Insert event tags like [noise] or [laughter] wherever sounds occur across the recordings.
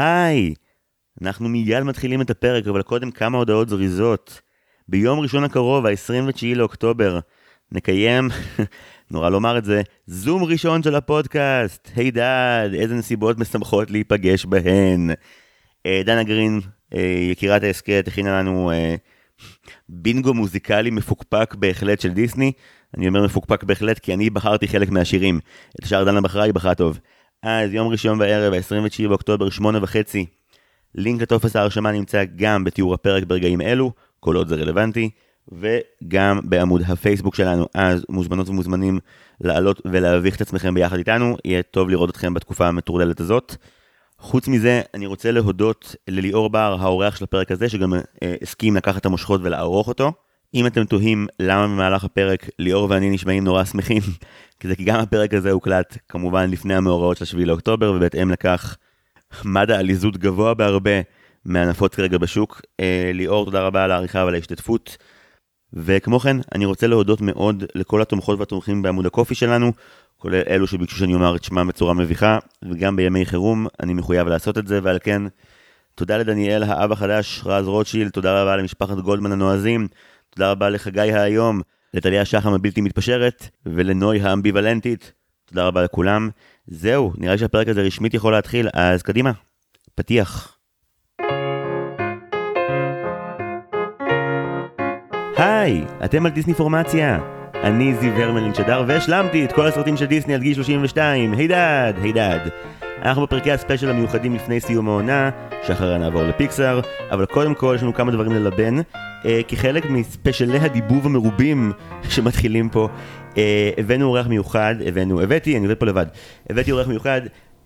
היי! אנחנו מיד מתחילים את הפרק, אבל קודם כמה הודעות זריזות. ביום ראשון הקרוב, ה-29 לאוקטובר, נקיים, [laughs] נורא לומר את זה, זום ראשון של הפודקאסט. היי דד, איזה נסיבות משמחות להיפגש בהן. אה, דנה גרין, אה, יקירת ההסכת, הכינה לנו אה, בינגו מוזיקלי מפוקפק בהחלט של דיסני. אני אומר מפוקפק בהחלט כי אני בחרתי חלק מהשירים. את השאר דנה בחרה, היא בחרה טוב. אז יום ראשון בערב, ה-29 באוקטובר, שמונה וחצי. לינק לטופס ההרשמה נמצא גם בתיאור הפרק ברגעים אלו, כל עוד זה רלוונטי, וגם בעמוד הפייסבוק שלנו, אז מוזמנות ומוזמנים לעלות ולהביך את עצמכם ביחד איתנו, יהיה טוב לראות אתכם בתקופה המטורללת הזאת. חוץ מזה, אני רוצה להודות לליאור בר, האורח של הפרק הזה, שגם אה, הסכים לקחת את המושכות ולערוך אותו. אם אתם תוהים למה במהלך הפרק ליאור ואני נשמעים נורא שמחים, כי זה כי גם הפרק הזה הוקלט כמובן לפני המאורעות של 7 לאוקטובר, ובהתאם לכך מד העליזות גבוה בהרבה מהנפות כרגע בשוק. אה, ליאור, תודה רבה על העריכה ועל ההשתתפות. וכמו כן, אני רוצה להודות מאוד לכל התומכות והתומכים בעמוד הקופי שלנו, כולל אלו שביקשו שאני אומר את שמם בצורה מביכה, וגם בימי חירום אני מחויב לעשות את זה, ועל כן, תודה לדניאל האב החדש, רז רוטשילד, תודה רבה למשפחת גולדמן הנועזים, תודה רבה לחגי היום, לטליה שחם הבלתי מתפשרת, ולנוי האמביוולנטית. תודה רבה לכולם. זהו, נראה לי שהפרק הזה רשמית יכול להתחיל, אז קדימה. פתיח. היי, אתם על דיסני פורמציה. אני זיו הרמלין שדר, והשלמתי את כל הסרטים של דיסני עד גיל 32. היי דאד, היי דאד. אנחנו בפרקי הספיישל המיוחדים לפני סיום העונה, שאחריה נעבור לפיקסאר, אבל קודם כל יש לנו כמה דברים ללבן, אה, כחלק מספיישלי הדיבוב המרובים [laughs] שמתחילים פה, אה, הבאנו אורח מיוחד, הבאנו, הבאתי, אני עובד פה לבד, הבאתי אורח מיוחד,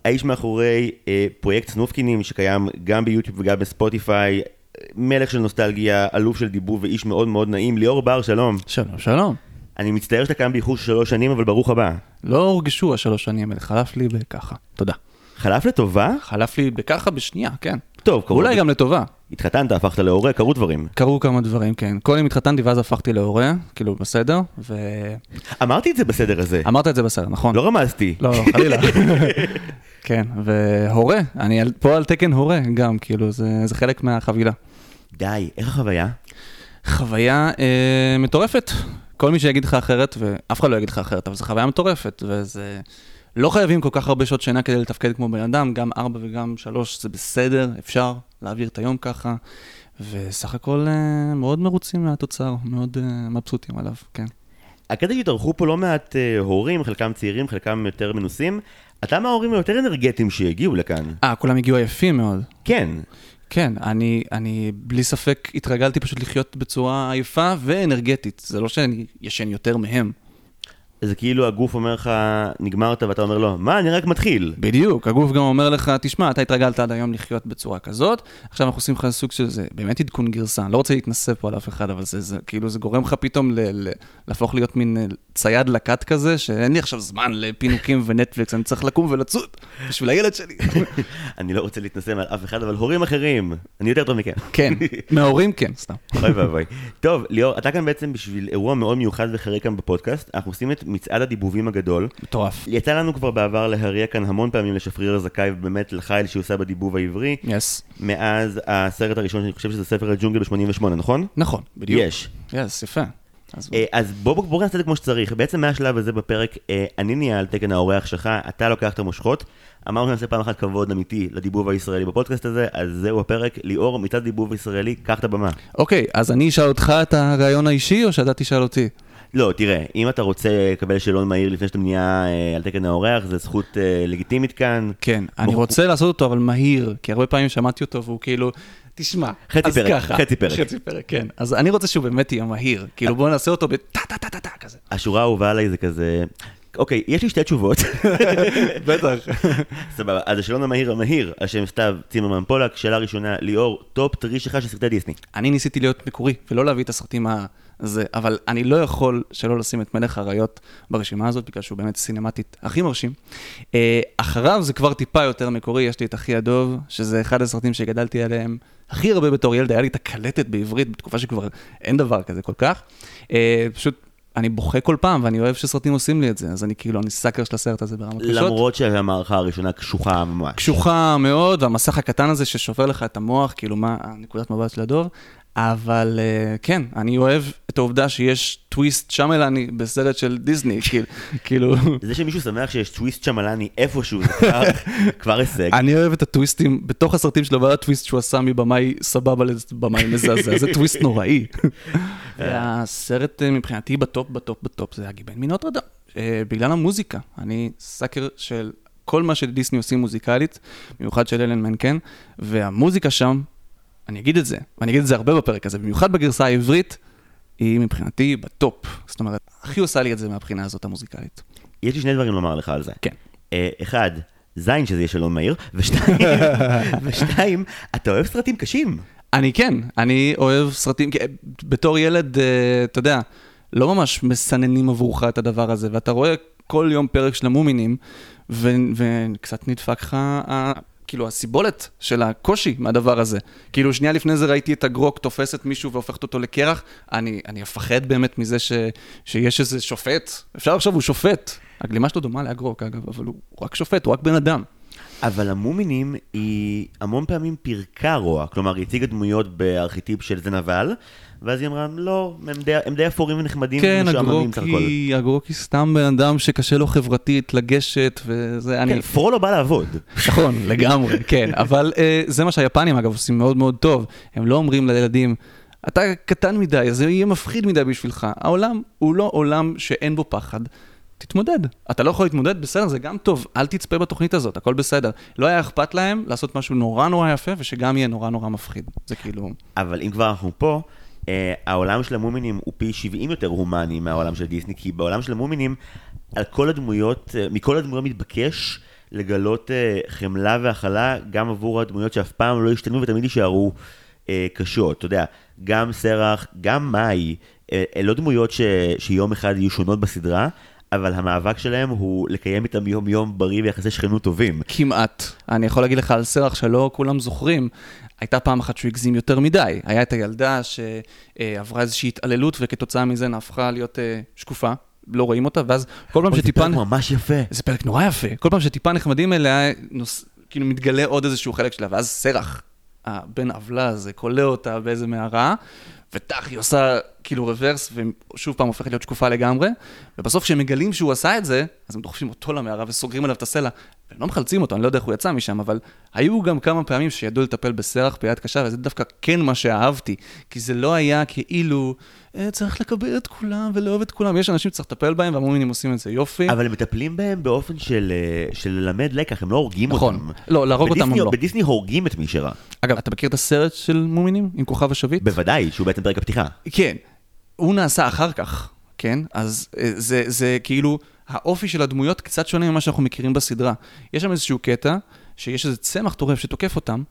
האיש מאחורי אה, פרויקט סנופקינים שקיים גם ביוטיוב וגם בספוטיפיי, מלך של נוסטלגיה, אלוף של דיבוב ואיש מאוד מאוד נעים, ליאור בר, שלום. שלום, שלום. אני מצטער שאתה קם באיחור של שלוש שנים, אבל ברוך הבא. לא הורגשו השלוש שנים האלה, חלף לי בככה. תודה. חלף לטובה? חלף לי בככה בשנייה, כן. טוב, קרו... אולי גם לטובה. התחתנת, הפכת להורה, קרו דברים. קרו כמה דברים, כן. קודם התחתנתי ואז הפכתי להורה, כאילו בסדר, ו... אמרתי את זה בסדר הזה. אמרת את זה בסדר, נכון. לא רמזתי. לא, לא, חלילה. [laughs] כן, והורה, אני פה על תקן הורה גם, כאילו, זה, זה חלק מהחבילה. די, איך החוויה? חוויה אה, מטורפת. כל מי שיגיד לך אחרת, ואף אחד לא יגיד לך אחרת, אבל זו חוויה מטורפת, וזה... לא חייבים כל כך הרבה שעות שינה כדי לתפקד כמו בן אדם, גם ארבע וגם שלוש זה בסדר, אפשר להעביר את היום ככה, וסך הכל אה, מאוד מרוצים מהתוצר, מאוד אה, מבסוטים עליו, כן. הקטע שהתארחו פה לא מעט אה, הורים, חלקם צעירים, חלקם יותר מנוסים. אתה מההורים היותר אנרגטיים שהגיעו לכאן. אה, כולם הגיעו יפים מאוד. כן. כן, אני, אני בלי ספק התרגלתי פשוט לחיות בצורה עייפה ואנרגטית. זה לא שאני ישן יותר מהם. זה כאילו הגוף אומר לך, נגמרת, ואתה אומר לו, מה, אני רק מתחיל. בדיוק, הגוף גם אומר לך, תשמע, אתה התרגלת עד היום לחיות בצורה כזאת, עכשיו אנחנו עושים לך סוג של זה, באמת עדכון גרסה, אני לא רוצה להתנסה פה על אף אחד, אבל זה, זה כאילו, זה גורם לך פתאום ל, ל, להפוך להיות מין אה, צייד לקט כזה, שאין לי עכשיו זמן לפינוקים ונטפליקס, אני צריך לקום ולצוד בשביל הילד שלי. [laughs] אני לא רוצה להתנסה מעל אף אחד, אבל הורים אחרים, אני יותר טוב מכם. כן, [laughs] מההורים כן, סתם. אוי ואבוי. טוב, ליאור, אתה כאן בעצם בשביל אירוע מאוד מיוחד וחריג כאן בפודקאסט, אנחנו עושים את מצעד הדיבובים הגדול. מטורף. יצא לנו כבר בעבר להריע כאן המון פעמים לשפריר הזכאי, ובאמת לחיל שהיא עושה בדיבוב העברי, יס. מאז הסרט הראשון, שאני חושב שזה ספר הג'ונגל ב-88, נכון? נכון, בדיוק. יש. יס, יפה. אז אה, אז בוא, בוא, בוא נעשה את זה כמו שצריך. בעצם מהשלב הזה בפרק, אה, אני נהיה על תקן האורח שלך, אתה לוקח את המושכות. אמרנו שנעשה פעם אחת כבוד אמיתי לדיבוב הישראלי בפודקאסט הזה, אז זהו הפרק. ליאור, מצד דיבוב ישראלי, קח את הבמה. אוקיי, אז אני אשאל אותך את הרעיון האישי, או שאתה תשאל אותי? לא, תראה, אם אתה רוצה לקבל שאלון מהיר לפני שאתה נהיה אה, על תקן האורח, זו זכות אה, לגיטימית כאן. כן, אני רוצה לעשות אותו, אבל מהיר, כי הרבה פעמים שמעתי אותו והוא כאילו, תשמע, חצי אז פרק, ככה, חצי פרק. חצי פרק, כן. אז אני רוצה שהוא באמת יהיה מהיר, כאילו בוא נעשה אותו בטה-טה-טה-טה כזה. השורה האהובה עליי זה כזה... אוקיי, יש לי שתי תשובות. [laughs] בטח. סבבה, אז השאלון המהיר המהיר, על שם סתיו צימרמן פולק, שאלה ראשונה, ליאור, top three שלך של סרטי דיסני. אני ניסיתי להיות מקורי, ולא להביא את הסרטים הזה, אבל אני לא יכול שלא לשים את מלך האריות ברשימה הזאת, בגלל שהוא באמת סינמטית הכי מרשים. אה, אחריו זה כבר טיפה יותר מקורי, יש לי את אחי הדוב, שזה אחד הסרטים שגדלתי עליהם הכי הרבה בתור ילד, היה לי את הקלטת בעברית בתקופה שכבר אין דבר כזה כל כך. אה, פשוט אני בוכה כל פעם, ואני אוהב שסרטים עושים לי את זה, אז אני כאילו, אני sucker של הסרט הזה ברמות קשות. למרות שהמערכה הראשונה קשוחה ממש. קשוחה מאוד, והמסך הקטן הזה ששובר לך את המוח, כאילו, מהנקודת מבט של הדוב. אבל uh, כן, אני אוהב את העובדה שיש טוויסט שמלני בסרט של דיסני, [laughs] כאילו, כאילו... זה שמישהו שמח שיש טוויסט שמלני איפשהו, זה [laughs] כבר, הישג. אני אוהב את הטוויסטים בתוך הסרטים שלו, והטוויסט שהוא עשה מבמאי סבבה לבמאי מזעזע, זה טוויסט נוראי. [laughs] והסרט אה, מבחינתי בטופ, בטופ, בטופ, זה הגיבן מנוטרדם, uh, בגלל המוזיקה. אני סאקר של כל מה שדיסני עושים מוזיקלית, במיוחד של אלן מנקן, והמוזיקה שם אני אגיד את זה, ואני אגיד את זה הרבה בפרק הזה, במיוחד בגרסה העברית, היא מבחינתי בטופ. זאת אומרת, הכי עושה לי את זה מהבחינה הזאת המוזיקלית. יש לי שני דברים לומר לך על זה. כן. אה, אחד, זין שזה יהיה שלום מהיר, ושתיים, [laughs] ושתיים, אתה אוהב סרטים קשים. אני כן, אני אוהב סרטים, בתור ילד, אה, אתה יודע, לא ממש מסננים עבורך את הדבר הזה, ואתה רואה כל יום פרק של המומינים, וקצת נדפק לך כאילו הסיבולת של הקושי מהדבר הזה. כאילו שנייה לפני זה ראיתי את הגרוק תופסת מישהו והופכת אותו לקרח, אני, אני אפחד באמת מזה ש, שיש איזה שופט, אפשר לחשוב, הוא שופט. הגלימה שלו דומה לאגרוק אגב, אבל הוא רק שופט, הוא רק בן אדם. אבל המומינים היא המון פעמים פירקה רוע, כלומר היא הציגה דמויות בארכיטיפ של זנבל, ואז היא אמרה, לא, הם די, הם די אפורים ונחמדים כן, הגרוקי, הגרוקי סתם בן אדם שקשה לו חברתית לגשת, וזה, כן, אני... פרולו בא לעבוד. נכון, לגמרי, [laughs] כן, אבל uh, זה מה שהיפנים אגב עושים מאוד מאוד טוב, הם לא אומרים לילדים, אתה קטן מדי, זה יהיה מפחיד מדי בשבילך. העולם הוא לא עולם שאין בו פחד. תתמודד. אתה לא יכול להתמודד, בסדר, זה גם טוב, אל תצפה בתוכנית הזאת, הכל בסדר. לא היה אכפת להם לעשות משהו נורא נורא יפה, ושגם יהיה נורא נורא מפחיד. זה כאילו... אבל אם כבר אנחנו פה, אה, העולם של המומינים הוא פי 70 יותר הומני מהעולם של דיסני, כי בעולם של המומינים, על כל הדמויות, אה, מכל הדמויות מתבקש לגלות אה, חמלה והכלה, גם עבור הדמויות שאף פעם לא השתנו ותמיד יישארו אה, קשות. אתה יודע, גם סרח, גם מאי, אה, לא דמויות ש, שיום אחד יהיו שונות בסדרה, אבל המאבק שלהם הוא לקיים איתם יום-יום בריא ויחסי שכנות טובים. כמעט. אני יכול להגיד לך על סרח שלא כולם זוכרים. הייתה פעם אחת שהוא הגזים יותר מדי. היה את הילדה שעברה איזושהי התעללות וכתוצאה מזה נהפכה להיות אה, שקופה. לא רואים אותה, ואז כל פעם שטיפה... זה פרק ממש יפה. זה פרק נורא יפה. כל פעם שטיפה נחמדים אליה, נוס... כאילו מתגלה עוד איזשהו חלק שלה, ואז סרח, הבן עוולה הזה, כולא אותה באיזה מערה, וטח, היא עושה כאילו רוורס, ושוב פעם הופכת להיות שקופה לגמרי, ובסוף כשהם מגלים שהוא עשה את זה, אז הם דוחפים אותו למערה וסוגרים עליו את הסלע, לא מחלצים אותו, אני לא יודע איך הוא יצא משם, אבל היו גם כמה פעמים שידעו לטפל בסרח ביד קשה, וזה דווקא כן מה שאהבתי, כי זה לא היה כאילו, אה, צריך לקבל את כולם ולאהוב את כולם, יש אנשים שצריך לטפל בהם, והמומינים עושים את זה יופי. אבל הם מטפלים בהם באופן של, אה, של ללמד לקח, הם לא הורגים נכון. אותם. לא, להרוג אותם הם לא. בדיסני הורגים את מי שרע. אגב, אתה מכיר את הסרט של מומינים עם כוכב השביט? בוודאי, שהוא בעצם פרק הפתיחה. כן. הוא נעשה אחר כך, כן? אז אה, זה, זה כאילו, האופי של הדמויות קצת שונה ממה שאנחנו מכירים בסדרה. יש שם איזשהו קטע, שיש איזה צמח טורף שתוקף אותם,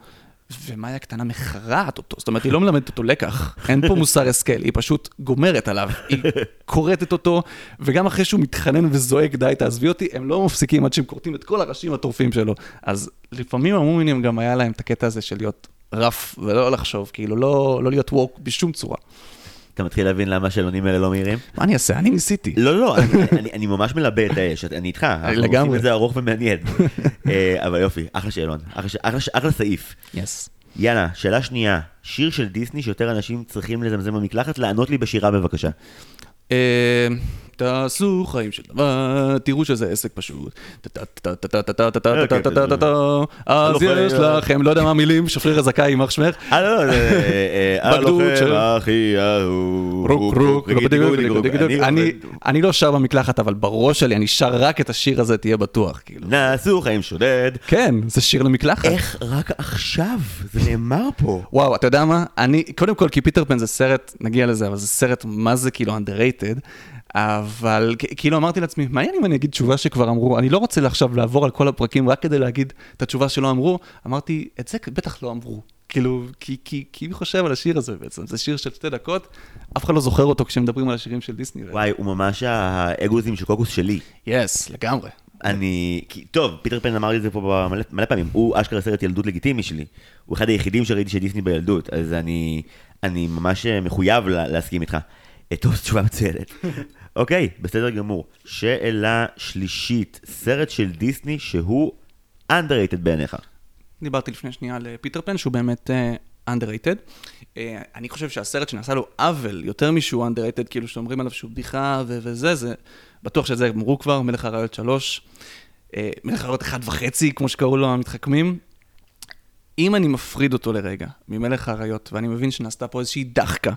ומאיה הקטנה מכרעת אותו, זאת אומרת, היא לא מלמדת אותו לקח, אין פה מוסר השכל, היא פשוט גומרת עליו, היא כורתת אותו, וגם אחרי שהוא מתחנן וזועק, די, תעזבי אותי, הם לא מפסיקים עד שהם כורתים את כל הראשים הטורפים שלו. אז לפעמים המומינים גם היה להם את הקטע הזה של להיות רף ולא לחשוב, כאילו, לא, לא להיות ווק בשום צורה. אתה מתחיל להבין למה השאלונים האלה לא מהירים? מה אני אעשה? אני ניסיתי. לא, לא, אני ממש מלבה את האש, אני איתך. לגמרי. אנחנו עושים את זה ארוך ומעניין. [laughs] אה, אבל יופי, אחלה שאלון, אחלה סעיף. יס. יאללה, שאלה שנייה, שיר של דיסני שיותר אנשים צריכים לזמזם במקלחת, לענות לי בשירה בבקשה. תעשו חיים של דבר, תראו שזה עסק פשוט. אז יש לכם, לא יודע מה המילים, שפריר הזכאי, יימח שמך. אה, לא, זה... הלוחם הכי אהוב. רוק רוק, אני לא שר במקלחת, אבל בראש שלי אני שר רק את השיר הזה, תהיה בטוח. נעשו חיים שודד. כן, זה שיר למקלחת. איך רק עכשיו זה נאמר פה? וואו, אתה יודע מה? אני, קודם כל, כי פיטר פן זה סרט, נגיע לזה, אבל זה סרט, מה זה כאילו underrated. אבל כאילו אמרתי לעצמי, מעניין אם אני אגיד תשובה שכבר אמרו, אני לא רוצה עכשיו לעבור על כל הפרקים רק כדי להגיד את התשובה שלא אמרו, אמרתי, את זה בטח לא אמרו. כאילו, כי, כי, כי מי חושב על השיר הזה בעצם? זה שיר של שתי דקות, אף אחד לא זוכר אותו כשמדברים על השירים של דיסני. וואי, הוא ממש האגוזים של קוקוס שלי. yes, yes, לגמרי. אני, כי, טוב, פיטר פן אמר לי את זה פה מלא, מלא פעמים, הוא אשכרה סרט ילדות לגיטימי שלי. הוא אחד היחידים שראיתי של דיסני בילדות, אז אני, אני ממש מחויב להסכים איתך. אה, טוב, תשובה מצוינת. [laughs] אוקיי, בסדר גמור. שאלה שלישית, סרט של דיסני שהוא underrated בעיניך. דיברתי לפני שנייה על אה, פיטר פן, שהוא באמת אה, underrated. אה, אני חושב שהסרט שנעשה לו עוול, יותר משהוא underrated, כאילו שאומרים עליו שהוא בדיחה ו- וזה, זה... בטוח שאת זה אמרו כבר, מלך האריות שלוש. אה, מלך האריות אחד וחצי, כמו שקראו לו המתחכמים. אם אני מפריד אותו לרגע ממלך האריות, ואני מבין שנעשתה פה איזושהי דחקה,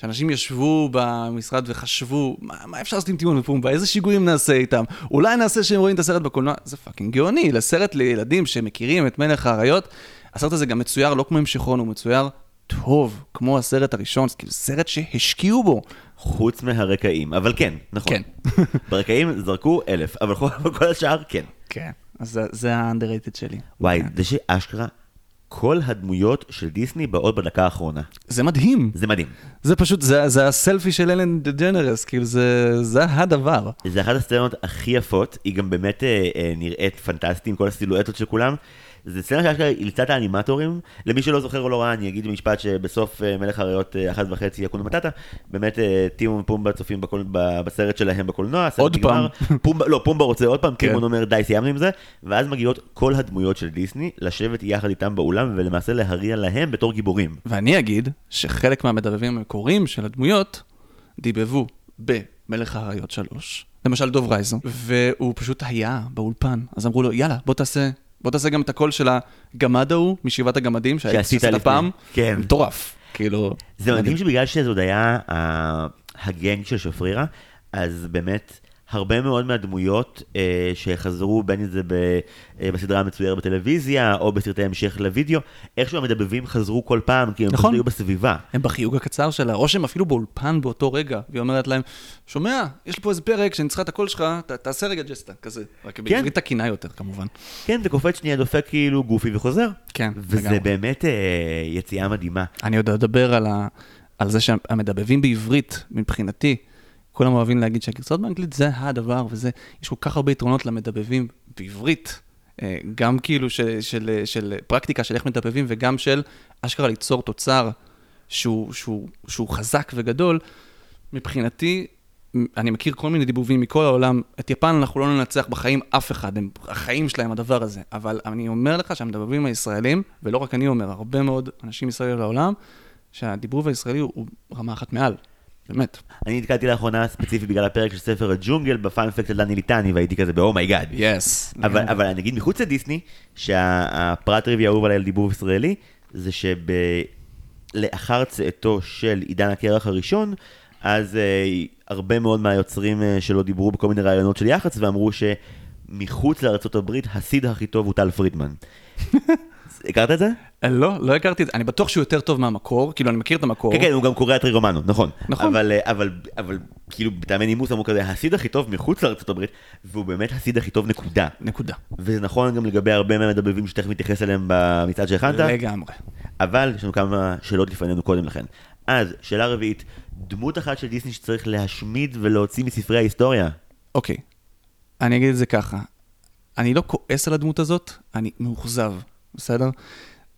שאנשים ישבו במשרד וחשבו, מה, מה אפשר לעשות עם טימון ופומבה, איזה שיגועים נעשה איתם? אולי נעשה שהם רואים את הסרט בקולנוע? זה fucking גאוני, לסרט לילדים שמכירים את מלך האריות. הסרט הזה גם מצויר לא כמו המשכון, הוא מצויר טוב, כמו הסרט הראשון, זה כאילו סרט שהשקיעו בו. חוץ מהרקעים, אבל כן, נכון. כן. [laughs] ברקעים זרקו אלף, אבל [laughs] כל, השאר כן. כן. אז זה, זה ה-underrated שלי. וואי, כן. זה שאשכרה, כל הדמויות של דיסני באות בדקה האחרונה. זה מדהים. זה מדהים. זה פשוט, זה, זה הסלפי של אלן דה ג'נרס, כאילו זה, זה הדבר. זה אחת הסצנות הכי יפות, היא גם באמת אה, אה, נראית פנטסטית עם כל הסילואטות של כולם. זה סצנה שאשכרה אילצה את האנימטורים. למי שלא זוכר או לא ראה, אני אגיד במשפט שבסוף אה, מלך האריות אה, אחת וחצי יקונו מטאטה, באמת אה, טימון ופומבה צופים בקול, בסרט שלהם בקולנוע, עוד נגמר. [laughs] פומבה, לא, פומבה רוצה עוד פעם, כן. טימון אומר די סיימנו עם זה, ואז מגיעות כל הדמויות של דיסני לשבת יחד איתם באולם ולמעשה להריע להם בתור גיבורים. ואני אגיד שחלק מהמדבבים המקוריים של הדמויות דיבבו במלך האריות 3, למשל דוב רייזו, והוא פשוט היה באולפן, אז אמרו לו, יאללה, בוא תעשה, בוא תעשה גם את הקול של הגמד ההוא משבעת הגמדים, שעשית. הפעם, כן. מטורף, כאילו... זה מדהים שבגלל שזה עוד היה ה- הגנג של שפרירה, אז באמת הרבה מאוד מהדמויות אה, שחזרו, בין אם זה ב, אה, בסדרה המצוירת בטלוויזיה, או בסרטי המשך לוידאו, איכשהו המדבבים חזרו כל פעם, כי הם נכון. פשוט היו בסביבה. הם בחיוג הקצר שלה, או שהם אפילו באולפן באותו רגע, והיא אומרת להם, שומע, יש לי פה איזה פרק שאני צריכה את הקול שלך, ת, תעשה רגע ג'סטה, כזה. רק בעברית תקינה יותר, כמובן. כן, זה קופץ שנייה, דופק כאילו גופי וחוזר. כן, וזה לגמרי. באמת אה, יציאה מדהימה. אני עוד אדבר על, ה... על זה שהמדבבים בעברית, מבחינתי, כולם אוהבים להגיד שהגרסאות באנגלית זה הדבר, וזה, יש כל כך הרבה יתרונות למדבבים בעברית, אה, גם כאילו של, של, של פרקטיקה של איך מדבבים, וגם של אשכרה ליצור תוצר שהוא, שהוא, שהוא חזק וגדול. מבחינתי, אני מכיר כל מיני דיבובים מכל העולם, את יפן אנחנו לא ננצח בחיים אף אחד, הם, החיים שלהם הדבר הזה, אבל אני אומר לך שהמדבבים הישראלים, ולא רק אני אומר, הרבה מאוד אנשים ישראלים לעולם, שהדיבוב הישראלי הוא, הוא רמה אחת מעל, באמת. אני נתקלתי לאחרונה ספציפית בגלל הפרק של ספר הג'ונגל ב fun fact של דני ליטני, והייתי כזה ב oh my god. yes. אבל, אבל אני אגיד מחוץ לדיסני, שהפרט טריוויה האהוב עליי על דיבוב ישראלי, זה שלאחר צאתו של עידן הקרח הראשון, אז אה, הרבה מאוד מהיוצרים אה, שלו דיברו בכל מיני רעיונות של יח"צ, ואמרו שמחוץ לארה"ב הסיד הכי טוב הוא טל פרידמן. [laughs] הכרת את זה? לא, לא הכרתי את זה, אני בטוח שהוא יותר טוב מהמקור, כאילו אני מכיר את המקור. כן, כן, הוא גם קורא טרירומנו, נכון. נכון. אבל, אה, אבל, אבל כאילו, בטעמי נימוס אמרו כזה, הסיד הכי טוב מחוץ לארה"ב, והוא באמת הסיד הכי טוב, נקודה. נקודה. וזה נכון גם לגבי הרבה מהמדבבים שתכף נתייחס אליהם במצעד שהכנת, לגמרי. אבל יש לנו כמה שאלות לפנינו קודם לכן. אז, שאלה רביעית, דמות אחת של דיסני שצריך להשמיד ולהוציא מספרי ההיסטוריה. אוקיי, אני אגיד את זה ככה, אני לא כועס על הדמות הזאת, אני מאוכזב, בסדר?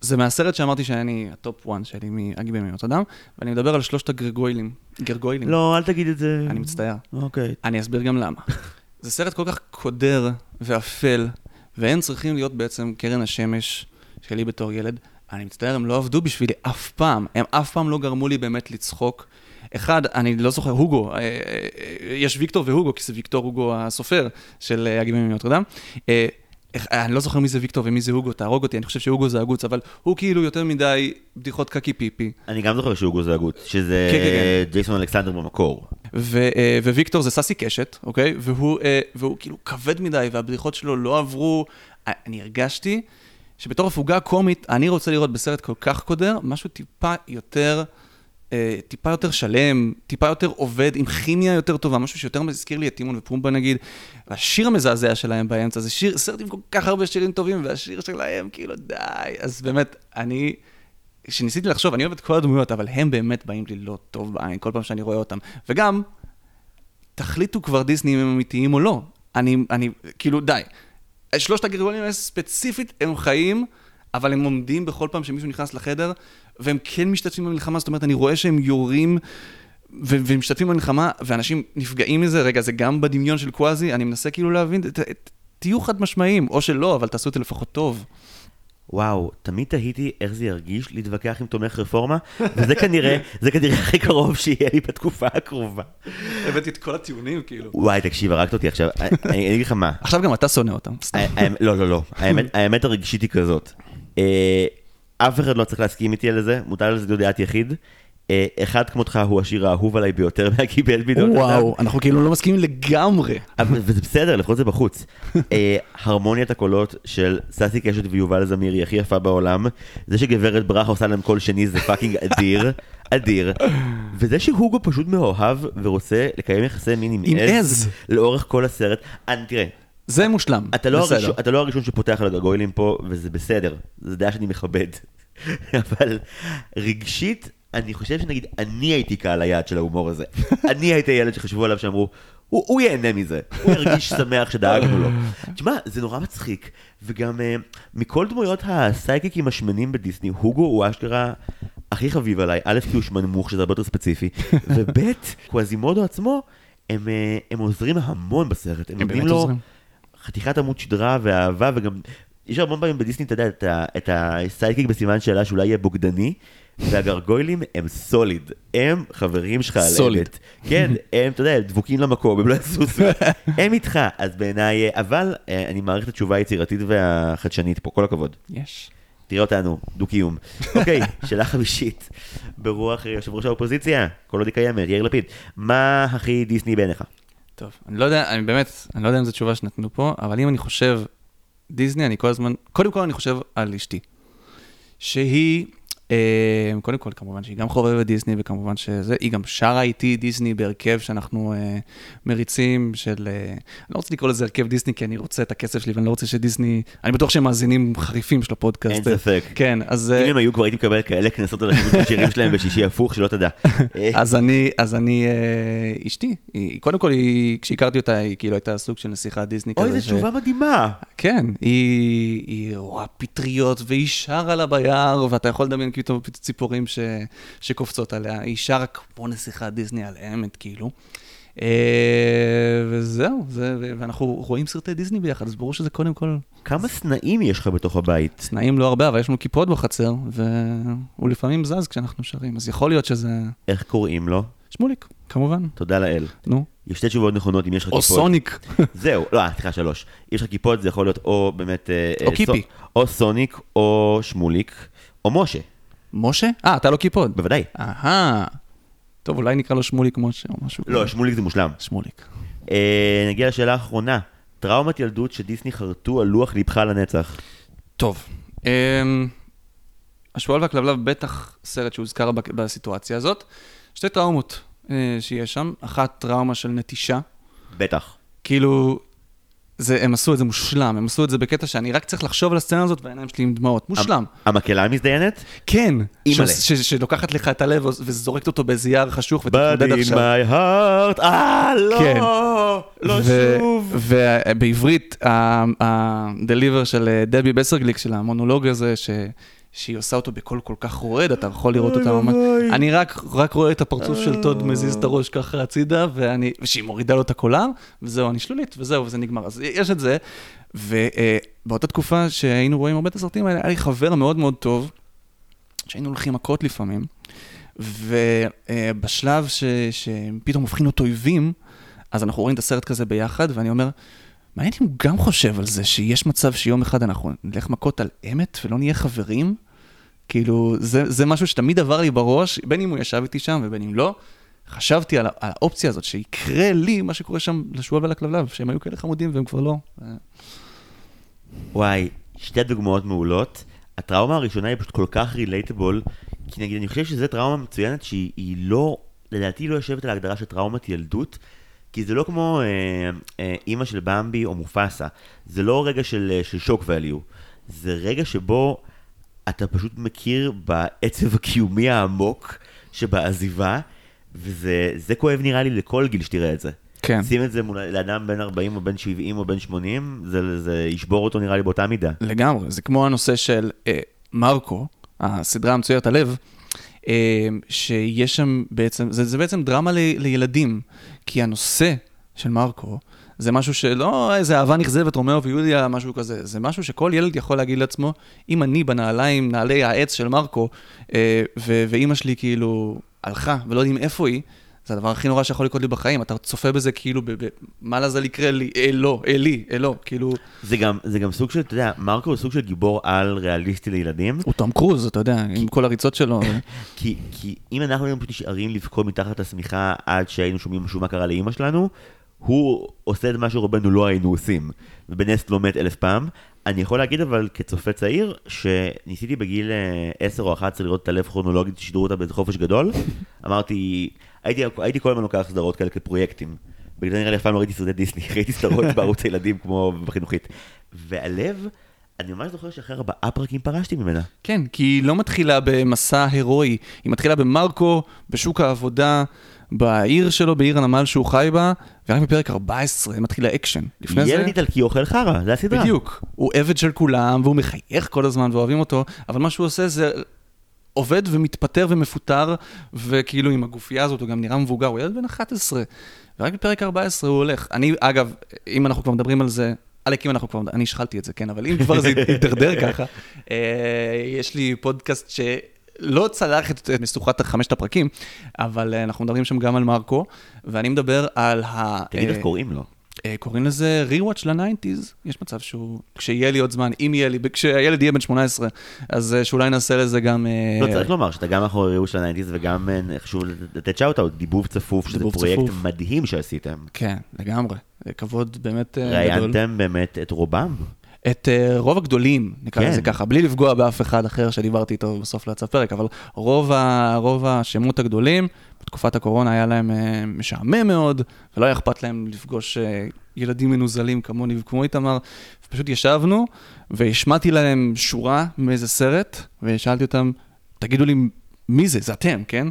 זה מהסרט שאמרתי שאני ה top 1 שלי הגיבן מנוטרדאם, ואני מדבר על שלושת הגרגוילים. גרגוילים. לא, אל תגיד את זה. אני מצטער. אוקיי. אני אסביר גם למה. זה סרט כל כך קודר ואפל, והם צריכים להיות בעצם קרן השמש שלי בתור ילד. אני מצטער, הם לא עבדו בשבילי אף פעם. הם אף פעם לא גרמו לי באמת לצחוק. אחד, אני לא זוכר, הוגו, אה, אה, אה, יש ויקטור והוגו, כי זה ויקטור הוגו הסופר של הגיבים מנוטרדם. אה, איך- אני לא זוכר מי זה ויקטור ומי זה הוגו, תהרוג אותי, אני חושב שהוגו זה הגוץ, אבל הוא כאילו יותר מדי בדיחות קקי פיפי. אני גם זוכר שהוא גוזגות, שזה כן, כן, ג'ייסון אלכסנדר במקור. ו, אה, וויקטור זה סאסי קשת, אוקיי? והוא, אה, והוא כאילו כבד מדי, והבדיחות שלו לא עברו. אה, אני הרגשתי שבתור הפוגה קומית, אני רוצה לראות בסרט כל כך קודר, משהו טיפה יותר, אה, טיפה יותר שלם, טיפה יותר עובד, עם כימיה יותר טובה, משהו שיותר מזכיר לי את טימון ופומבה נגיד. והשיר המזעזע שלהם באמצע, זה שיר, סרט עם כל כך הרבה שירים טובים, והשיר שלהם, כאילו, די. אז באמת, אני... כשניסיתי לחשוב, אני אוהב את כל הדמויות, אבל הם באמת באים לי לא טוב בעין כל פעם שאני רואה אותם. וגם, תחליטו כבר דיסני אם הם אמיתיים או לא. אני, אני, כאילו, די. שלושת הגרגולים האלה ספציפית, הם חיים, אבל הם עומדים בכל פעם שמישהו נכנס לחדר, והם כן משתתפים במלחמה, זאת אומרת, אני רואה שהם יורים ו- ומשתתפים במלחמה, ואנשים נפגעים מזה, רגע, זה גם בדמיון של קוואזי, אני מנסה כאילו להבין, ת- ת- תהיו חד משמעיים, או שלא, אבל תעשו את זה לפחות טוב. וואו, תמיד תהיתי איך זה ירגיש להתווכח עם תומך רפורמה, וזה כנראה, זה כנראה הכי קרוב שיהיה לי בתקופה הקרובה. הבאתי את כל הטיעונים, כאילו. וואי, תקשיב, הרגת אותי עכשיו, אני אגיד לך מה. עכשיו גם אתה שונא אותם, סתם. האמת- לא, לא, לא, האמת- האמת הרגשית היא כזאת. אף אחד לא צריך להסכים איתי על זה, מותר להיות דעת יחיד. אה, אחד כמותך הוא השיר האהוב עליי ביותר מהגיבן מנוטרדאם. וואו, אנחנו כאילו לא מסכימים לגמרי. וזה בסדר, לפחות זה בחוץ. אה, הרמוניית הקולות של ססי קשת ויובל זמיר היא הכי יפה בעולם. זה שגברת ברכה עושה להם קול שני זה fucking אדיר, אדיר. וזה שהוגו פשוט מאוהב ורוצה לקיים יחסי מין עם עז. לאורך כל הסרט. תראה, זה מושלם. אתה לא. הראשון, אתה לא הראשון שפותח על הגגוילים פה, וזה בסדר, זה דעה שאני מכבד. [laughs] אבל רגשית, אני חושב שנגיד, אני הייתי קהל היעד של ההומור הזה. [laughs] אני הייתי הילד שחשבו עליו שאמרו, הוא, הוא ייהנה מזה, הוא ירגיש [laughs] שמח שדאגנו לו. תשמע, זה נורא מצחיק, וגם uh, מכל דמויות הסייקיקים השמנים בדיסני, הוגו הוא אשכרה הכי חביב עליי, א' כי הוא שמנמוך, שזה הרבה יותר ספציפי, וב' קווזימודו עצמו, הם, אה, הם עוזרים המון בסרט, הם הם נותנים לו... עוזרים. חתיכת עמוד שדרה ואהבה, וגם יש המון פעמים בדיסני, אתה יודע, את הסיידקיק בסימן שאלה שאולי יהיה בוגדני, והגרגוילים הם סוליד, הם חברים שלך על סוליד. אמת. כן, הם, אתה יודע, דבוקים למקום, הם לא יסוסו, [laughs] הם איתך, אז בעיניי, אבל אה, אני מעריך את התשובה היצירתית והחדשנית פה, כל הכבוד. יש. תראה אותנו, דו-קיום. [laughs] אוקיי, שאלה חמישית, ברוח יושב ראש האופוזיציה, כל עוד היא קיימת, יאיר לפיד, מה הכי דיסני בעיניך? טוב, אני לא יודע, אני באמת, אני לא יודע אם זו תשובה שנתנו פה, אבל אם אני חושב, דיסני, אני כל הזמן, קודם כל אני חושב על אשתי, שהיא, קודם כל, כמובן שהיא גם חובבת דיסני, וכמובן שזה, היא גם שרה איתי דיסני בהרכב שאנחנו אה, מריצים של, אה, אני לא רוצה לקרוא לזה הרכב דיסני, כי אני רוצה את הכסף שלי, ואני לא רוצה שדיסני, אני בטוח שהם מאזינים חריפים של הפודקאסט. אין ספק. כן, אז... אה, אם הם היו כבר הייתי מקבל כאלה קנסות על השימוש בשירים שלהם בשישי הפוך, שלא תדע. אה, [laughs] אז אני, אז אני, אה, אשתי, היא, קודם כל, היא, כשהכרתי אותה, היא כאילו הייתה סוג של נסיכת דיסני אוי, כזה. זו תשובה מדהימה. כן, היא, היא רואה פטריות והיא שרה לה ביער, ואתה יכול לדמיין פתאום ציפורים ש, שקופצות עליה. היא שרה כמו נסיכת דיסני על אמת, כאילו. אה, וזהו, זה, ואנחנו רואים סרטי דיסני ביחד, אז ברור שזה קודם כל כמה סנאים יש לך בתוך הבית? צנעים לא הרבה, אבל יש לנו כיפות בחצר, והוא לפעמים זז כשאנחנו שרים, אז יכול להיות שזה איך קוראים לו? שמוליק, כמובן, תודה לאל. נו. יש שתי תשובות נכונות אם יש לך או כיפות. סוניק. [laughs] זהו, לא, אה, סליחה, שלוש. יש לך כיפות, זה יכול להיות או באמת... אה, או קיפי. או סוניק, או שמוליק, או משה, משה? אה, אתה לא כיפות. בוודאי. אהה. טוב, אולי נקרא לו שמוליק משה או משהו. לא, כזה. שמוליק זה מושלם. שמוליק. אה, נגיע לשאלה האחרונה. טראומת ילדות שדיסני חרטו על לוח ליבך לנצח. טוב, אמ, השועל והכלבלב בטח סרט שהוזכר בסיטואציה הזאת. שתי טראומות אה, שיש שם, אחת טראומה של נטישה, בטח. כאילו, זה, הם עשו את זה מושלם, הם עשו את זה בקטע שאני רק צריך לחשוב על הסצנה הזאת והעיניים שלי עם דמעות, מושלם. המקהלה מזדיינת? כן, אימא'לה. ש- ש- שלוקחת לך את הלב וזורקת אותו באיזה יער חשוך But ותתמודד in עכשיו. my heart, אה, לא, כן. לא ו- שוב. ובעברית, הדליבר של אה, דבי בסרגליק, של המונולוג הזה, ש... שהיא עושה אותו בקול כל כך רועד, אתה יכול לראות אותה ממש... אני רק, רק רואה את הפרצוף של טוד מזיז את הראש ככה הצידה, ואני, ושהיא מורידה לו את הקולר, וזהו, אני שלולית, וזהו, וזה נגמר. אז יש את זה, ובאותה תקופה שהיינו רואים הרבה את הסרטים האלה, היה לי חבר מאוד מאוד טוב, שהיינו הולכים מכות לפעמים, ובשלב ש, שפתאום הופכים להיות אויבים, אז אנחנו רואים את הסרט כזה ביחד, ואני אומר, מעניין אם הוא גם חושב על זה, שיש מצב שיום אחד אנחנו נלך מכות על אמת ולא נהיה חברים? כאילו, זה, זה משהו שתמיד עבר לי בראש, בין אם הוא ישב איתי שם ובין אם לא. חשבתי על, על האופציה הזאת, שיקרה לי מה שקורה שם לשועל ולכלבלב, שהם היו כאלה חמודים והם כבר לא. וואי, שתי דוגמאות מעולות. הטראומה הראשונה היא פשוט כל כך רילייטבול, כי נגיד אני חושב שזו טראומה מצוינת שהיא היא לא, לדעתי לא יושבת על ההגדרה של טראומת ילדות, כי זה לא כמו אה, אה, אימא של במבי או מופסה, זה לא רגע של, אה, של שוק ואליו, זה רגע שבו אתה פשוט מכיר בעצב הקיומי העמוק שבעזיבה, וזה זה כואב נראה לי לכל גיל שתראה את זה. כן. שים את זה מול לאדם בן 40 או בן 70 או בן 80, זה, זה ישבור אותו נראה לי באותה מידה. לגמרי, זה כמו הנושא של אה, מרקו, הסדרה המצוירת הלב. אה, שיש שם בעצם, זה, זה בעצם דרמה ל, לילדים, כי הנושא של מרקו, זה משהו שלא איזה אהבה נכזבת, רומאו ויוליה, משהו כזה, זה משהו שכל ילד יכול להגיד לעצמו, אם אני בנעליים, נעלי העץ של מרקו, אה, ו- ואימא שלי כאילו הלכה ולא יודעים איפה היא, זה הדבר הכי נורא שיכול לקרות לי בחיים, אתה צופה בזה כאילו, ב- ב- מה אם זה יקרה לי, אה, לא, אה, לי, אה, לא, כאילו, זה גם, זה גם סוג של, אתה יודע, מרקו הוא סוג של גיבור על ריאליסטי לילדים. הוא תום קרוז, אתה יודע, עם כל הריצות שלו. [laughs] כי, כי אם אנחנו היינו פשוט נשארים לבכות מתחת לשמיכה עד שהיינו שומעים משהו מה קרה לאימא שלנו, הוא עושה את מה שרובנו לא היינו עושים, ובנס לא מת אלף פעם. אני יכול להגיד אבל כצופה צעיר, שניסיתי בגיל אה, 10 או 11 לראות את הלב כרונולוגית, ששידרו אותה באיזה חופש גדול. [laughs] אמרתי, הייתי, הייתי כל הזמן לוקח סדרות כאלה כפרויקטים. בגלל זה נראה לי אף פעם לא ראיתי סרטי דיסני, [laughs] ראיתי סדרות [laughs] בערוץ הילדים כמו בחינוכית. והלב, אני ממש זוכר שאחרי ארבעה פרקים פרשתי ממנה. כן, כי היא לא מתחילה במסע הירואי, היא מתחילה במרקו, בשוק העבודה, בעיר שלו, בעיר הנמל שהוא חי בה, ורק בפרק 14 מתחיל האקשן. לפני זה... ילד איטלקי אוכל חרא, זה הסדרה. בדיוק. הוא עבד של כולם, והוא מחייך כל הזמן ואוהבים אותו, אבל מה שהוא עושה זה עובד ומתפטר ומפוטר, וכאילו עם הגופייה הזאת הוא גם נראה מבוגר, הוא ילד בן 11. ורק בפרק 14 הוא הולך. אני, אגב, אם אנחנו כבר מדברים על זה, עלק אם אנחנו כבר, אני השחלתי את זה, כן, אבל אם כבר זה [laughs] יידרדר ככה, אה, יש לי פודקאסט ש... לא צלח את את משוכת חמשת הפרקים, אבל אה, אנחנו מדברים שם גם על מרקו, ואני מדבר על ה... תגיד איך אה, קוראים לו. אה, קוראים לזה rewatch ל nineties, יש מצב שהוא, כשיהיה לי עוד זמן, אם יהיה לי, כשהילד יהיה בן 18, אז שאולי נעשה לזה גם... לא, צריך לומר שאתה גם מאחורי rewatch של ה nineties וגם חשוב לתת shout-out, דיבוב צפוף, שזה פרויקט. מדהים שעשיתם. כן, לגמרי. כבוד באמת גדול. ראיינתם באמת את רובם. את אה, רוב הגדולים, נקרא כן. לזה ככה, בלי לפגוע באף אחד אחר שדיברתי איתו בסוף יצא פרק, אבל רוב, ה, רוב השמות הגדולים, בתקופת הקורונה היה להם אה, משעמם מאוד, ולא היה אכפת להם לפגוש אה, ילדים מנוזלים כמוני וכמו איתמר. פשוט ישבנו, והשמעתי להם שורה מאיזה סרט, ושאלתי אותם, תגידו לי, מי זה? זה אתם, כן?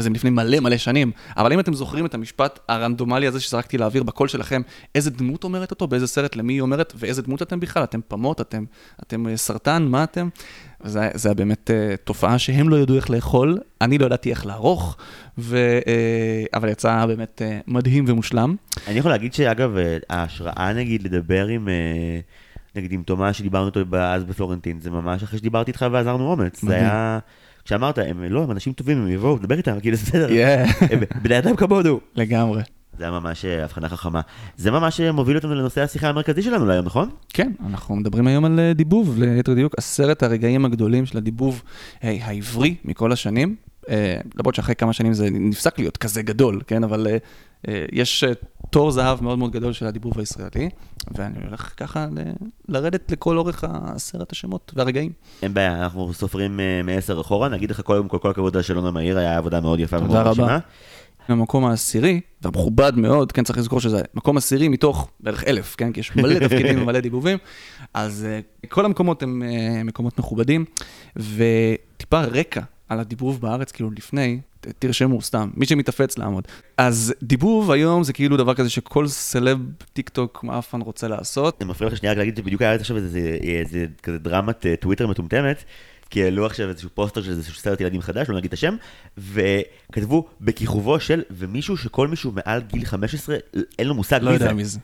וזה מלפני מלא מלא שנים. אבל אם אתם זוכרים את המשפט הרנדומלי הזה שזרקתי לאוויר בקול שלכם, איזה דמות אומרת אותו, באיזה סרט, למי היא אומרת, ואיזה דמות אתם בכלל? אתם פמות, אתם, אתם אה, סרטן, מה אתם? וזה זה היה באמת uh, תופעה שהם לא ידעו איך לאכול, אני לא ידעתי איך לערוך, ו, uh, אבל יצא באמת uh, מדהים ומושלם. אני יכול להגיד שאגב, אה, ההשראה נגיד לדבר עם, אה, נגיד עם תומש שדיברנו איתו אז בפלורנטין, זה ממש אחרי שדיברתי איתך ועזרנו אומץ. זה מדהים. היה, כשאמרת, הם לא, הם אנשים טובים, הם יבואו, דבר איתם, כאילו בסדר. הם בני אדם כמונו. לגמרי. זה היה ממש אה, הבחנה חכמה. זה ממש אה, מוביל אותנו לנושא השיחה המרכזי שלנו להיום, נכון? כן, אנחנו מדברים היום על אה, דיבוב, ליתר דיוק, עשרת הרגעים הגדולים של הדיבוב העברי מכל השנים. למרות שאחרי כמה שנים זה נפסק להיות כזה גדול, כן? אבל יש אה, תור זהב מאוד מאוד גדול של הדיבוב הישראלי, ואני הולך ככה ל- לרדת לכל אורך עשרת השמות והרגעים. אין בעיה, אנחנו סופרים אה, מעשר אחורה, נגיד לך קודם כל, כל הכבוד על שאלון המהיר, היה עבודה מאוד יפה תודה רבה. המקום העשירי, והמכובד מאוד, כן, צריך לזכור שזה מקום עשירי מתוך בערך אלף, כן, כי יש מלא [laughs] תפקידים ומלא דיבובים, אז כל המקומות הם מקומות מכובדים, וטיפה רקע על הדיבוב בארץ, כאילו לפני, תרשמו סתם, מי שמתאפץ לעמוד. אז דיבוב היום זה כאילו דבר כזה שכל סלב טיק טוק מאפן רוצה לעשות. אני מפריע לך שנייה רק להגיד שבדיוק היה עכשיו איזה כזה דרמת אה, טוויטר מטומטמת, כי העלו עכשיו איזשהו פוסטר של איזשהו סרט ילדים חדש, לא נגיד את השם, וכתבו בכיכובו של, ומישהו שכל מישהו מעל גיל 15, אין לו מושג לא מי זה. יודע מי זה.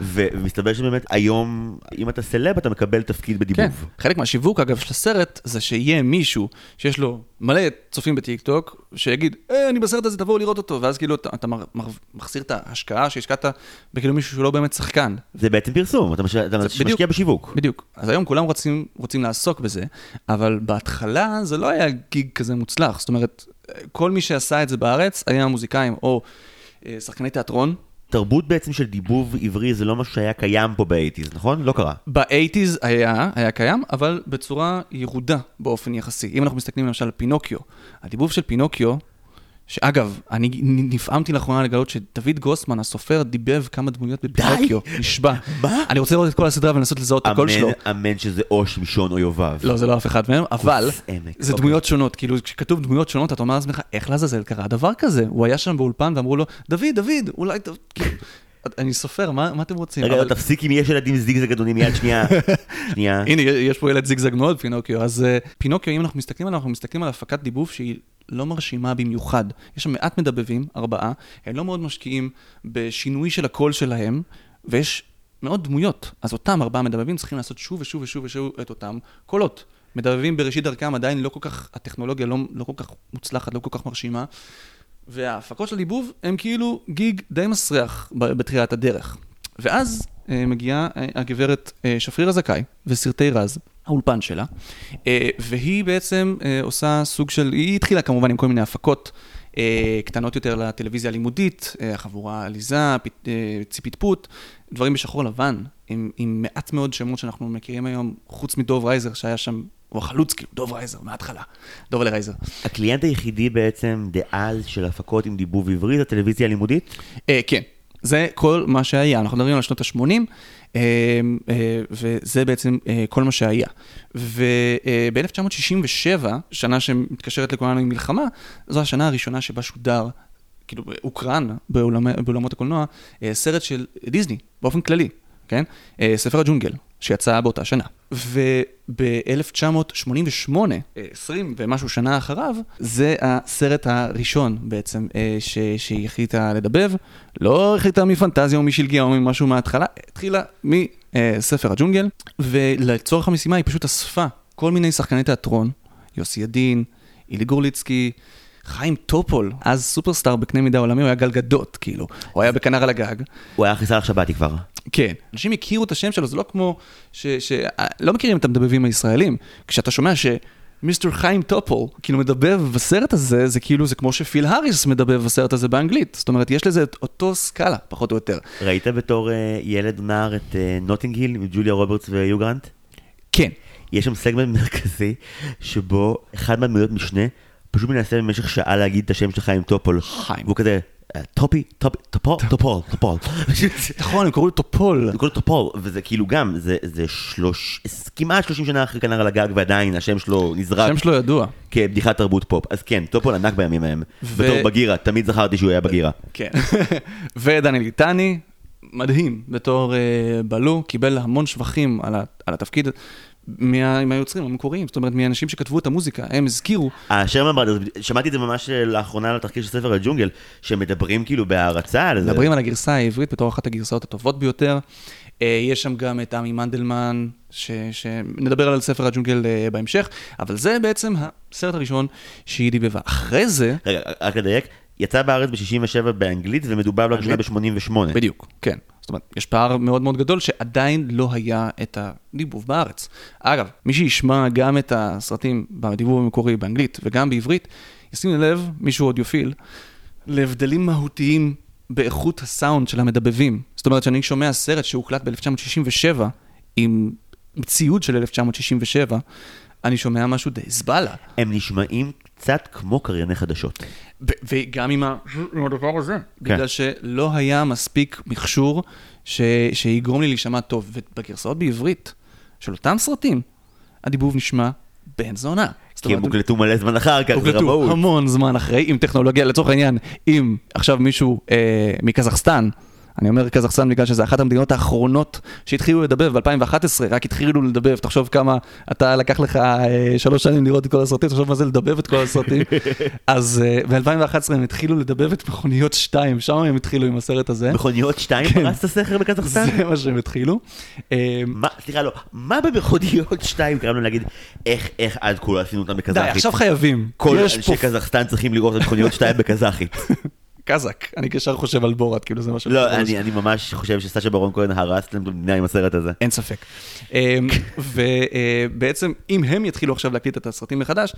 ומסתבר שבאמת היום, אם אתה סלב, אתה מקבל תפקיד כן, בדיבוב. חלק מהשיווק אגב של הסרט זה שיהיה מישהו שיש לו מלא צופים בטיק טוק, שיגיד, אה, אני בסרט הזה, תבואו לראות אותו, ואז כאילו אתה, אתה מר- מר- מחזיר את ההשקעה שהשקעת בכאילו מישהו שהוא לא באמת שחקן. זה בעצם פרסום, אתה, מש... אתה משקיע בדיוק. בשיווק. בדיוק. אז היום כולם רוצים, רוצים לעסוק בזה, אבל בהתחלה זה לא היה גיג כזה מוצלח. זאת אומרת, כל מי שעשה את זה בארץ היה מוזיקאים או אה, שחקני תיאטרון. תרבות בעצם של דיבוב עברי זה לא משהו שהיה קיים פה ב eighties, נכון? לא קרה. ב eighties היה, היה קיים, אבל בצורה ירודה באופן יחסי. אם אנחנו מסתכלים למשל על פינוקיו, הדיבוב של פינוקיו, שאגב, אני נפעמתי לאחרונה לגלות שדוד גרוסמן, הסופר, דיבב כמה דמויות בפינוקיו, נשבע. מה? אני רוצה לראות את כל הסדרה ולנסות לזהות את הקול שלו. אמן, אמן שזה או שמשון או יובב. לא, זה לא אף אחד מהם, אבל עמק, זה אוקיי. דמויות שונות. כאילו, כשכתוב דמויות שונות, אתה אומר לעצמך, איך לעזאזל קרה דבר כזה? הוא היה שם באולפן ואמרו לו, דוד, דוד, אולי... ת-" כאילו, אני סופר, מה מה אתם רוצים? רגע, אבל- תפסיק אם יש ילדים זיגזג אדוני מיד שנייה. [laughs] שנייה. הנה, יש פה ילד זיגזג מאוד, פינוקיו. אז אה, פינוקיו, אם אנחנו מסתכלים עליו, אנחנו מסתכלים על הפקת דיבוב שהיא לא מרשימה במיוחד. יש שם מעט מדבבים, ארבעה, הם לא מאוד משקיעים בשינוי של הקול שלהם, ויש מאוד דמויות. אז אותם ארבעה מדבבים צריכים לעשות שוב ושוב ושוב ושוב את אותם קולות. מדבבים בראשית דרכם עדיין לא כל כך, הטכנולוגיה לא, לא כל כך מוצלחת, לא כל כך מרשימה. וההפקות של הדיבוב הם כאילו גיג די מסריח בתחילת הדרך. ואז אה, מגיעה אה, הגברת אה, שפרירה זכאי וסרטי רז, האולפן שלה, אה, והיא בעצם אה, עושה סוג של, היא התחילה כמובן עם כל מיני הפקות אה, קטנות יותר לטלוויזיה הלימודית, אה, חבורה עליזה, אה, ציפית פוט, דברים בשחור לבן, עם, עם מעט מאוד שמות שאנחנו מכירים היום, חוץ מדוב רייזר שהיה שם הוא החלוץ, כאילו, דוב רייזר, מההתחלה. דוב רייזר. הקליינט היחידי בעצם דאז של הפקות עם דיבוב עברי זה טלוויזיה לימודית? אה, כן, זה כל מה שהיה. אנחנו מדברים על שנות ה-80, אה, אה, וזה בעצם אה, כל מה שהיה. וב-1967, שנה שמתקשרת לכולנו עם מלחמה, זו השנה הראשונה שבה שודר כאילו, הוקרן בעולמ, בעולמות הקולנוע, סרט של דיסני, באופן כללי, כן? ספר הג'ונגל, שיצא באותה שנה. וב-1988, 20 ומשהו שנה אחריו, זה הסרט הראשון בעצם אה, ש- שהיא החליטה לדבב. לא החליטה מפנטזיה או משלגיה או ממשהו מההתחלה, התחילה מספר הג'ונגל, ולצורך המשימה היא פשוט אספה כל מיני שחקני תיאטרון, יוסי ידין, אילי גורליצקי, חיים טופול, אז סופרסטאר בקנה מידה עולמי, הוא היה גלגדות, כאילו. הוא היה בכנר על הגג. הוא היה חיסר שבתי כבר. כן. אנשים הכירו את השם שלו, זה לא כמו ש... ש... לא מכירים את המדבבים הישראלים. כשאתה שומע ש... מיסטר חיים טופול, כאילו מדבב בסרט הזה, זה כאילו, זה כמו שפיל האריס מדבב בסרט הזה באנגלית. זאת אומרת, יש לזה את אותו סקאלה, פחות או יותר. ראית בתור uh, ילד נער את Notting uh, Hill עם ג'וליה רוברטס ויו גרנט? כן. יש שם סגמנט מרכזי, שבו אחד מהדמויות משנה פשוט מנסה במשך שעה להגיד את השם של חיים טופול. חיים. והוא כזה, טופי, טופי, טופול, טופול, טופול. [laughs] נכון, הם קראו לו טופול. הם קראו לו טופול, וזה כאילו גם, זה, שלוש, כמעט 30 שנה אחרי כנר על הגג, ועדיין השם שלו נזרק. השם שלו ידוע. כבדיחת תרבות פופ. אז כן, טופול ענק בימים ההם. בתור בגירה, תמיד זכרתי שהוא היה בגירה. כן. [laughs] ודניאל ליטני, מדהים, בתור uh, בלו, קיבל המון שבחים על התפקיד. מה, מהיוצרים המקוריים, זאת אומרת, מהאנשים שכתבו את המוזיקה, הם הזכירו. השרמן ברדרס, שמעתי את זה ממש לאחרונה על התחקיר של ספר הג'ונגל, שמדברים כאילו בהערצה על זה. מדברים על הגרסה העברית בתור אחת הגרסאות הטובות ביותר. יש שם גם את עמי מנדלמן, ש... שנדבר על ספר הג'ונגל בהמשך, אבל זה בעצם הסרט הראשון שהיא דיבבה. אחרי זה... רגע, רק לדייק, יצא בארץ ב-67 באנגלית ומדובר לראשונה ב-88. בדיוק, כן. זאת אומרת, יש פער מאוד מאוד גדול שעדיין לא היה את הדיבוב בארץ. אגב, מי שישמע גם את הסרטים בדיבוב המקורי באנגלית וגם בעברית, ישים לב, מישהו אודיופיל, להבדלים מהותיים באיכות הסאונד של המדבבים. זאת אומרת, כשאני שומע סרט שהוקלט ב-1967 עם ציוד של 1967, אני שומע משהו די זבלה. הם נשמעים קצת כמו קרייני חדשות. וגם עם, עם הדבר הזה, כן. בגלל שלא היה מספיק מכשור ש... שיגרום לי להישמע טוב. ובגרסאות בעברית של אותם סרטים, הדיבוב נשמע בן זונה. כי הם הוקלטו מלא זמן אחר כך, זה רמאות. הוקלטו המון זמן אחרי, עם טכנולוגיה, לצורך העניין, אם עכשיו מישהו אה, מקזחסטן, אני אומר קזחסטן בגלל שזה אחת המדינות האחרונות שהתחילו לדבב ב-2011, רק התחילו לדבב, תחשוב כמה, אתה לקח לך אה, שלוש שנים לראות את כל הסרטים, תחשוב מה זה לדבב את כל הסרטים. [laughs] אז אה, ב-2011 הם התחילו לדבב את מכוניות 2, שם הם התחילו עם הסרט הזה. מכוניות 2 כן. פרסת סכר בקזחסטן? זה מה שהם התחילו. מה, סליחה, לא, מה במכוניות 2 קראנו להגיד, איך, איך עד כה עשינו אותם בקזחית? די, עכשיו חייבים. כל אנשי קזחסטן צריכים לראות את מכוניות 2 בקזחית. [laughs] קזק, אני ישר חושב על בורת, כאילו זה מה ש... לא, אני, אני ממש חושב שסשה ברון כהן הרס את המדינה עם הסרט הזה. אין ספק. [laughs] ובעצם, אם הם יתחילו עכשיו להקליט את הסרטים מחדש,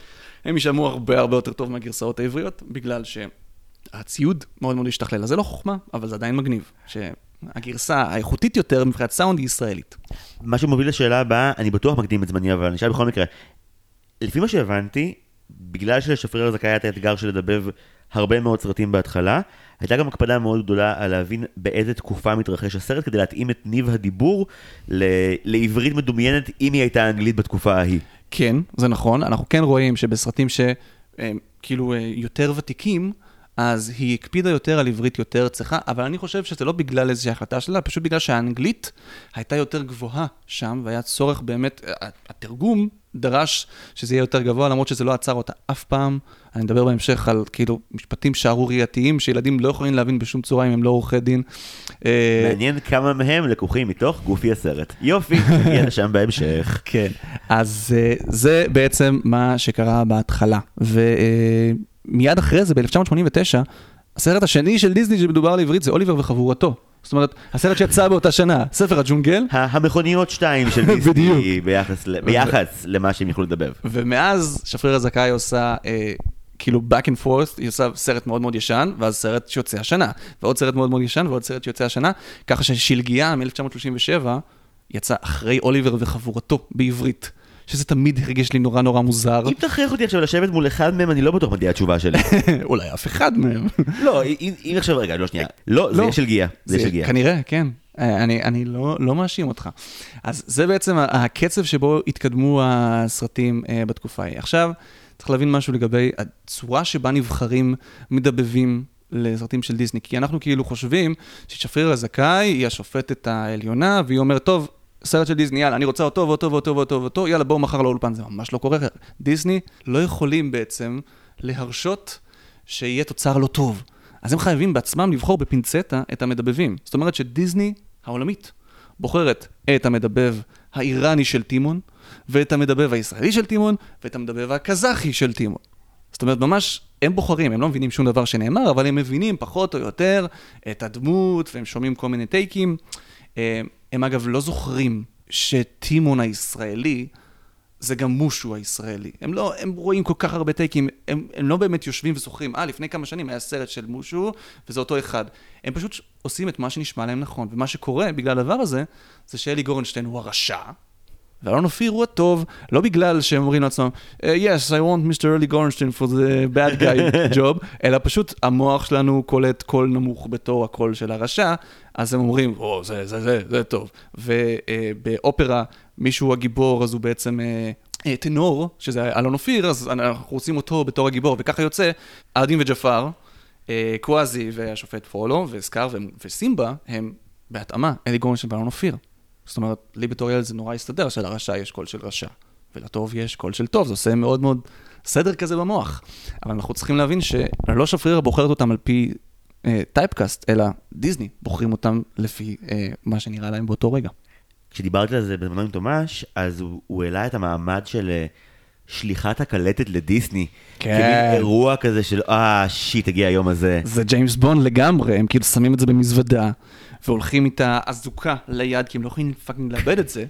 הם יישמעו הרבה הרבה יותר טוב מהגרסאות העבריות, בגלל שהציוד מאוד מאוד השתכלל. אז זה לא חוכמה, אבל זה עדיין מגניב. שהגרסה האיכותית יותר מבחינת סאונד היא ישראלית. מה שמוביל לשאלה הבאה, אני בטוח מקדים את זמני, אבל אני אשאל בכל מקרה. לפי מה שהבנתי, בגלל שלשפריר זכאי היה את האתגר של לדבב הרבה מאוד סרטים בהתחלה, הייתה גם הקפדה מאוד גדולה על להבין באיזה תקופה מתרחש הסרט, כדי להתאים את ניב הדיבור ל- לעברית מדומיינת, אם היא הייתה אנגלית בתקופה ההיא. כן, זה נכון. אנחנו כן רואים שבסרטים שכאילו יותר ותיקים, אז היא הקפידה יותר על עברית יותר צחה, אבל אני חושב שזה לא בגלל איזושהי החלטה שלה, פשוט בגלל שהאנגלית הייתה יותר גבוהה שם, והיה צורך באמת, התרגום דרש שזה יהיה יותר גבוה, למרות שזה לא עצר אותה אף פעם. אני מדבר בהמשך על כאילו משפטים שערורייתיים שילדים לא יכולים להבין בשום צורה אם הם לא עורכי דין. אה, מעניין כמה מהם לקוחים מתוך גופי הסרט. יופי, [laughs] נגיע לשם בהמשך. כן, אז אה, זה בעצם מה שקרה בהתחלה. ומיד אחרי זה, ב-1989, הסרט השני של דיסני שמדובר לעברית זה אוליבר וחבורתו. זאת אומרת, הסרט שיצא באותה שנה, ספר הג'ונגל, המכוניות שתיים של [laughs] דיסני. ביחס ביחס למה שהם יכלו לדבר. ומאז שפריר הזכאי עושה אה, כאילו back and forth, היא עושה סרט מאוד מאוד ישן, ואז סרט שיוצא השנה, ועוד סרט מאוד מאוד ישן, ועוד סרט שיוצא השנה, ככה ששלגיה מ-1937 יצא אחרי אוליבר וחבורתו בעברית, שזה תמיד הרגיש לי נורא נורא מוזר, אם תכריח אותי עכשיו לשבת מול אחד מהם, אני לא בטוח מה תהיה התשובה שלי. [laughs] אולי אף אחד מהם. [laughs] לא, אם עכשיו, רגע, לא שנייה. לא, זה לא. של גיאה. זה של גיאה. כנראה, כן. אה, אני, אני לא, לא מאשים אותך. אז זה בעצם הקצב שבו התקדמו הסרטים אה, בתקופה ההיא. עכשיו, צריך להבין משהו לגבי הצורה שבה נבחרים מדבבים לסרטים של דיסני, כי אנחנו כאילו חושבים ששפריר הזכאי היא השופטת העליונה, והיא אומרת, טוב, סרט של דיסני, יאללה, אני רוצה אותו ואותו ואותו ואותו ואותו, יאללה, בואו מחר לאולפן, זה ממש לא קורה. דיסני לא יכולים בעצם להרשות שיהיה תוצר לא טוב. אז הם חייבים בעצמם לבחור בפינצטה את המדבבים. זאת אומרת שדיסני העולמית בוחרת את המדבב האיראני של טימון, ואת המדבב הישראלי של טימון, ואת המדבב הקזחי של טימון. זאת אומרת, ממש, הם בוחרים, הם לא מבינים שום דבר שנאמר, אבל הם מבינים פחות או יותר את הדמות, והם שומעים כל מיני טייקים. אה, הם אגב לא זוכרים שטימון הישראלי זה גם מושו הישראלי. הם לא, הם רואים כל כך הרבה טייקים, הם, הם לא באמת יושבים וזוכרים, אה, לפני כמה שנים היה סרט של מושו, וזה אותו אחד. הם פשוט עושים את מה שנשמע להם נכון, ומה שקורה בגלל הדבר הזה, זה שאלי גורנשטיין הוא הרשע, ואלון אופיר הוא הטוב, לא בגלל שהם אומרים לעצמם, "Uh, yes, I want Mr. אלי גורנשטיין for the bad guy [laughs] job, אלא פשוט המוח שלנו קולט קול נמוך בתור הקול של הרשע, אז הם אומרים, או, זה, זה, זה, זה טוב. ובאופרה, מישהו הגיבור, אז הוא בעצם אה, אה, טנור, שזה אלון אופיר, אז אנחנו רוצים אותו בתור הגיבור, וככה יוצא, אלאדין וג'פר, אה, קוואזי והשופט פרולו, וסקאר וסימבה, הם בהתאמה אלי גורנשטיין ואלון אופיר. זאת אומרת, לי בתור ילד זה נורא הסתדר שלרשע יש קול של רשע, ולטוב יש קול של טוב, זה עושה מאוד מאוד סדר כזה במוח. אבל אנחנו צריכים להבין שלא שפרירה בוחרת אותם על פי אה, typecast, אלא דיסני בוחרים אותם לפי אה, מה שנראה להם באותו רגע. כשדיברתי על זה בזמנו עם תומש, אז הוא, הוא העלה את המעמד של אה, שליחת הקלטת לדיסני. כן. כמין אירוע כזה של, אה, shit, הגיע היום הזה. זה ג'יימס בונד לגמרי, הם כאילו שמים את זה במזוודה, והולכים איתה אזוקה ליד, כי הם לא יכולים fucking לאבד את זה,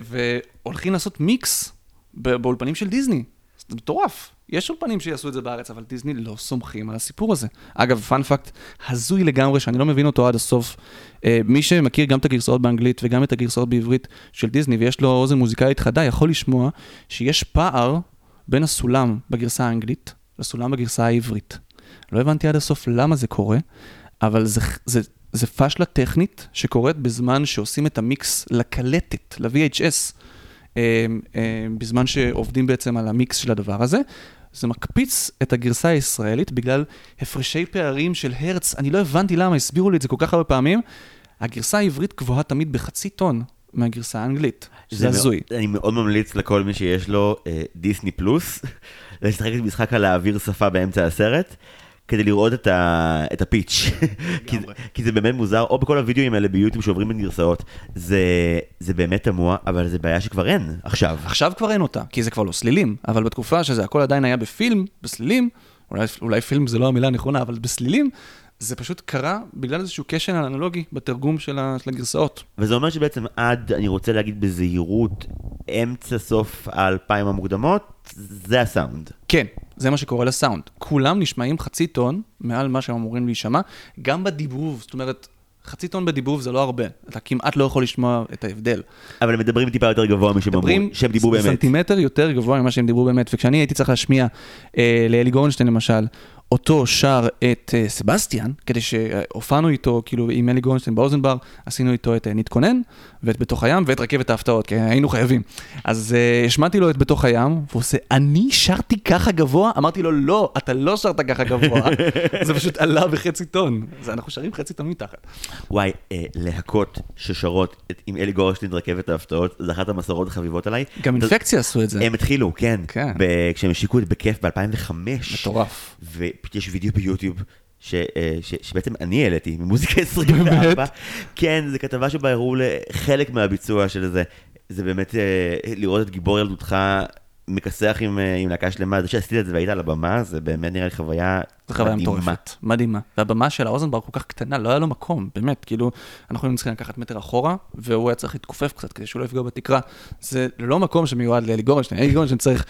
והולכים לעשות מיקס באולפנים של דיסני. זה מטורף. יש אולפנים שיעשו את זה בארץ, אבל דיסני לא סומכים על הסיפור הזה. אגב, פאנפקט הזוי לגמרי, שאני לא מבין אותו עד הסוף. אה, מי שמכיר גם את הגרסאות באנגלית וגם את הגרסאות בעברית של דיסני, ויש לו אוזן מוזיקלית חדה, יכול לשמוע שיש פער בין הסולם בגרסה האנגלית לסולם בגרסה העברית. לא הבנתי עד הסוף למה זה קורה, אבל זה, זה, זה פשלה טכנית שקורית בזמן שעושים את המיקס לקלטת, ל-VHS, אה, אה, בזמן שעובדים בעצם על המיקס של הדבר הזה. זה מקפיץ את הגרסה הישראלית בגלל הפרשי פערים של הרץ. אני לא הבנתי למה, הסבירו לי את זה כל כך הרבה פעמים. הגרסה העברית גבוהה תמיד בחצי טון מהגרסה האנגלית. זה הזוי. אני מאוד ממליץ לכל מי שיש לו אה, דיסני פלוס, לשחק את משחק על להעביר שפה באמצע הסרט. כדי לראות את, ה... את הפיץ', כי, כי זה באמת מוזר, או בכל הוידאוים האלה ביוטיוב שעוברים בין גרסאות, זה, זה באמת תמוה, אבל זה בעיה שכבר אין עכשיו. עכשיו כבר אין אותה, כי זה כבר לא סלילים, אבל בתקופה שזה הכל עדיין היה בפילם, בסלילים, אולי, אולי פילם זה לא המילה הנכונה, אבל בסלילים, זה פשוט קרה בגלל איזשהו כשל אנלוגי בתרגום של, ה, של הגרסאות. וזה אומר שבעצם עד, אני רוצה להגיד בזהירות, אמצע סוף האלפיים המוקדמות, זה הסאונד. כן, זה מה שקורה לסאונד. כולם נשמעים חצי טון מעל מה שהם אמורים להישמע, גם בדיבוב, זאת אומרת, חצי טון בדיבוב זה לא הרבה, אתה כמעט לא יכול לשמוע את ההבדל. אבל הם מדברים טיפה יותר גבוה משהם אמרו, מדברים שהם דיברו באמת. סנטימטר יותר גבוה ממה שהם דיברו באמת, וכשאני הייתי צריך להשמיע אה, לאלי גורנשטיין למשל, אותו שר את uh, סבסטיאן, כדי שהופענו איתו, כאילו עם אלי גורנשטיין באוזנבר, עשינו איתו את uh, נתכונן, ואת בתוך הים, ואת רכבת ההפתעות, כי היינו חייבים. אז uh, השמעתי לו את בתוך הים, והוא עושה, אני שרתי ככה גבוה? אמרתי לו, לא, אתה לא שרת ככה גבוה, [laughs] זה פשוט עלה בחצי טון. אז אנחנו שרים חצי טון מתחת. וואי, אה, להקות ששרות את, עם אלי גורנשטיין רכבת ההפתעות, זה אחת המסורות החביבות עליי. גם אינפקציה עשו את זה. הם התחילו, כן. כן. כשהם השיקו את בכיף ב-2005. מטורף. ויש וידאו ביוטיוב. ש, אה, ש, שבעצם אני העליתי ממוזיקה [laughs] 24. באמת? כן, זו כתבה שבה הראו לחלק מהביצוע של זה. זה באמת אה, לראות את גיבור ילדותך מכסח עם, אה, עם להקה שלמה. זה שעשית את זה והיית על הבמה, זה באמת נראה לי חוויה זו חוויה מדהימה. מטורפת, מדהימה. והבמה של האוזנבר כל כך קטנה, לא היה לו מקום, באמת, כאילו, אנחנו היינו צריכים לקחת מטר אחורה, והוא היה צריך להתכופף קצת כדי שהוא לא יפגע בתקרה. זה לא מקום שמיועד לאלי גורנשטיין, אלי גורנשטיין צריך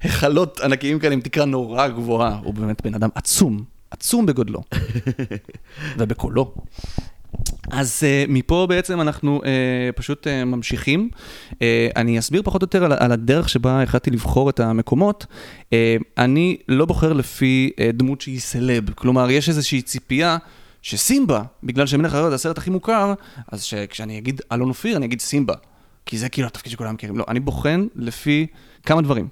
היכלות ענקיים כאלה עם תקרה נורא גבוהה, הוא באמת בן אדם עצום, עצום בגודלו, [laughs] ובקולו. אז uh, מפה בעצם אנחנו uh, פשוט uh, ממשיכים. Uh, אני אסביר פחות או יותר על, על הדרך שבה החלטתי לבחור את המקומות. Uh, אני לא בוחר לפי uh, דמות שהיא סלב, כלומר יש איזושהי ציפייה שסימבה, בגלל שמלך האריות זה הסרט הכי מוכר, אז כשאני אגיד אלון אופיר אני אגיד סימבה, כי זה כאילו התפקיד שכולם מכירים. לא, אני בוחן לפי כמה דברים.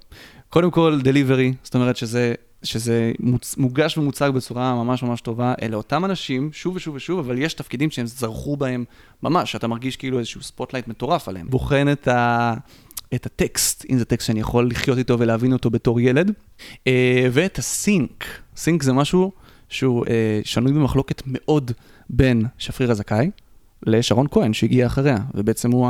קודם כל, דליברי, זאת אומרת שזה שזה מוצ... מוגש ומוצג בצורה ממש ממש טובה, אלה אותם אנשים, שוב ושוב ושוב, אבל יש תפקידים שהם זרחו בהם ממש, שאתה מרגיש כאילו איזשהו spotlight מטורף עליהם. בוחן את, ה... את הטקסט, אם זה טקסט שאני יכול לחיות איתו ולהבין אותו בתור ילד, אה, ואת ה sync. sync זה משהו שהוא אה, שנוי במחלוקת מאוד בין שפרירה זכאי לשרון כהן, שהגיע אחריה, ובעצם הוא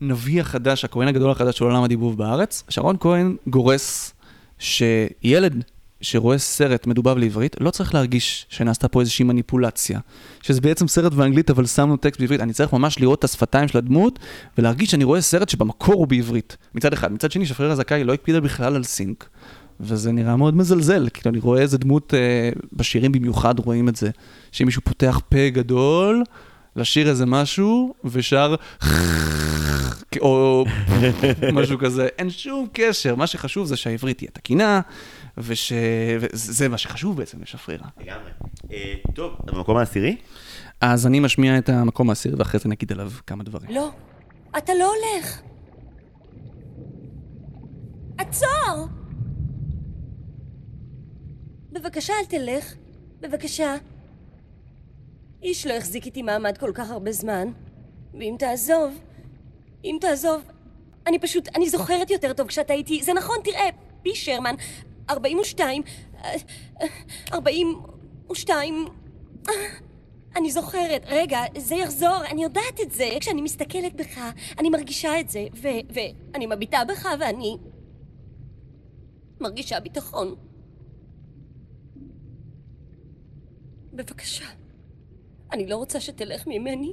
הנביא החדש, הכהן הגדול החדש של עולם הדיבוב בארץ. שרון כהן גורס שילד שרואה סרט מדובב לעברית, לא צריך להרגיש שנעשתה פה איזושהי מניפולציה. שזה בעצם סרט באנגלית, אבל שמנו טקסט בעברית. אני צריך ממש לראות את השפתיים של הדמות, ולהרגיש שאני רואה סרט שבמקור הוא בעברית. מצד אחד. מצד שני, שפריר הזכאי לא הקפידה בכלל על סינק, וזה נראה מאוד מזלזל. כאילו, אני רואה איזה דמות, אה, בשירים במיוחד רואים את זה, שמישהו פותח פה גדול, לשיר איזה משהו, ושר או משהו כזה, אין שום קשר, מה שחשוב זה שהעברית תהיה תקינה, וש... וזה מה שחשוב בעצם לשפרירה. לגמרי. אה, טוב, אתה במקום העשירי? אז אני משמיע את המקום העשירי, ואחרי זה נגיד עליו כמה דברים. לא, אתה לא הולך. עצור! בבקשה, אל תלך. בבקשה. איש לא החזיק איתי מעמד כל כך הרבה זמן. ואם תעזוב, אם תעזוב, אני פשוט, אני זוכרת יותר טוב כשאתה איתי. זה נכון, תראה, פי שרמן, 42, אה, 42, אני זוכרת, רגע, זה יחזור, אני יודעת את זה. כשאני מסתכלת בך, אני מרגישה את זה, ו... ואני מביטה בך ואני... מרגישה ביטחון. בבקשה, אני לא רוצה שתלך ממני.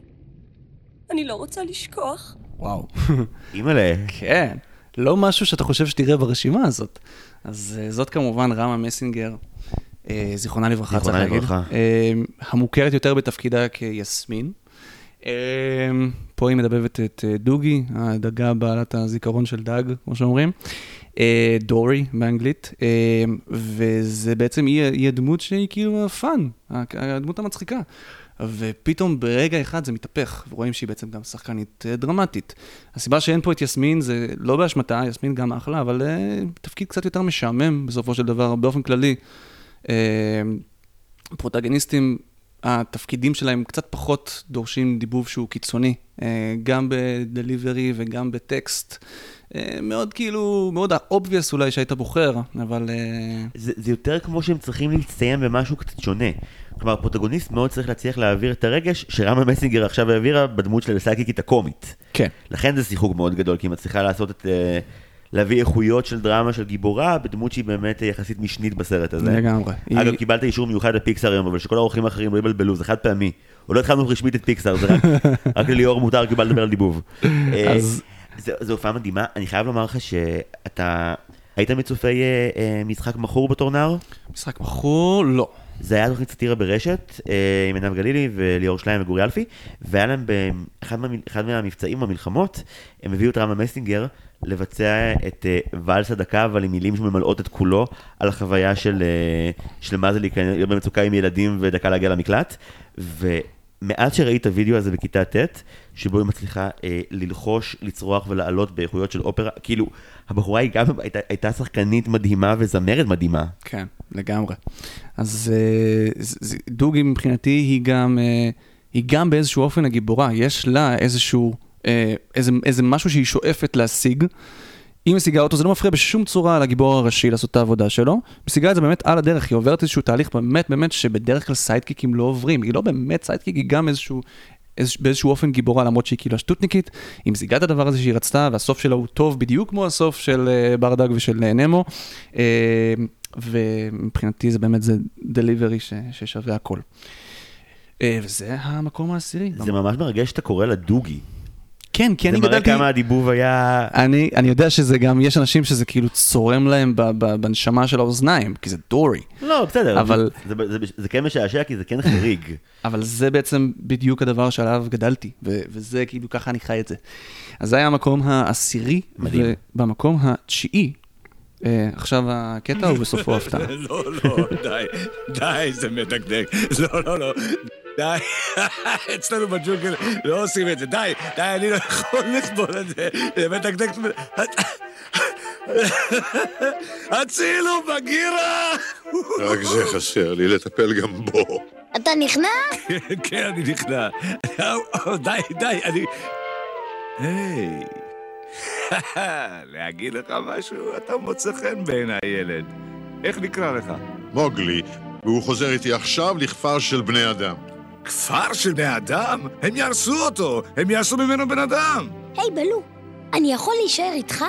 אני לא רוצה לשכוח. וואו. [laughs] אימא'לה. כן, לא משהו שאתה חושב שתראה ברשימה הזאת. אז uh, זאת כמובן רמה מסינגר, uh, זיכרונה לברכה, צריך זיכרונה להגיד. לברכה. Uh, המוכרת יותר בתפקידה כיסמין. פה היא מדבבת את דוגי, הדגה בעלת הזיכרון של דג, כמו שאומרים. דורי באנגלית, וזה בעצם, היא הדמות שהיא כאילו הפאן, הדמות המצחיקה. ופתאום ברגע אחד זה מתהפך, ורואים שהיא בעצם גם שחקנית אה, דרמטית. הסיבה שאין פה את יסמין זה לא באשמתה, יסמין גם אחלה, אבל uh, תפקיד קצת יותר משעמם בסופו של דבר, באופן כללי. Uh, פרוטגניסטים, התפקידים שלהם קצת פחות דורשים דיבוב שהוא קיצוני, גם בדליברי וגם בטקסט. מאוד כאילו, מאוד ה-obvious אולי שהיית בוחר, אבל... זה, זה יותר כמו שהם צריכים להצטיין במשהו קצת שונה. כלומר, הפרוטגוניסט מאוד צריך להצליח להעביר את הרגש שרמה מסינגר עכשיו העבירה בדמות של הסאקיקית הקומית. כן. לכן זה שיחוק מאוד גדול, כי היא מצליחה לעשות את... אה, להביא איכויות של דרמה של גיבורה בדמות שהיא באמת אה, יחסית משנית בסרט הזה. לגמרי. אגב, היא- קיבלת אישור מיוחד לפיקסאר היום, אבל שכל האורחים האחרים לא יבלבלו, זה חד פעמי. עוד לא התחלנו רשמית את פיקסאר, זה רק, [laughs] רק לליאור מותר קיבל לדבר על דיבוב. אה, אז- זו הופעה מדהימה, אני חייב לומר לך שאתה... היית מצופי אה, אה, משחק מכור בתור נער? משחק מכור? לא. זה היה תוכנית סאטירה ברשת, אה, עם עינב גלילי וליאור שליים וגורי אלפי, והיה להם באחד מה, אחד מהמבצעים במלחמות, הם הביאו את רמה מסינגר לבצע את אה, ואלס הדקה, אבל עם מילים שממלאות את כולו, על החוויה של, אה, של מה זה להיות במצוקה עם ילדים ודקה להגיע למקלט. ומאז שראית את הוידאו הזה בכיתה ט', שבו היא מצליחה אה, ללחוש, לצרוח ולעלות באיכויות של אופרה, כאילו, הבחורה היא גם הייתה, הייתה שחקנית מדהימה וזמרת מדהימה. כן, לגמרי. אז אה, דוגי מבחינתי היא גם, אה, היא גם באיזשהו אופן הגיבורה, יש לה איזשהו, אה, איזה, איזה משהו שהיא שואפת להשיג. היא משיגה אותו, זה לא מפריע בשום צורה לגיבור הראשי לעשות את העבודה שלו. משיגה את זה באמת על הדרך, היא עוברת איזשהו תהליך באמת באמת שבדרך כלל sidekick ים לא עוברים. היא לא באמת sidekick, היא גם איזשהו, איז, באיזשהו אופן גיבורה, למרות שהיא כאילו השטותניקית. היא משיגה את הדבר הזה שהיא רצתה, והסוף שלה הוא טוב בדיוק כמו הסוף של אה, ברדג ושל אה, נמו. אה, ומבחינתי זה באמת, זה דליברי ששווה הכל. וזה המקום העשירי. זה ממש מרגש שאתה קורא לה דוגי. כן, כי אני זה מראה גדלתי... כמה הדיבוב היה... אני, אני יודע שזה גם, יש אנשים שזה כאילו צורם להם ב, ב, בנשמה של האוזניים, כי זה דורי. לא, בסדר, אבל- זה, זה, זה, זה כן משעשע כי זה כן חריג. [laughs] אבל זה בעצם בדיוק הדבר שעליו גדלתי, ו- וזה כאילו ככה אני חי את זה. אז זה היה המקום העשירי, מדהים. ובמקום התשיעי, אה, עכשיו הקטע הוא בסופו [laughs] הפתעה. לא, לא, די, די, זה מדקדק. לא, לא, לא, די. [laughs] אצלנו בג'ונגל לא עושים את זה. די, די, אני לא יכול לסבול את זה. זה מדקדק. [laughs] הצילו, בגירה! רק זה חסר לי, לטפל גם בו. אתה נכנע? [laughs] כן, אני נכנע. די, די, אני... היי. להגיד לך משהו? אתה מוצא חן בעיניי, ילד. איך נקרא לך? מוגלי, והוא חוזר איתי עכשיו לכפר של בני אדם. כפר של בני אדם? הם יהרסו אותו! הם יעשו ממנו בן אדם! היי, בלו, אני יכול להישאר איתך?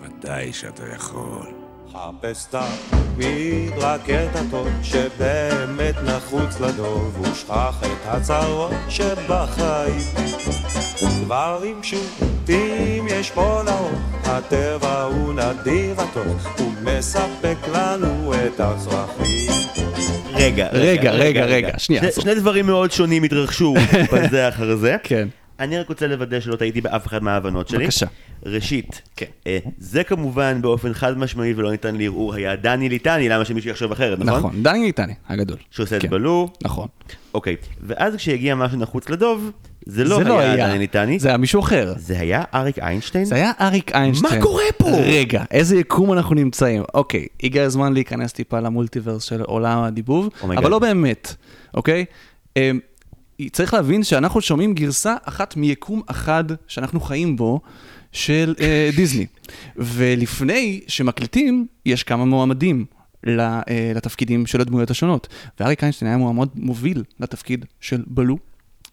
ודאי שאתה יכול. חפש תמיד רק את הטוב שבאמת נחוץ לדוב ושכח את הצרות שבחיים דברים פשוטים יש פה לאור הטבע הוא נדיר הטוב הוא מספק לנו את הצרכים רגע, רגע, רגע, רגע, שנייה, שני, דברים מאוד שונים התרחשו [laughs] בזה אחר זה. כן. אני רק רוצה לוודא שלא טעיתי באף אחד מההבנות שלי. בבקשה. ראשית, כן. אה, זה כמובן באופן חד משמעי ולא ניתן לערעור היה דני ליטני, למה שמישהו יחשוב אחרת, נכון? נכון, דני איתני, הגדול. שעושה את כן, בלו, נכון. אוקיי. ואז כשהגיע משהו נחוץ לדוב, זה זה לא היה דני ליטני, זה היה מישהו אחר. זה היה אריק איינשטיין. זה היה אריק איינשטיין. מה קורה פה? רגע, איזה יקום אנחנו נמצאים? אוקיי, הגיע הזמן להיכנס טיפה למולטיברס של עולם הדיבוב, Oh אבל God. לא באמת, אוקיי? אמ, צריך להבין שאנחנו שומעים גרסה אחת מיקום אחד שאנחנו חיים בו, של אה, דיסני. ולפני שמקליטים, יש כמה מועמדים. אה, לתפקידים של הדמויות השונות. ואריק איינשטיין היה מועמד מוביל לתפקיד של בלו,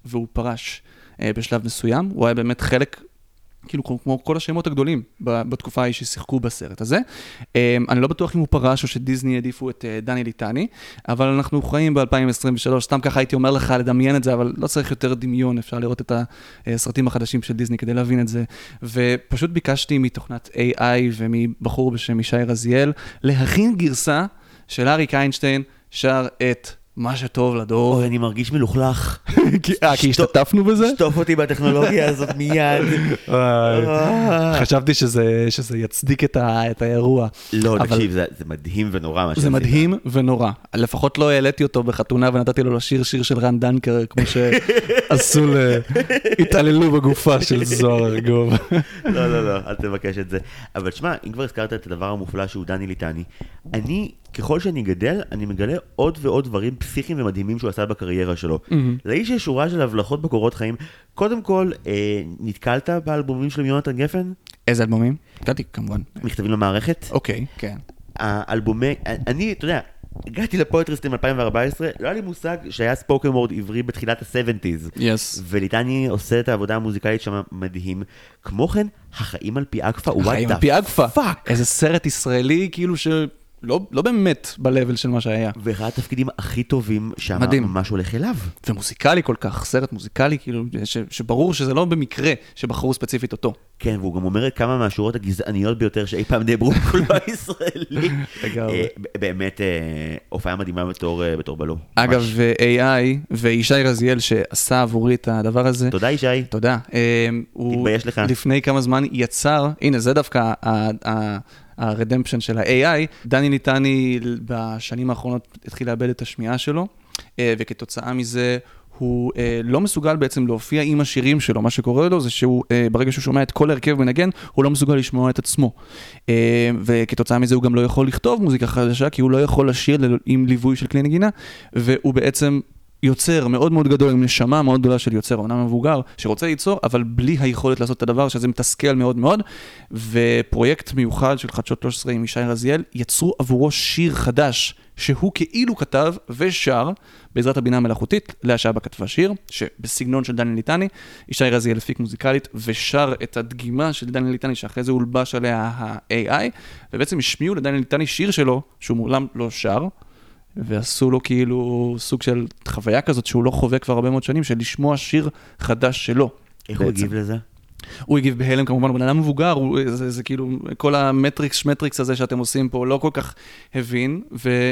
והוא פרש אה, בשלב מסוים. הוא היה באמת חלק כאילו כמו, כל השמות הגדולים בתקופה ההיא ששיחקו בסרט הזה. Um, אני לא בטוח אם הוא פרש או שדיסני העדיפו את uh, דני ליטני, אבל אנחנו חיים ב-2023, סתם ככה הייתי אומר לך לדמיין את זה, אבל לא צריך יותר דמיון, אפשר לראות את הסרטים החדשים של דיסני כדי להבין את זה. ופשוט ביקשתי מתוכנת AI ומבחור בשם ישי רזיאל להכין גרסה של אריק איינשטיין שר את מה שטוב לדור. אוי, אני מרגיש מלוכלך. [laughs] כי- אה, השתתפנו בזה? שטוף אותי בטכנולוגיה הזאת מיד. [laughs] אה. חשבתי שזה, שזה יצדיק את, האירוע. לא, תקשיב, זה זה מדהים ונורא מה זה שעשית. מדהים ונורא. לפחות לא העליתי אותו בחתונה ונתתי לו לשיר שיר של רן דנקר, כמו שעשו, [laughs] ל... התעללו בגופה של זוהר ארגוב. לא, לא, לא, אל תבקש את זה. אבל שמע, אם כבר הזכרת את הדבר המופלא שהוא דני ליטני, אני, ככל שאני גדל, אני מגלה עוד ועוד דברים פסיכיים ומדהימים שהוא עשה בקריירה שלו. לאיש יש שורה של הבלחות בקורות חיים. קודם כל, אה, נתקלת באלבומים של יונתן גפן? איזה אלבומים? ליטני כמובן. מכתבים למערכת? אוקיי, כן. האלבומי, אני, אתה יודע, הגעתי לפואטרי סלאם 2014, לא היה לי מושג שהיה spoken word עברי בתחילת ה-70's. Yes. וליטני עושה את העבודה המוזיקלית שם מדהים. כמו כן, החיים על פי אגפה, פי אגפה. Fuck. איזה סרט ישראלי, כאילו ש... לא, לא באמת ב-level של מה שהיה. ואחד התפקידים הכי טובים שם מדהים. ממש הולך אליו. ומוזיקלי כל כך, סרט מוזיקלי, כאילו, ש, שברור שזה לא במקרה שבחרו ספציפית אותו. כן, והוא גם אומר כמה מהשורות הגזעניות ביותר שאי פעם נאמרו [laughs] בקולנוע הישראלי. אה, באמת, אה, הופעה מדהימה בתור אה, בתור בלו. אגב. AI וישי רזיאל שעשה עבורי את הדבר הזה, תודה ישי. תודה. תתבייש לך. לפני כמה זמן יצר, הנה זה דווקא הרדמפשן של ה-AI, דני ליטני בשנים האחרונות התחיל לאבד את השמיעה שלו, אה, וכתוצאה מזה הוא אה, לא מסוגל בעצם להופיע עם השירים שלו, מה שקורה לו זה שהוא, אה, ברגע שהוא שומע את כל ההרכב מנגן, הוא לא מסוגל לשמוע את עצמו. אה, וכתוצאה מזה הוא גם לא יכול לכתוב מוזיקה חדשה, כי הוא לא יכול לשיר עם ליווי של כלי נגינה, והוא בעצם יוצר מאוד מאוד גדול, עם נשמה מאוד גדולה של יוצר, אומנם מבוגר, שרוצה ליצור, אבל בלי היכולת לעשות את הדבר, שזה מתסכל מאוד מאוד. ופרויקט מיוחד של חדשות 13 עם ישי רזיאל, יצרו עבורו שיר חדש, שהוא כאילו כתב ושר, בעזרת הבינה המלאכותית, לאה שבא כתבה שיר, שבסגנון של דניאל ליטני, ישי רזיאל הפיק מוזיקלית, ושר את הדגימה של דניאל ליטני, שאחרי זה הולבש עליה ה-AI, ובעצם השמיעו לדניאל ליטני שיר שלו, שהוא מעולם לא שר. ועשו לו כאילו סוג של חוויה כזאת שהוא לא חווה כבר הרבה מאוד שנים, של לשמוע שיר חדש שלו. איך הוא בעצם. הגיב לזה? הוא הגיב בהלם כמובן, הוא בן אדם מבוגר, הוא, זה, זה כאילו, כל המטריקס שמטריקס הזה שאתם עושים פה, לא כל כך הבין, ו,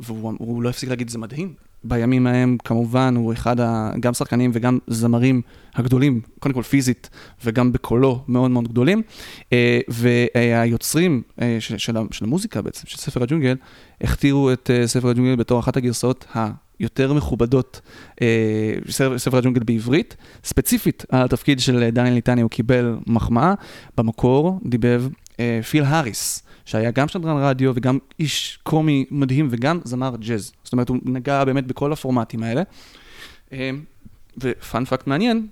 והוא הוא לא הפסיק להגיד, זה מדהים. בימים ההם, כמובן, הוא אחד, ה, גם שחקנים וגם זמרים הגדולים, קודם כל פיזית וגם בקולו מאוד מאוד גדולים. אה, והיוצרים אה, של, של, ה- של המוזיקה בעצם, של ספר הג'ונגל, הכתירו את אה, ספר הג'ונגל בתור אחת הגרסאות היותר מכובדות, אה, ספר, ספר הג'ונגל בעברית. ספציפית, על התפקיד של דניאל ליטני הוא קיבל מחמאה. במקור דיבב פיל האריס, שהיה גם שדרן רדיו וגם איש קומי מדהים וגם זמר ג'אז. זאת אומרת, הוא נגע באמת בכל הפורמטים האלה. אה, ופאנפקט מעניין,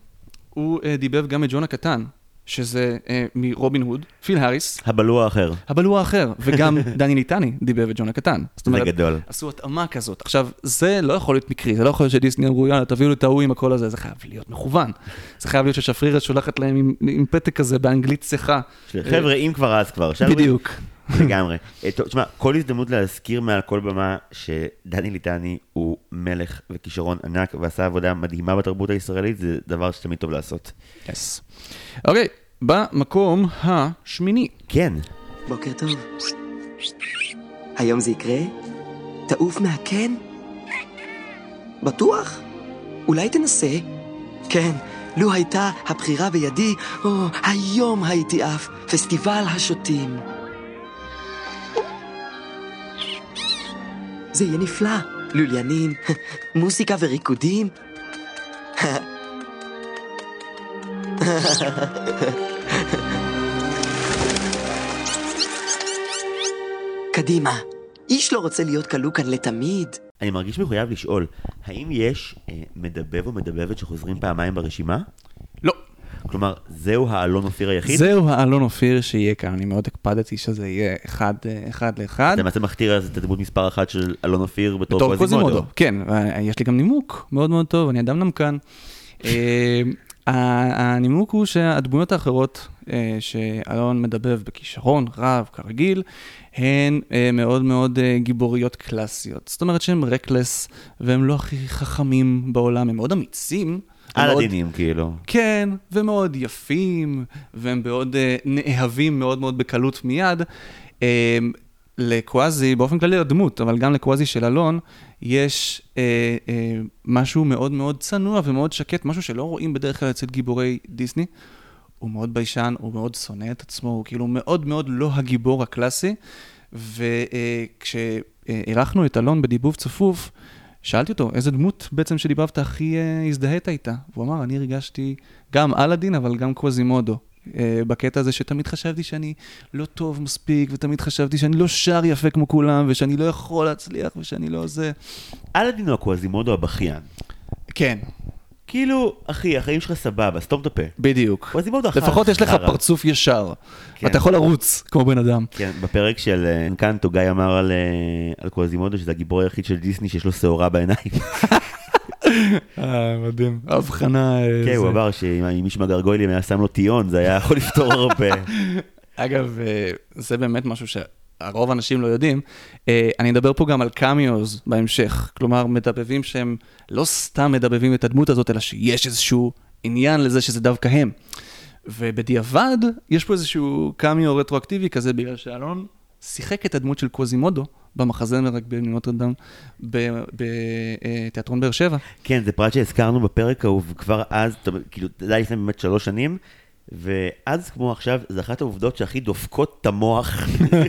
הוא אה, דיבב גם את ג'ון הקטן, שזה אה, מרובין הוד, פיל האריס, הבלוע האחר. אבל הוא האחר, וגם [laughs] דני ליטני דיבב את ג'ון הקטן. זאת זה אומרת, גדול. עשו התאמה כזאת. עכשיו, זה לא יכול להיות מקרי, זה לא יכול להיות שדיסני אמרו, יאללה, תביאו לי את ההוא עם הקול הזה, זה חייב להיות מכוון. זה חייב להיות ששפרירת שולחת להם עם, עם פתק כזה באנגלית צחה. חבר'ה, אם כבר אז כבר. בדיוק. [laughs] לגמרי. אה, טוב, תשמע, כל הזדמנות להזכיר מעל כל במה שדני ליטני הוא מלך וכישרון ענק ועשה עבודה מדהימה בתרבות הישראלית, זה דבר שתמיד טוב לעשות. יס. אוקיי, במקום השמיני. כן, בוקר טוב. היום זה יקרה? תעוף מהקן? בטוח? אולי תנסה? כן, לו הייתה הבחירה בידי, או, היום הייתי עף. פסטיבל השוטים. זה יהיה נפלא. לוליינים, מוסיקה וריקודים. קדימה. איש לא רוצה להיות כלוא כאן לתמיד. אני מרגיש מחויב לשאול, האם יש אה, מדבב או מדבבת שחוזרים פעמיים ברשימה? כלומר, זהו האלון אופיר היחיד? זהו האלון אופיר שיהיה כאן, אני מאוד הקפדתי שזה יהיה אחד, אה, אחד לאחד. אתה למעשה מכתיר אז את הדמות מספר אחת של אלון אופיר בתור בתור קוזימודו. כן, יש לי גם נימוק מאוד מאוד טוב, אני אדם נמקן. אה, [laughs] הנימוק הוא שהדמויות האחרות אה, שאלון מדבב בכישרון רב, כרגיל, הן אה, מאוד מאוד אה, גיבוריות קלאסיות. זאת אומרת שהן רקלס, והם לא הכי חכמים בעולם, הם מאוד אמיצים. על הדינים, כאילו. כן, ומאוד יפים, והם מאוד uh, נאהבים מאוד מאוד בקלות מיד. Um, לקוואזי, באופן כללי לדמות, אבל גם לקוואזי של אלון, יש uh, uh, משהו מאוד מאוד צנוע ומאוד שקט, משהו שלא רואים בדרך כלל אצל גיבורי דיסני. הוא מאוד ביישן, הוא מאוד שונא את עצמו, הוא כאילו מאוד מאוד לא הגיבור הקלאסי. וכשאירחנו את אלון בדיבוב צפוף, שאלתי אותו, איזה דמות בעצם שדיבבת הכי uh, הזדהית איתה? והוא אמר, אני הרגשתי גם אלאדין, אבל גם קווזימודו. Uh, בקטע הזה שתמיד חשבתי שאני לא טוב מספיק, ותמיד חשבתי שאני לא שר יפה כמו כולם, ושאני לא יכול להצליח, ושאני לא זה. אלאדין הוא הקווזימודו הבכיין. כן, כאילו, אחי, החיים שלך סבבה, סתום את הפה. בדיוק. אחר. לפחות יש לך. פרצוף ישר. כן. אתה יכול לרוץ כמו בן אדם. כן, בפרק של אה, אנקנטו, גיא אמר על, אה, על שזה הגיבור היחיד של דיסני שיש לו שעורה בעיניים. אה, מדהים. הבחנה... כן, הוא. אמר שאם איש מהגרגוילים היה שם לו טיון, זה היה יכול לפתור הרבה. [laughs] אגב, זה באמת משהו הרוב האנשים לא יודעים, אה, אני אדבר פה גם על קמיוז בהמשך. כלומר, מדבבים שהם לא סתם מדבבים את הדמות הזאת, אלא שיש איזשהו עניין לזה שזה דווקא הם. ובדיעבד, יש פה איזשהו קמיו רטרואקטיבי כזה, בגלל שאלון שיחק את הדמות של קוזימודו במחזמר רק בנוטרדם בתיאטרון באר שבע. כן, זה פרט שהזכרנו בפרק ההוא, וכבר אז, כאילו, זה היה לפני באמת שלוש שנים, ואז כמו עכשיו, זה אחת העובדות שהכי דופקות את המוח.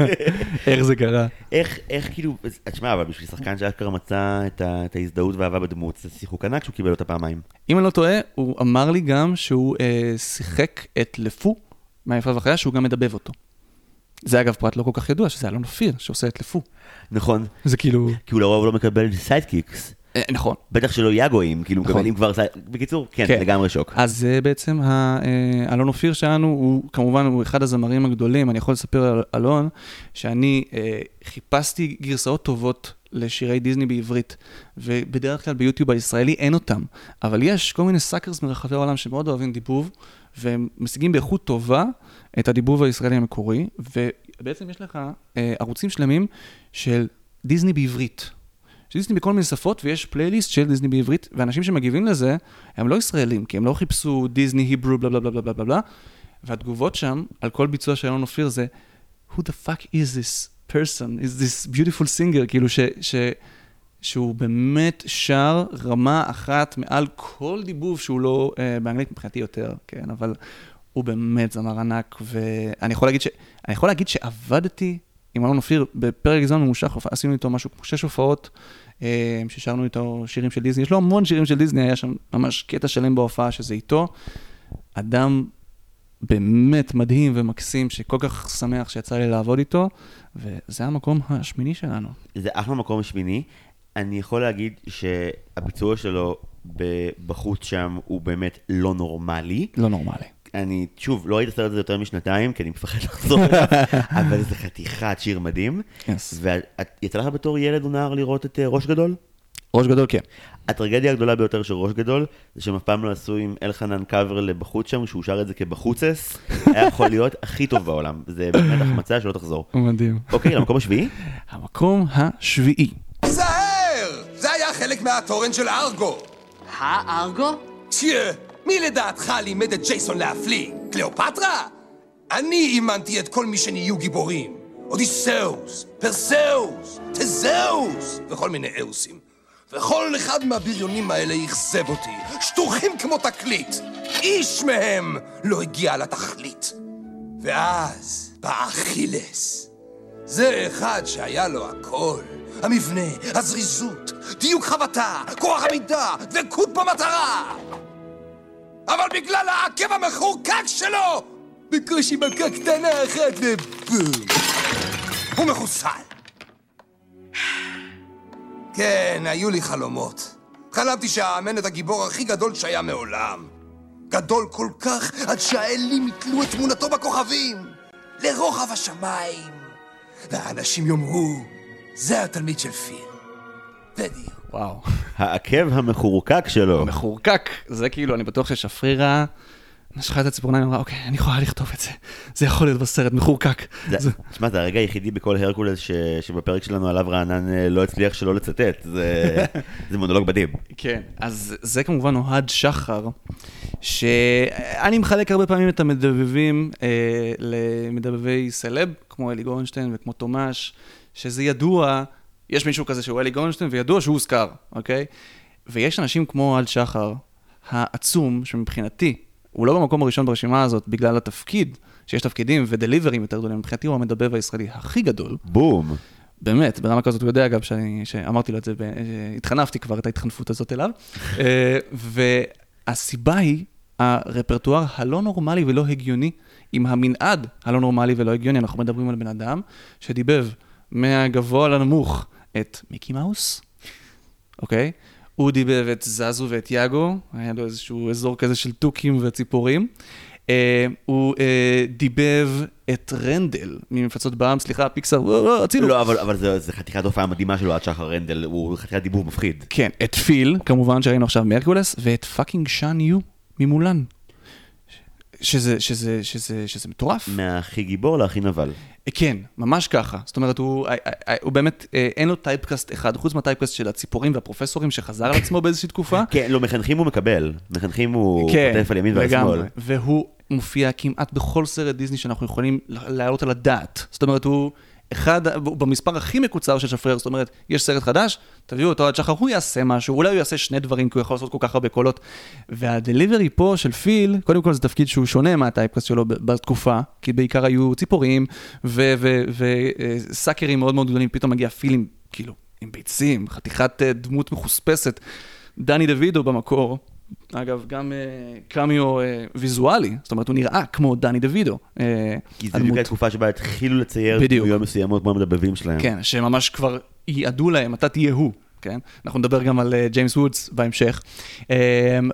[laughs] איך זה קרה? איך, איך כאילו, תשמע, אבל בשביל שחקן שאשכרה מצא את, ה, את ההזדהות והאהבה בדמות, זה שיחוק ענק שהוא קיבל אותה פעמיים. אם אני לא טועה, הוא אמר לי גם שהוא אה, שיחק את לפו מהיפה והחיה, שהוא גם מדבב אותו. זה אגב פרט לא כל כך ידוע, שזה אלון אופיר שעושה את לפו. נכון, זה כאילו... כי הוא לרוב לא מקבל sidekicks. אה, נכון. בטח שלא יאגואים, כאילו נכון. מקבלים כבר. בקיצור, כן, כן. לגמרי שוק. אז זה בעצם, אה, אלון אופיר שלנו, הוא כמובן, הוא אחד הזמרים הגדולים, אני יכול לספר על אלון, שאני אה, חיפשתי גרסאות טובות לשירי דיסני בעברית, ובדרך כלל ביוטיוב הישראלי אין אותם, אבל יש כל מיני suckers מרחבי העולם שמאוד אוהבים דיבוב, והם משיגים באיכות טובה את הדיבוב הישראלי המקורי, ובעצם יש לך אה, ערוצים שלמים של דיסני בעברית. דיסני בכל מיני שפות, ויש פלייליסט של דיסני בעברית, ואנשים שמגיבים לזה, הם לא ישראלים, כי הם לא חיפשו דיסני, היברו, בלה בלה בלה בלה בלה בלה. והתגובות שם, על כל ביצוע של אלון אופיר זה, who the fuck is this person, is this beautiful singer, כאילו ש... ש שהוא באמת שר רמה אחת מעל כל דיבוב שהוא לא, uh, באנגלית מבחינתי יותר, כן, אבל הוא באמת זמר ענק, ואני יכול להגיד, ש... יכול להגיד שעבדתי עם אלון אופיר בפרק זמן ממושך, עשינו איתו משהו כמו שש הופעות, אה, ששרנו איתו שירים של דיסני, יש לו המון שירים של דיסני, היה שם ממש קטע שלם בהופעה שזה איתו. אדם באמת מדהים ומקסים, שכל כך שמח שיצא לי לעבוד איתו, וזה המקום השמיני שלנו. זה אחלה מקום שמיני. אני יכול להגיד שהביצוע שלו בחוץ שם הוא באמת לא נורמלי. לא נורמלי. אני, שוב, לא ראיתי את הסרט הזה יותר משנתיים, כי אני מפחד לחזור אליו, [laughs] אבל זה חתיכת שיר מדהים. Yes. ויצא לך בתור ילד או נער לראות את אה, ראש גדול? ראש גדול, כן. הטרגדיה הגדולה ביותר של ראש גדול, זה שהם אף פעם לא עשו עם אלחנן קאבר לבחוץ שם, שהוא שר את זה כבחוצס, [laughs] היה יכול להיות הכי טוב בעולם. זה באמת החמצה שלא תחזור. מדהים. אוקיי, למקום השביעי? [laughs] המקום השביעי. זהר! זה היה חלק מהתורן של ארגו. הארגו? תהיה, מי לדעתך לימד את ג'ייסון להפליא? קליאופטרה? אני אימנתי את כל מי שנהיו גיבורים. אודיסאוס, פרסאוס, תזאוס, וכל מיני אהוסים. וכל אחד מהבריונים האלה אכזב אותי, שטוחים כמו תקליט. איש מהם לא הגיע לתכלית. ואז בא אכילס. זה אחד שהיה לו הכל. המבנה, הזריזות, דיוק חבטה, כוח עמידה, דבקות במטרה! אבל בגלל העקב המחורקק שלו, בקושי מכה קטנה אחת ובום. הוא מחוסל. כן, היו לי חלומות. חלמתי שאאמן את הגיבור הכי גדול שהיה מעולם. גדול כל כך עד שהאלים יתלו את תמונתו בכוכבים, לרוחב השמיים. והאנשים יאמרו, זה התלמיד של פיר. בדיוק. וואו. העקב המחורקק שלו. מחורקק, זה כאילו, אני בטוח ששפרירה נשכה את הציפורניים ואמרה, אוקיי, אני יכולה לכתוב את זה. זה יכול להיות בסרט, מחורקק. תשמע, זה הרגע היחידי בכל הרקולס שבפרק שלנו עליו רענן אה, לא הצליח שלא לצטט. זה [laughs] זה מונולוג מדהים. כן, אז זה כמובן אוהד שחר, שאני מחלק הרבה פעמים את המדבבים אה, למדבבי סלב, כמו אלי גורנשטיין וכמו תומש, שזה ידוע, יש מישהו כזה שהוא אלי גורנשטיין, וידוע שהוא הוזכר, אוקיי? ויש אנשים כמו אוהד שחר, העצום, שמבחינתי, הוא לא במקום הראשון ברשימה הזאת בגלל התפקיד, שיש תפקידים ודליברים יותר גדולים, מבחינתי הוא המדבב הישראלי הכי גדול. בום. באמת, ברמה כזאת, הוא יודע אגב, שאני, שאמרתי לו את זה, התחנפתי כבר את ההתחנפות הזאת אליו. אה, והסיבה היא הרפרטואר הלא נורמלי ולא הגיוני, עם המנעד הלא נורמלי ולא הגיוני. אנחנו מדברים על בן אדם שדיבב מהגבוה לנמוך את מיקי מאוס, אוקיי? הוא דיבב את זזו ואת יאגו, היה לו איזשהו אזור כזה של תוכים וציפורים. אה, הוא אה, דיבב את רנדל ממפלצות בע"מ, סליחה, פיקסאר, וואו, וואו, הצילו. לא, אבל אבל זה זה חתיכת הופעה מדהימה שלו בתור רנדל, הוא חתיכת דיבוב מפחיד. כן, את פיל, כמובן שראינו עכשיו מהרקולס, ואת fucking שאן יו ממולן. שזה, שזה, שזה, שזה מטורף. מהכי גיבור להכי נבל. כן, ממש ככה. זאת אומרת, הוא, אה, אה, הוא באמת, אה, אין לו טייפקאסט אחד, חוץ מהטייפקאסט של הציפורים והפרופסורים שחזר על עצמו באיזושהי תקופה. [laughs] כן, לא, מחנכים הוא מקבל. מחנכים הוא כן, חוטף על ימין ועל. שמאל. והוא מופיע כמעט בכל סרט דיסני שאנחנו יכולים להעלות על הדעת. זאת אומרת, הוא אחד, במספר הכי מקוצר של שפרר, זאת אומרת, יש סרט חדש, תביאו אותו עד שחר, הוא יעשה משהו, אולי הוא יעשה שני דברים, כי הוא יכול לעשות כל כך הרבה קולות. והדליברי פה של פיל, קודם כל זה תפקיד שהוא שונה מהטייפקאסט שלו בתקופה, כי בעיקר היו ציפורים וסאקרים מאוד מאוד גדולים, פתאום מגיע פיל עם, כאילו, עם ביצים, חתיכת אה, דמות מחוספסת. דני דוידו במקור, אגב, גם uh, קמיו uh, ויזואלי, זאת אומרת, הוא נראה כמו דני דוידו. Uh, כי זה בדיוק התקופה שבה התחילו לצייר. דמויות מסוימות כמו המדבבים שלהם. כן, שממש כבר ייעדו להם, אתה תהיה הוא, כן? אנחנו נדבר גם על uh, ג'יימס וודס בהמשך. Um,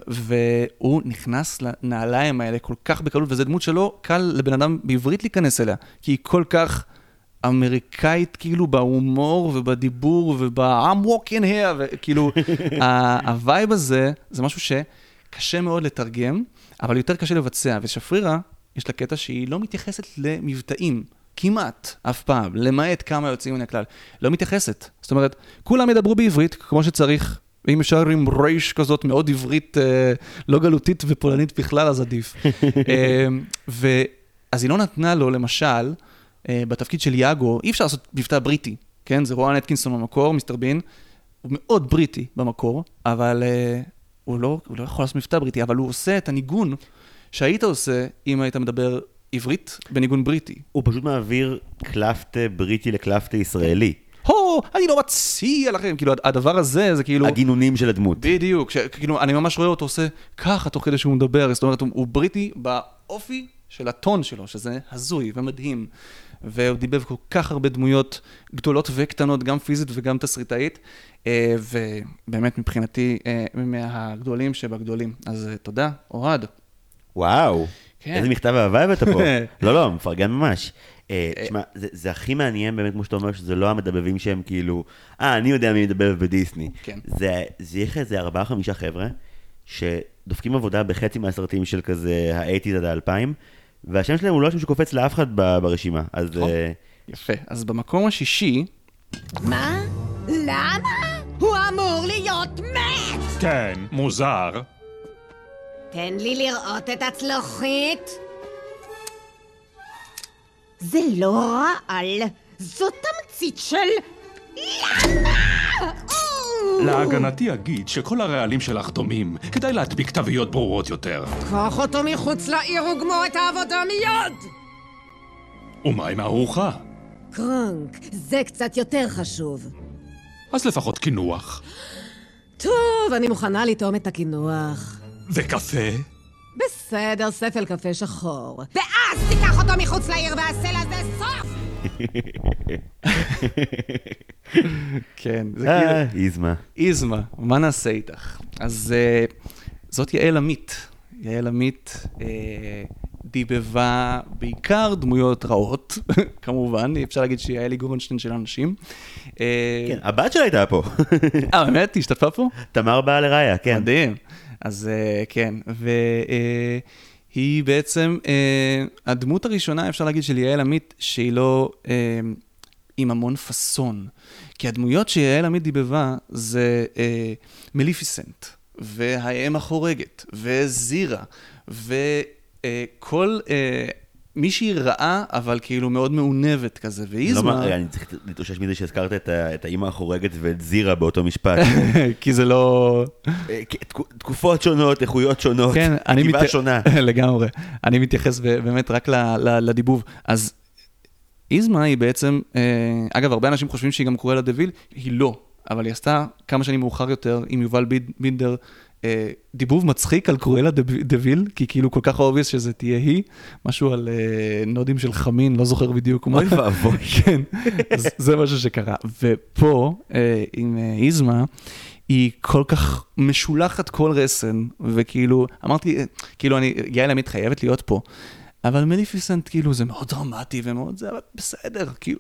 והוא נכנס לנעליים האלה כל כך בקלות, וזו דמות שלא קל לבן אדם בעברית להיכנס אליה, כי היא כל כך... אמריקאית כאילו בהומור ובדיבור וב-I'm walking here, וכאילו [laughs] ה- ה vibe הזה זה משהו שקשה מאוד לתרגם, אבל יותר קשה לבצע, ושפרירה יש לה קטע שהיא לא מתייחסת למבטאים. כמעט, אף פעם, למעט כמה יוצאים מן הכלל, לא מתייחסת. זאת אומרת, כולם ידברו בעברית כמו שצריך, ואם אפשר עם רייש כזאת מאוד עברית, אה, לא גלותית ופולנית בכלל, אז עדיף. [laughs] אה, ו... אז היא לא נתנה לו, למשל, אה, בתפקיד של יאגו, אי אפשר לעשות מבטא בריטי, כן? זה רואן אטקינסון במקור, מיסטר בין, הוא מאוד בריטי במקור, אבל אה, הוא, לא, הוא לא יכול לעשות מבטא בריטי, אבל הוא עושה את הניגון שהיית עושה אם היית מדבר עברית בניגון בריטי. הוא פשוט מעביר קלפטה בריטי לקלפטה ישראלי. הו, אני לא מציע לכם, כאילו הדבר הזה זה כאילו... הגינונים של הדמות. בדיוק, ש- כאילו אני ממש רואה אותו עושה ככה תוך כדי שהוא מדבר, זאת אומרת הוא, הוא בריטי באופי של הטון שלו, שזה הזוי ומדהים. והוא דיבב כל כך הרבה דמויות גדולות וקטנות, גם פיזית וגם תסריטאית, אה, ובאמת מבחינתי אה, מהגדולים שבגדולים. אז אה, תודה, אוהד. וואו, כן. איזה מכתב אהבה הבאת פה. [laughs] לא, לא, מפרגן ממש. תשמע, זה זה הכי מעניין באמת, כמו שאתה אומר, שזה לא המדבבים שהם כאילו, אה, אני יודע מי מדבב בדיסני. כן. זה זה יהיה איזה ארבעה, חמישה חבר'ה, שדופקים עבודה בחצי מהסרטים של כזה ה-80's עד ה-2000, והשם שלהם הוא לא השם שקופץ לאף אחד ברשימה. אז נכון. אה, יפה. אז במקום השישי, מה? למה? הוא אמור להיות מת! כן, מוזר. תן לי לראות את הצלוחית. זה לא רעל, זו תמצית של... למה? להגנתי אגיד שכל הרעלים שלך דומים. כדאי להדביק תוויות ברורות יותר. קח אותו מחוץ לעיר וגמור את העבודה מיד! ומה עם הארוחה? קרונק, זה קצת יותר חשוב. אז לפחות קינוח. טוב, אני מוכנה לטעום את הקינוח. וקפה? בסדר, ספל קפה שחור. ואז תיקח אותו מחוץ לעיר ועשה לזה סוף! [laughs] כן, זה אה, כאילו... איזמה. איזמה, מה נעשה איתך? אז אה, זאת יעל עמית. יעל עמית אה, דיבבה בעיקר דמויות רעות, [laughs] כמובן, אי אפשר להגיד שהיא יעלי גורנשטיין של אנשים. כן, הבת שלה הייתה פה. אה, באמת? היא השתתפה פה? תמר באה לראיה, כן. מדהים. אז כן, והיא בעצם אה, הדמות הראשונה, אפשר להגיד, של יעל עמית, שהיא לא אה, עם המון פאסון. כי הדמויות שיעל עמית דיבבה זה אה, מליפיסנט, והאם החורגת, וזירה, וכל... אה, מישהי רעה, אבל כאילו מאוד מעונבת כזה, לא ואיזמה... מה- אני צריך להתאושש מזה שהזכרת את את האימא החורגת ואת זירה באותו משפט. [laughs] כי זה לא... אה, תקופות שונות, איכויות שונות, כן, אני כתיבה מת- שונה. [laughs] לגמרי. אני מתייחס באמת רק לדיבוב. אז איזמה היא בעצם, אה, אגב, הרבה אנשים חושבים שהיא גם קרואלה דה ויל, היא לא, אבל היא עשתה כמה שנים מאוחר יותר עם יובל בינדר. אה, דיבוב מצחיק על קרואלה דה ויל, כי כאילו כל כך obvious שזה תהיה היא, משהו על אה, נודים של חמין, לא זוכר בדיוק מה. אוי ואבוי. [laughs] כן, זה משהו שקרה. ופה, עם איזמה, היא כל כך משולחת כל רסן, וכאילו, אמרתי, כאילו, אני, יעל עמית חייבת להיות פה. אבל מליפיסנט, כאילו, זה מאוד דרמטי ומאוד זה, אבל בסדר, כאילו,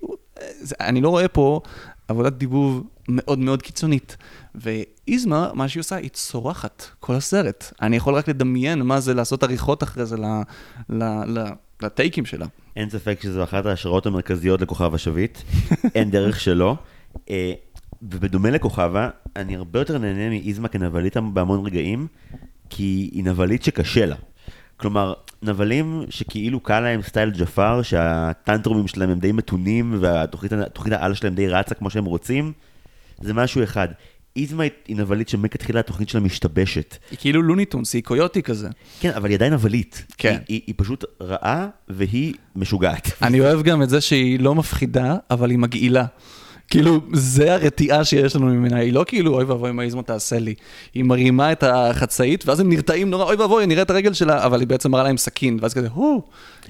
זה, אני לא רואה פה עבודת דיבוב מאוד מאוד קיצונית. ואיזמה, מה שהיא עושה, היא צורחת כל הסרט. אני יכול רק לדמיין מה זה לעשות עריכות אחרי זה ל, ל, ל, לטייקים שלה. אין ספק שזו אחת ההשראות המרכזיות לכוכב השביט, [laughs] אין דרך שלא. אה, ובדומה לכוכבה, אני הרבה יותר נהנה מאיזמה כנבלית בהמון רגעים, כי היא נבלית שקשה לה. כלומר, נבלים שכאילו קל להם סטייל ג'אפר, שהטנטרומים שלהם הם די מתונים, והתוכנית העל שלהם די רצה כמו שהם רוצים, זה משהו אחד. איזמה היא נבלית שמכתחילה התוכנית שלה משתבשת. היא כאילו לוני טונס, היא קויוטי כזה. כן, אבל היא עדיין נבלית. כן. היא, היא, היא פשוט רעה והיא משוגעת. אני אוהב גם את זה שהיא לא מפחידה, אבל היא מגעילה. כאילו, זה הרתיעה שיש לנו ממנה, היא לא כאילו, אוי ואבוי, מה איזמה תעשה לי. היא מרימה את החצאית, ואז הם נרתעים נורא, אוי ואבוי, נראה את הרגל שלה, אבל היא בעצם מראה להם סכין, ואז כזה, הו,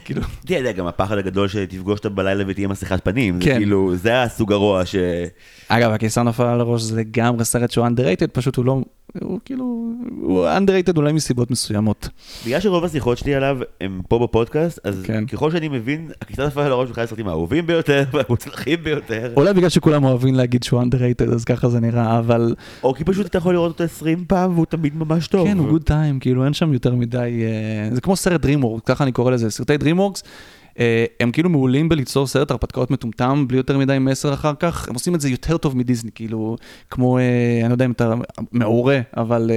כאילו... אתה יודע, גם הפחד הגדול שתפגוש אותה בלילה ותהיה מסכת פנים, זה כן. כאילו, זה הסוג הרוע ש... אגב, הקיסר נפל על הראש זה לגמרי סרט שהוא underrated, פשוט הוא לא, הוא כאילו, הוא underrated אולי מסיבות מסוימות. בגלל שרוב השיחות שלי עליו הם פה בפודקאסט, אז כן. ככל שאני מבין, הכיסא נפל על הראש הוא אחד הסרטים האהובים ביותר והמוצלחים ביותר. אולי בגלל שכולם אוהבים להגיד שהוא underrated, אז ככה זה נראה, אבל... או כי פשוט אתה יכול לראות אותו 20 פעם והוא תמיד ממש טוב. כן, הוא גוד טיים, כאילו אין שם יותר מדי... אה, זה כמו סרט DreamWorks, ככה אני קורא לזה. סרטי DreamWorks, אה, הם כאילו מעולים בליצור סרט הרפתקאות מטומטם, בלי יותר מדי מסר אחר כך. הם עושים את זה יותר טוב מדיסני, כאילו, כמו, אה, אני לא יודע אם אתה מעורה, אבל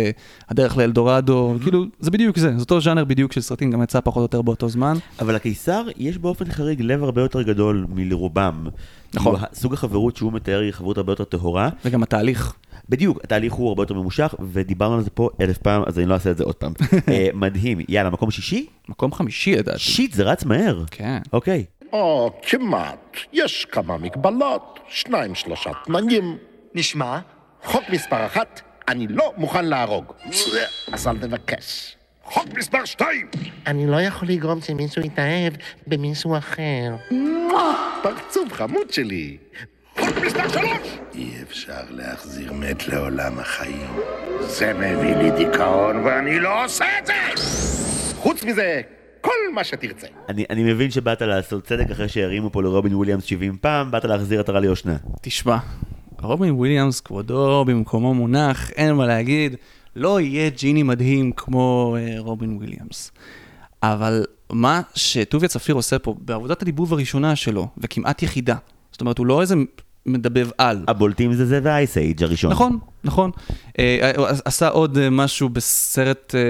הדרך לאלדורדו, כאילו, זה בדיוק זה, זה אותו ז'אנר בדיוק של סרטים, גם יצא פחות או יותר באותו זמן. אבל הקיסר, יש באופן חריג לב הרבה יותר גדול מלרובם. נכון. סוג החברות שהוא מתאר היא חברות הרבה יותר טהורה. וגם התהליך. בדיוק, התהליך הוא הרבה יותר ממושך, ודיברנו על זה פה אלף פעם, אז אני לא אעשה את זה עוד פעם. [laughs] אה, מדהים. יאללה, מקום שישי? מקום חמישי לדעתי. שיט, זה רץ מהר. כן. אוקיי. או, כמעט. יש כמה מגבלות, שניים שלושה תנאים. נשמע? חוק מספר אחת, אני לא מוכן להרוג. אז אל תבקש. חוק מספר שתיים! אני לא יכול לגרום שמישהו יתאהב במישהו אחר. פרצוף חמוד שלי. חוק מספר שלוש! אי אפשר להחזיר מת לעולם החיים. זה מביא לי דיכאון ואני לא עושה את זה! חוץ מזה, כל מה שתרצה. אני, אני מבין שבאת לעשות צדק אחרי שהרימו פה לרובין וויליאמס 70 פעם, באת להחזיר עטרה ליושנה. תשמע, רובין וויליאמס, כבודו במקומו מונח, אין מה להגיד, לא יהיה ג'יני מדהים כמו אה, רובין וויליאמס. אבל מה שטוביה צפיר עושה פה, בעבודת הדיבוב הראשונה שלו, וכמעט יחידה, זאת אומרת, הוא לא איזה מדבב על. הבולטים זה זה והאייס אייג' הראשון. נכון, נכון. אה, הוא עשה עוד אה, משהו בסרט אה,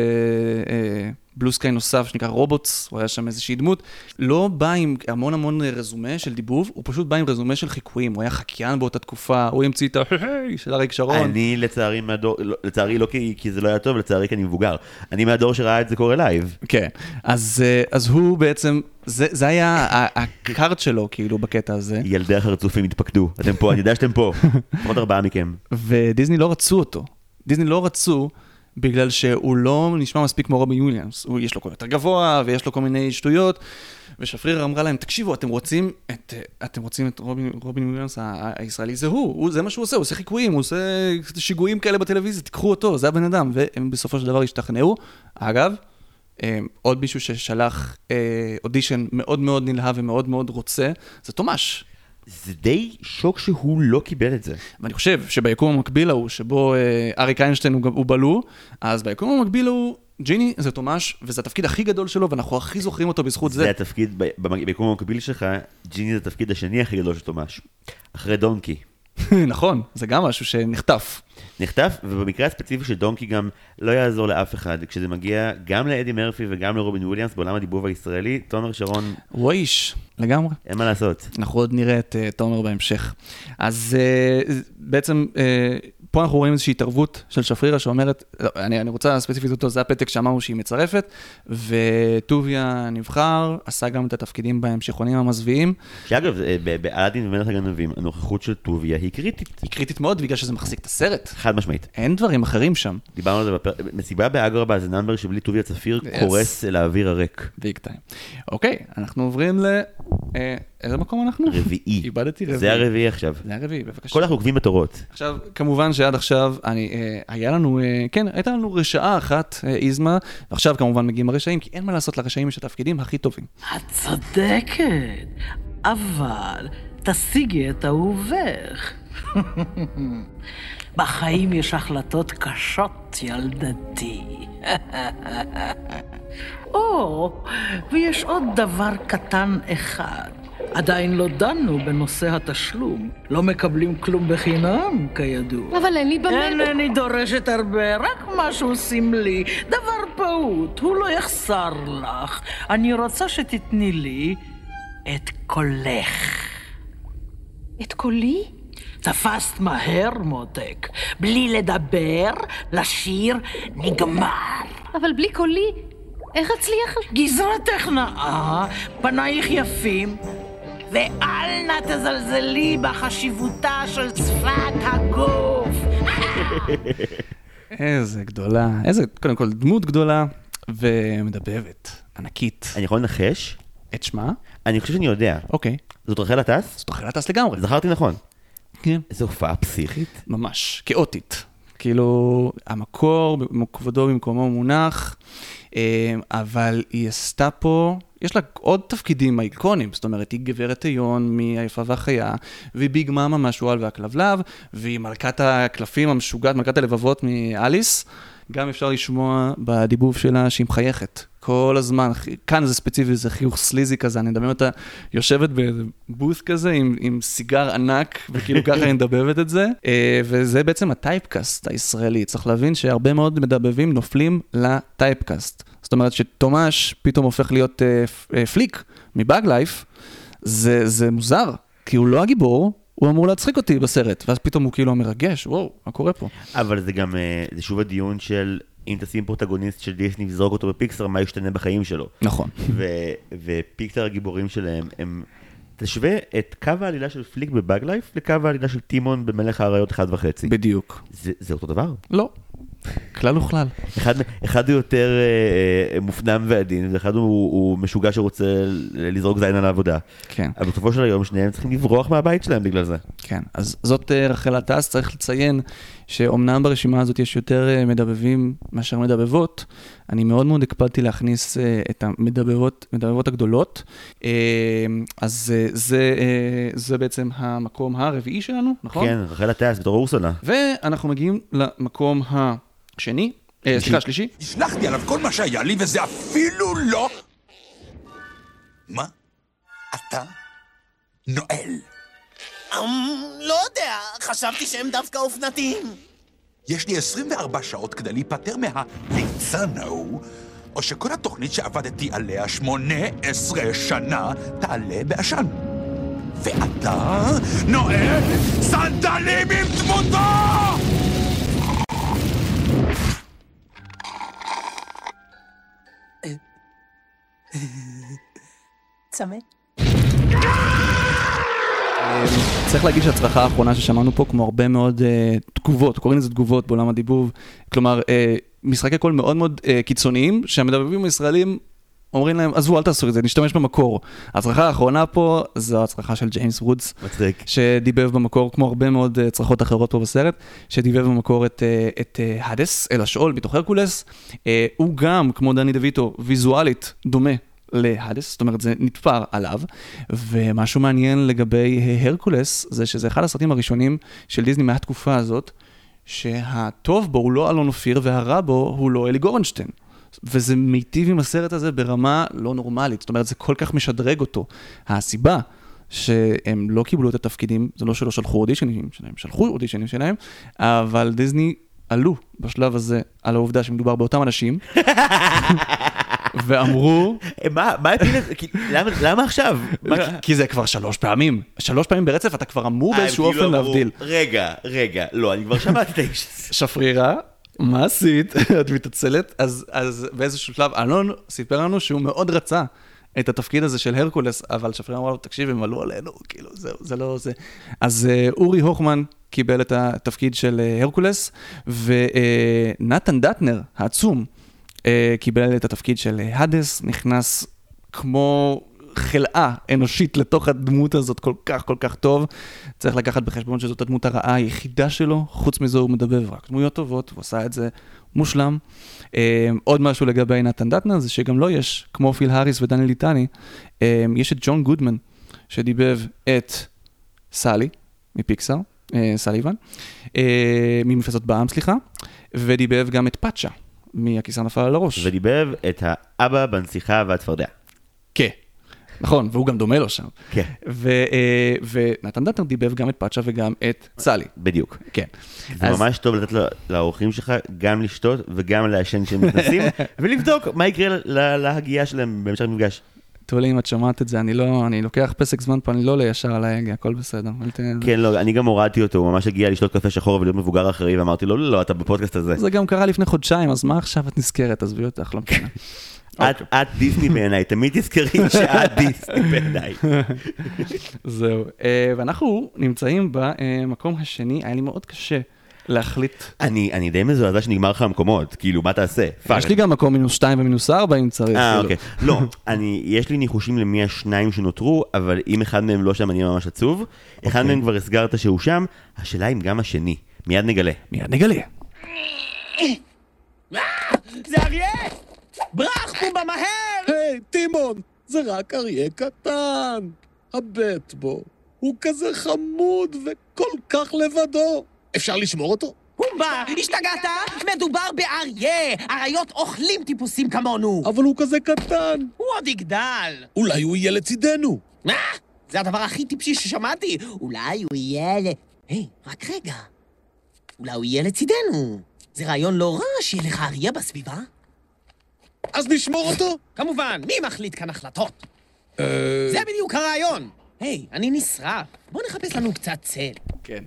אה, בלוסקאי נוסף שנקרא רובוטס, הוא היה שם איזושהי דמות. לא בא עם המון המון רזומה של דיבוב, הוא פשוט בא עם רזומה של חיקויים. הוא היה חקיין באותה תקופה, הוא המציא את ההי של אריק שרון. אני לצערי מהדור, לא, לצערי לא כי, כי זה לא היה טוב, לצערי כי אני מבוגר. אני מהדור שראה את זה קורה לייב. כן, אז, אה, אז הוא בעצם, זה, זה היה ה- ה card שלו, כאילו, בקטע הזה. ילדי החרצופים התפקדו. אתם פה, אני יודע שאתם פה. [laughs] לפחות ארבעה מכם. ודיסני לא רצו אותו. דיסני לא רצו בגלל שהוא לא נשמע מספיק כמו רובין וויליאמס. יש לו קול יותר גבוה, ויש לו כל מיני שטויות. ושפריר אמרה להם, תקשיבו, אתם רוצים את, אתם רוצים את רובין, רובין וויליאמס הישראלי, זה הוא, הוא, זה מה שהוא עושה, הוא עושה חיקויים, הוא עושה שיגועים כאלה בטלוויזיה, תיקחו אותו, זה הבן אדם. והם בסופו של דבר השתכנעו. אגב, אה, עוד מישהו ששלח אה, אודישן מאוד מאוד נלהב ומאוד מאוד רוצה, זה תומש. זה די שוק שהוא לא קיבל את זה. ואני חושב שביקום המקביל ההוא, שבו אה, אריק איינשטיין הוא, הוא בלו, אז ביקום המקביל ההוא, ג'יני זה תומש, וזה התפקיד הכי גדול שלו, ואנחנו הכי זוכרים אותו בזכות זה זה. התפקיד, ביקום המקביל שלך, ג'יני זה התפקיד השני הכי גדול של תומש. אחרי דונקי. [laughs] נכון, זה גם משהו שנחטף. נחטף, ובמקרה הספציפי של דונקי גם לא יעזור לאף אחד. כשזה מגיע גם לאדי מרפי וגם לרובין וויליאמס בעולם הדיבוב הישראלי, תומר שרון, הוא האיש, לגמרי. אין מה לעשות. אנחנו עוד נראה את uh, תומר בהמשך. אז uh, בעצם, uh, פה אנחנו רואים איזושהי התערבות של שפרירה שאומרת, לא, אני, אני רוצה ספציפית אותו, זה הפתק שאמרנו שהיא מצרפת, וטוביה נבחר, עשה גם את התפקידים בהמשכונים המזוויעים. שאגב, אה, באלאדין ומלך הגנבים, הנוכחות של טוביה היא קריטית. היא קריטית מאוד בגלל שזה מחזיק את הסרט. חד משמעית. אין דברים אחרים שם. דיברנו על זה בפרק, מסיבה באגרבה זה נאמבר שבלי טוביה צפיר Yes. קורס אל האוויר הריק. ביג טיים. אוקיי, אנחנו עוברים איזה מקום אנחנו? רביעי. איבדתי רביעי. זה הרביעי עכשיו. זה הרביעי, בבקשה. כל אנחנו עוקבים בתורות. עכשיו, כמובן שעד עכשיו, אני, אה, היה לנו, אה, כן, הייתה לנו רשעה אחת, אה, איזמה, ועכשיו כמובן מגיעים הרשעים, כי אין מה לעשות, לרשעים יש התפקידים הכי טובים. את צודקת, אבל תשיגי את אהובך. [laughs] בחיים יש החלטות קשות, ילדתי. [laughs] או, ויש עוד דבר קטן אחד. עדיין לא דנו בנושא התשלום. לא מקבלים כלום בחינם, כידוע. אבל אין לי במה... אינני דורשת הרבה, רק משהו סמלי. דבר פעוט, הוא לא יחסר לך. אני רוצה שתתני לי את קולך. את קולי? תפסת מהר, מותק. בלי לדבר, לשיר נגמר. אבל בלי קולי, איך אצליח? גזרתך נאה, פנייך יפים, ואל נא תזלזלי בחשיבותה של שפת הגוף. [laughs] איזה גדולה, איזה, קודם כל, דמות גדולה ומדבבת, ענקית. אני יכול לנחש? את שמה? אני חושב שאני יודע. אוקיי. זאת רחל הטס? זאת רחל הטס לגמרי. זכרתי נכון. כן. איזו הופעה פסיכית. ממש, כאוטית. כאילו, המקור, כבודו במקומו מונח, אה, אבל היא עשתה פה, יש לה עוד תפקידים אייקונים, זאת אומרת, היא גברת היון מהיפה והחיה, והיא ביג מאמה מהשועל והכלבלב, והיא מלכת הקלפים המשוגעת, מלכת הלבבות מאליס. גם אפשר לשמוע בדיבוב שלה שהיא מחייכת. כל הזמן, כאן זה ספציפי, זה חיוך sleazy כזה, אני מדמיין אותה יושבת באיזה booth כזה עם, עם סיגר ענק, וכאילו ככה היא מדבבת את זה. אה, וזה בעצם ה typecast הישראלי. צריך להבין שהרבה מאוד מדבבים נופלים ל typecast. זאת אומרת שתומש פתאום הופך להיות אה, פליק מבאג'ס לייף, זה, זה מוזר, כי הוא לא הגיבור, הוא אמור להצחיק אותי בסרט, ואז פתאום הוא כאילו מרגש, וואו, מה קורה פה? אבל זה גם, אה, זה שוב הדיון של אם תשים פרוטגוניסט של דיסני וזרוק אותו בפיקסר, מה ישתנה בחיים שלו. נכון. ו- ופיקסר הגיבורים שלהם, הם... תשווה את קו העלילה של פליק בבאג לייף לקו העלילה של טימון במלך האריות אחד וחצי. בדיוק. זה, זה אותו דבר? לא. כלל וכלל. אחד, אחד הוא יותר אה, אה, מופנם ועדין, ואחד הוא, הוא משוגע שרוצה לזרוק זין על העבודה. כן. אבל בסופו של היום שניהם צריכים לברוח מהבית שלהם בגלל זה. כן, אז זאת אה, רחל עטס, צריך לציין שאומנם ברשימה הזאת יש יותר אה, מדבבים מאשר מדבבות, אני מאוד מאוד הקפדתי להכניס את המדבבות, מדבבות הגדולות, אז זה, זה בעצם המקום הרביעי שלנו, נכון? כן, רחל עטס בתור אורסונה. ואנחנו מגיעים למקום ה... שני? אה, סליחה, שלישי? השלכתי עליו כל מה שהיה לי, וזה אפילו לא... מה? אתה? נואל. לא יודע, חשבתי שהם דווקא אופנתיים. יש לי 24 שעות כדי להיפטר מהליצן ההוא, או שכל התוכנית שעבדתי עליה 18 שנה תעלה בעשן. ואתה נועל סנדלים עם דמותו! צמא. צריך להגיד שהצרחה האחרונה ששמענו פה, כמו הרבה מאוד אה, תגובות, קוראים לזה תגובות בעולם הדיבוב, כלומר, אה, משחקי קול מאוד מאוד uh, קיצוניים, שהמדבבים הישראלים אומרים להם, עזבו, אל תעשו את זה, נשתמש במקור. הצרחה האחרונה פה, זו הצרחה של ג'יימס וודס. מצחיק. שדיבב במקור, כמו הרבה מאוד אה, צרחות אחרות פה בסרט, שדיבב במקור את, אה, את אה, הדס, אל השאול, מתוך הרקולס. Uh, הוא גם, כמו דני דויטו, ויזואלית דומה להדס, זאת אומרת זה נתפר עליו, ומשהו מעניין לגבי הרקולס זה שזה אחד הסרטים הראשונים של דיסני מהתקופה הזאת, שהטוב בו הוא לא אלון אופיר והרע בו הוא לא אלי גורנשטיין. וזה מיטיב עם הסרט הזה ברמה לא נורמלית, זאת אומרת זה כל כך משדרג אותו. הסיבה שהם לא קיבלו את התפקידים, זה לא שלא שלחו אודישנים שלהם, שלחו אודישנים שלהם, אבל דיסני עלו בשלב הזה על העובדה שמדובר באותם אנשים. [laughs] ואמרו... מה, מה הפיל את זה? למה עכשיו? כי זה כבר שלוש פעמים. שלוש פעמים ברצף אתה כבר אמור באיזשהו אופן להבדיל. רגע, רגע, לא, אני כבר שמעתי את האיש הזה. שפרירה, מה עשית? [laughs] את מתעצלת? אז באיזשהו שלב אלון סיפר לנו שהוא מאוד רצה. את התפקיד הזה של הרקולס, אבל שפרירה אמרה לו, תקשיב, הם עלו עלינו, כאילו, זהו, זה לא זה. אז אורי הוכמן קיבל את התפקיד של הרקולס, ונתן דטנר, העצום, קיבל את התפקיד של הדס, נכנס כמו חלאה אנושית לתוך הדמות הזאת כל כך כל כך טוב. צריך לקחת בחשבון שזאת הדמות הרעה היחידה שלו, חוץ מזה הוא מדבב רק דמויות טובות, הוא עשה את זה מושלם. אה, עוד משהו לגבי נתן דטנר זה שגם לו יש, כמו פיל האריס ודני ליטני, אה, יש את ג'ון גודמן, שדיבב את סאלי מפיקסאר, אה, סליבן, אה, ממפלצות בעם, סליחה, ודיבב גם את פאצ'ה מהכיסר נפל על הראש. ודיבב את האבא בנסיכה והצפרדע. כן. נכון, והוא גם דומה לו שם. כן. ו, אה, ונתן דטנר דיבב גם את פאצ'ה וגם את סאלי. בדיוק. כן. זה אז- ממש טוב לתת לאורחים שלך גם לשתות וגם לעשן כשהם נכנסים, [laughs] ולבדוק מה יקרה ל- להגייה שלהם בהמשך המפגש. טולי, אם את שומעת את זה, אני לא, אני לוקח פסק זמן פה, אני לא עולה ישר על ההגה, הכל בסדר. כן, לא, אני גם הורדתי אותו, הוא ממש הגיע לשתות קפה שחור ולהיות מבוגר אחראי, ואמרתי לו, לא, לא, אתה בפודקאסט הזה. זה גם קרה לפני חודשיים, אז מה עכשיו את נזכרת? עזבי אותך, לא משנה. [laughs] את- את דיסני בעיניי, תמיד תזכרי [laughs] שאת דיסני בעיניי. [laughs] זהו. אה, ואנחנו נמצאים במקום השני, היה לי מאוד קשה להחליט. אני אני די מזועזע שנגמר לך המקומות, כאילו, מה תעשה? יש לי גם מקום מינוס 2 ומינוס 4 אם צריך. אה, כאילו. אוקיי. לא, אני, יש לי ניחושים למי השניים שנותרו, אבל אם אחד מהם לא שם, אני ממש עצוב. אחד אוקיי. מהם כבר הסגרת שהוא שם, השאלה אם גם השני. מיד נגלה. מיד נגלה. זה אריה! ברח פומבה מהר! היי, טימון, זה רק אריה קטן. הבט בו. הוא כזה חמוד וכל כך לבדו. אפשר לשמור אותו? פומבה, השתגעת? מדובר באריה! אריות אוכלים טיפוסים כמונו! אבל הוא כזה קטן. הוא עוד יגדל! אולי הוא יהיה לצידנו. מה? זה הדבר הכי טיפשי ששמעתי! אולי הוא יהיה ל... היי, רק רגע. אולי הוא יהיה לצידנו. זה רעיון לא רע שיהיה לך אריה בסביבה. אז נשמור אותו? כמובן, מי מחליט כאן החלטות? אה... זה בדיוק הרעיון. היי, אני נשרף. בוא נחפש לנו קצת צל. כן.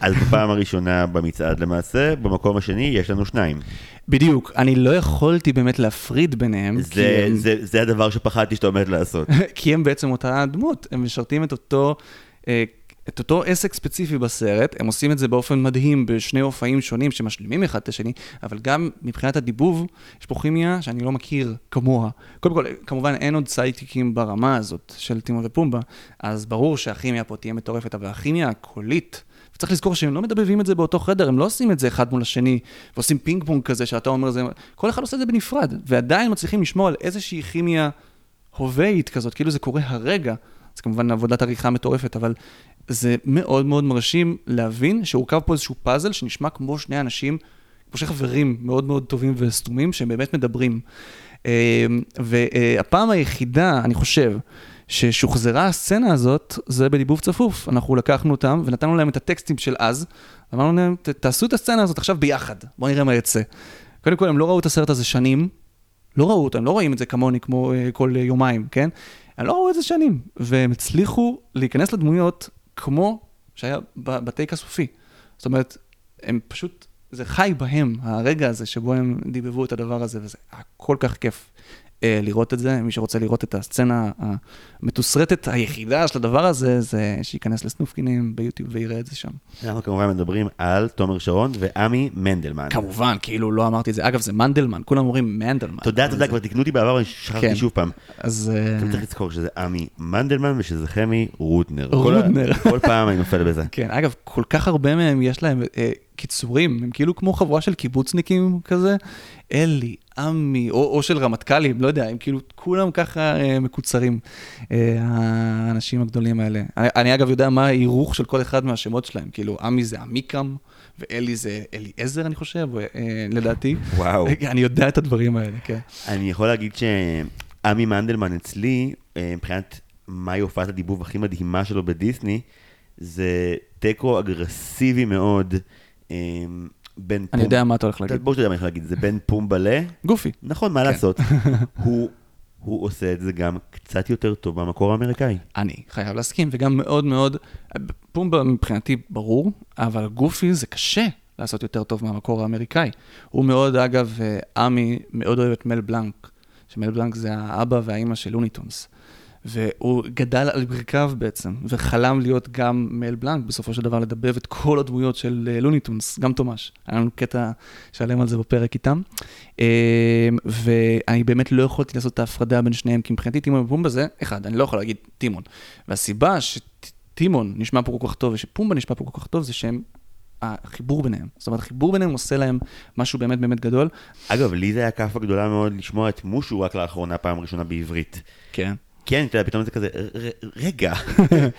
אז בפעם הראשונה במצעד למעשה, במקום השני יש לנו שניים. בדיוק, אני לא יכולתי באמת להפריד ביניהם. זה, הם- זה, זה הדבר שפחדתי שאתה עומד לעשות. [laughs] כי הם בעצם אותה דמות, הם משרתים את אותו, אה, את אותו עסק ספציפי בסרט, הם עושים את זה באופן מדהים בשני הופעים שונים שמשלימים אחד את השני, אבל גם מבחינת הדיבוב, יש פה כימיה שאני לא מכיר כמוה. קודם כל, כמובן אין עוד סיידקיקים ברמה הזאת של טימון ופומבה, אז ברור שהכימיה פה תהיה מטורפת, אבל הכימיה הקולית, וצריך לזכור שהם לא מדבבים את זה באותו חדר, הם לא עושים את זה אחד מול השני, ועושים פינג פונג כזה שאתה אומר זה, כל אחד עושה את זה בנפרד, ועדיין מצליחים לשמור על איזושהי כימיה הוויית כזאת, כאילו זה קורה הרגע. זה כמובן עבודת עריכה מטורפת, אבל זה מאוד מאוד מרשים להבין שהורכב פה איזשהו פאזל שנשמע כמו שני אנשים, כמו שני חברים מאוד מאוד טובים וסתומים, שהם באמת מדברים. אה, והפעם היחידה, אני חושב, ששוחזרה הסצנה הזאת, זה בדיבוב צפוף. אנחנו לקחנו אותם ונתנו להם את הטקסטים של אז, אמרנו להם, "ת- תעשו את הסצנה הזאת עכשיו ביחד, בואו נראה מה יצא. קודם כל, הם לא ראו את הסרט הזה שנים, לא ראו אותו, הם לא רואים את זה כמוני, כמו uh, כל יומיים, כן? הם לא ראו את זה שנים, והם הצליחו להיכנס לדמויות כמו שהיה בטייק הסופי. זאת אומרת, הם פשוט, זה חי בהם, הרגע הזה שבו הם דיבבו את הדבר הזה, וזה היה כל כך כיף לראות את זה. מי שרוצה לראות את הסצנה המתוסרטת היחידה של הדבר הזה, זה שייכנס לסנופקינים ביוטיוב ויראה את זה שם. אנחנו כמובן מדברים על תומר שרון ועמי מנדלמן. כמובן, כאילו לא אמרתי את זה. אגב, זה מנדלמן, כולם אומרים מנדלמן. תודה, תודה, כבר תיקנו אותי בעבר, אני שכחתי כן. שוב פעם. אז... אה, גם צריך לזכור שזה עמי מנדלמן ושזה חמי רוטנר. רוטנר. כל פעם אני נופל בזה. כן, אגב, כל כך הרבה מהם יש להם אה, קיצורים, הם כאילו כמו חבורה של קיבוצניקים כזה, אלי, עמי, או, או של רמטכ"לים, לא יודע, הם כאילו כולם ככה אה, מקוצרים, אה, האנשים הגדולים האלה. אני, אני אגב יודע מה ההירוך של כל אחד מהשמות שלהם, כאילו עמי זה עמיקם, ואלי זה אליעזר, אני חושב, אה, לדעתי. וואו. [laughs] אני יודע את הדברים האלה, כן. אני יכול להגיד שעמי מנדלמן אצלי, אה, מבחינת מהי הופעת הדיבוב הכי מדהימה שלו בדיסני, זה תיקו אגרסיבי מאוד. בין אני יודע מה אתה הולך להגיד. ברור שאתה יודע מה אני הולך להגיד, זה בין פומבה ל... גופי. נכון, מה כן. לעשות. [laughs] הוא, הוא עושה את זה גם קצת יותר טוב במקור האמריקאי. אני חייב להסכים, וגם מאוד מאוד, פומבה מבחינתי ברור, אבל גופי זה קשה לעשות יותר טוב מהמקור האמריקאי. הוא מאוד, אגב, אה, עמי מאוד אוהב את מל בלנק, שמל בלנק זה האבא והאימא של לוני טונס. והוא גדל על ברכיו בעצם, וחלם להיות גם מל בלנק, בסופו של דבר לדבב את כל הדמויות של אה, לוניטונס, גם תומש. היה לנו קטע שלם על זה בפרק איתם. אה, ואני באמת לא יכולתי לעשות את ההפרדה בין שניהם, כי מבחינתי טימון ופומבה זה, אחד, אני לא יכול להגיד טימון. והסיבה שטימון נשמע פה כל כך טוב ושפומבה נשמע פה כל כך טוב, זה שהם החיבור ביניהם. זאת אומרת, החיבור ביניהם עושה להם משהו באמת באמת גדול. אגב, לי זה היה כאפה גדולה מאוד לשמוע את מושו רק לאחרונה, פעם ראשונה בעברית. כן. כן, אתה יודע, פתאום זה כזה, "ר- רגע.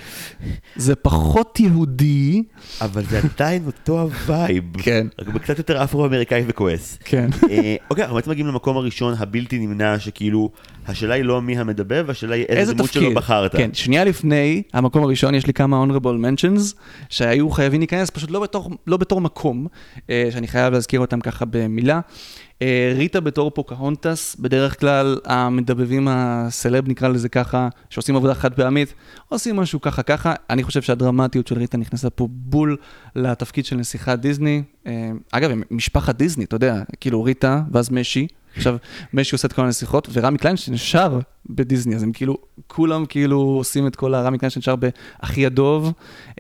[laughs] זה פחות יהודי. אבל זה עדיין אותו ה vibe. כן. רק בקצת יותר אפרו-אמריקאי וכועס. כן. אה, אוקיי, אנחנו בעצם מגיעים למקום הראשון הבלתי נמנע, שכאילו, השאלה היא לא מי המדבב, השאלה היא איזה דמות שלו בחרת. כן, שנייה לפני, המקום הראשון, יש לי כמה honorable mentions, שהיו חייבים להיכנס, פשוט לא בתור, לא בתור מקום, אה, שאני חייב להזכיר אותם ככה במילה. אה, ריטה בתור פוקהונטס, בדרך כלל המדבבים הסלב, נקרא לזה ככה, שעושים עבודה חד פעמית, עושים משהו ככה ככה. אני חושב שהדרמטיות של ריטה נכנסה פה בול לתפקיד של נסיכת דיסני. אה, אגב, משפחת דיסני, אתה יודע, כאילו ריטה, ואז משי. עכשיו, משי עושה את כל הנסיכות, ורמי קליינשטיין שר בדיסני, אז הם כאילו, כולם כאילו עושים את כל הרמי קליינשטיין שר באחי הדוב,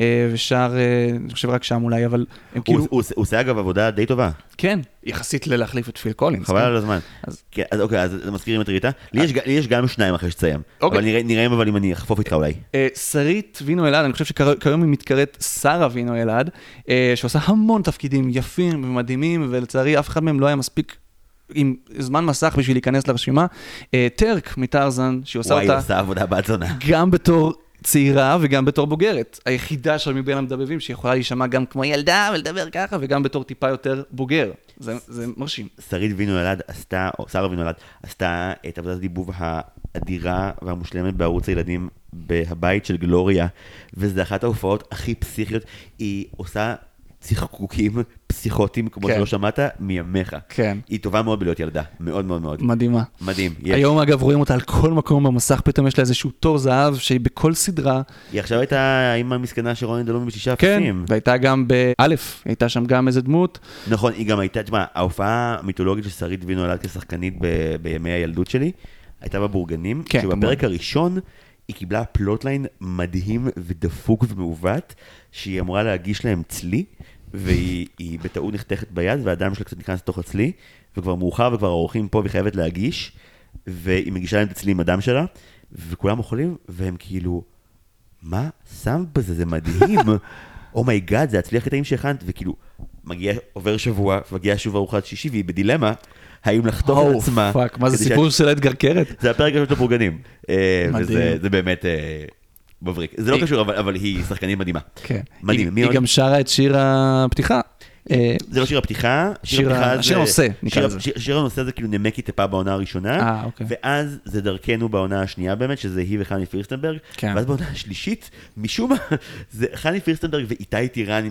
אה, ושר, אה, אני חושב רק שם אולי, אבל הם הוא כאילו... הוא עושה- הוא עושה אגב עבודה די טובה. כן, יחסית ללהחליף את פיל קולינס. חבל כן. על הזמן. אז- כן, אז אוקיי, אז מזכירים את ריטה. לי יש לי יש גם שניים אחרי שתסיים. אוקיי. אבל נראה- אבל אם אני אחפוף איתך אולי. שרית וינו אלעד, אני חושב שכיום היא מתקראת שרה וינו אלעד, שעושה המון תפקידים יפים ומדהימים, ולצערי אף אחד מהם לא היה מספיק עם זמן מסך בשביל להיכנס לרשימה. אה, טרק מטרזן, שהיא עושה וואי, אותה עושה עבודה בת זונה. גם בתור צעירה וגם בתור בוגרת. היחידה שם מבין המדבבים שיכולה להישמע גם כמו ילדה ולדבר ככה, וגם בתור טיפה יותר בוגר. זה, זה מרשים. שרית וינו אלעד עשתה, או שרה וינו אלעד, עשתה את עבודת הדיבוב האדירה והמושלמת בערוץ הילדים בהבית של גלוריה, וזה אחת ההופעות הכי פסיכיות. היא עושה צחקוקים פסיכוטיים, כמו כן. שלא שמעת, מימיך. כן. היא טובה מאוד בלהיות ילדה, מאוד מאוד מאוד. מדהימה. מדהים, יש. היום אגב רואים אותה על כל מקום במסך, פתאום יש לה איזשהו תור זהב שהיא בכל סדרה. היא עכשיו הייתה האמא המסכנה של רוני דלומי בשישה כן, אפסים. והייתה גם באלף, הייתה שם גם איזה דמות. נכון, היא גם הייתה, תשמע, ההופעה המיתולוגית של שרית וינו אלעד כשחקנית ב- בימי הילדות שלי, הייתה בבורגנים, כן, שבפרק כמובן. הראשון היא קיבלה plotline מדהים ודפוק ומעוות, שהיא אמורה להגיש להם צלי, והיא היא בטעות נחתכת ביד, והדם שלה קצת נכנס לתוך הצלי, וכבר מאוחר וכבר האורחים פה והיא חייבת להגיש, והיא מגישה להם את הצלי עם הדם שלה, וכולם אוכלים, והם כאילו, מה שמת בזה? זה מדהים. [laughs] oh my god, זה הצלי הכי טעים שהכנת, וכאילו, מגיע, עובר שבוע, מגיע שוב ארוחת שישי, והיא בדילמה, האם לחתוך את או, עצמה. fuck, מה זה סיפור שה- של אדגר קרת? זה הפרק הראשון של הבורגנים. אה, מדהים. וזה זה באמת אה, מבריק. זה לא קשור, אבל- אבל היא שחקנית מדהימה. כן. מדהים. היא, מי היא עוד? גם שרה את שיר הפתיחה. אה, זה לא שיר הפתיחה, שיר הנושא, נקרא שיר- לזה. שיר- שיר הנושא זה כאילו נמקי טיפה בעונה הראשונה, אה, אוקיי. ואז זה דרכנו בעונה השנייה באמת, שזה היא וחני פירסטנברג, כן. ואז בעונה השלישית, משום מה, זה חני פירסטנברג ואיתי טירן,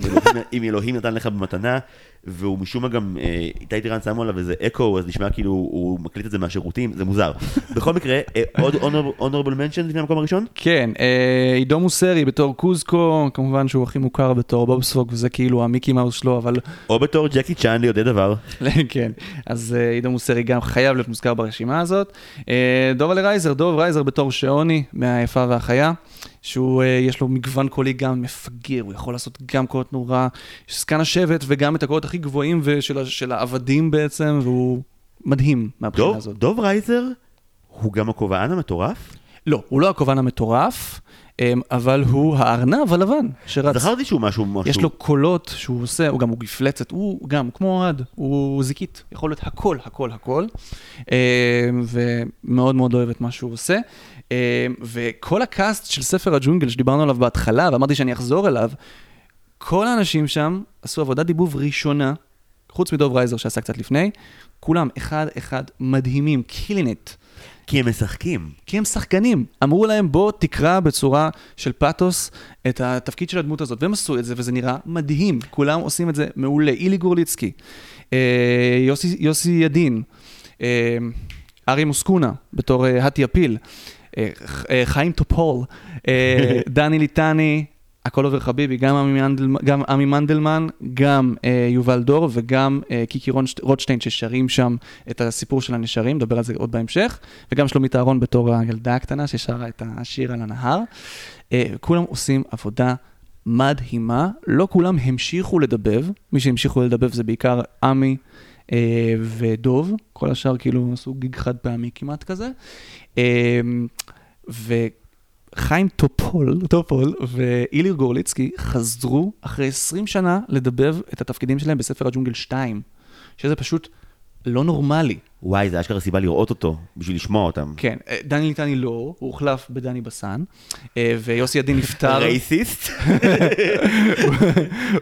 עם [laughs] אלוהים נתן לך במתנה, והוא משום מה גם, אה, איתי טירן שמו עליו איזה אקו, אז נשמע כאילו הוא מקליט את זה מהשירותים, זה מוזר. [laughs] בכל מקרה, אה, עוד honorable mention לפני המקום הראשון? כן, אה, עידו מוסרי בתור קוזקו, כמובן שהוא הכי מוכר בתור בובספוג, וזה כאילו המיקי מאוס שלו, אבל... [laughs] או בתור ג'קי צ'אן ליודעי דבר. [laughs] כן, אז עידו מוסרי גם חייב להיות מוזכר ברשימה הזאת. דוב רייזר, דוב רייזר בתור שעוני מהיפה והחיה, שהוא, אה, יש לו מגוון קולי גם מפגר, הוא יכול לעשות גם קולות נורא, זקן השבט וגם את הקולות הכי גבוהים ושל של העבדים בעצם, והוא מדהים מהבחינה דוב- הזאת. דוב רייזר הוא גם הכובען המטורף? לא, הוא לא הכובען המטורף, אמ, אבל הוא הארנב הלבן שרץ. זכרתי שהוא משהו... משהו- יש לו קולות שהוא עושה, הוא גם, הוא גפלצת, הוא גם, כמו אוהד, הוא זיקית, יכול להיות הכל, הכל, הכל. אמ, ומאוד מאוד אוהב את מה שהוא עושה. אמ, וכל הקאסט של ספר הג'ונגל שדיברנו עליו בהתחלה, ואמרתי שאני אחזור אליו, כל האנשים שם עשו עבודת דיבוב ראשונה, חוץ מדוב רייזר שעשה קצת לפני, כולם אחד-אחד מדהימים, killing it. כי הם משחקים. כי הם שחקנים. אמרו להם, בוא תקרא בצורה של פאתוס את התפקיד של הדמות הזאת, והם עשו את זה, וזה נראה מדהים. כולם עושים את זה מעולה. אילי גורליצקי, אה, יוסי, יוסי ידין, אה, ארי מוסקונה, בתור אה, אפיל, אה, אה, חיים טופול, אה, [laughs] דני ליטני, הכל עובר חביבי, גם עמי מנדלמן, גם, עמי מנדלמן, גם אה, יובל דור וגם אה, קיקי רוטשטיין ששרים שם את הסיפור של הנשרים, נדבר על זה עוד בהמשך, וגם שלומית אהרון בתור הילדה הקטנה ששרה את השיר על הנהר. אה, כולם עושים עבודה מדהימה, לא כולם המשיכו לדבב, מי שהמשיכו לדבב זה בעיקר עמי אה, ודוב, כל השאר כאילו עשו גיג חד פעמי כמעט כזה. וחיים טופול, טופול ואילי גורליצקי חזרו אחרי 20 שנה לדבב את התפקידים שלהם בספר הג'ונגל 2, שזה פשוט לא נורמלי. וואי, זה אשכרה סיבה לראות אותו, בשביל לשמוע אותם. כן, אה, דני ליטני לא, הוא הוחלף בדני בסן, אה, ויוסי ידין נפטר. רייסיסט? [laughs]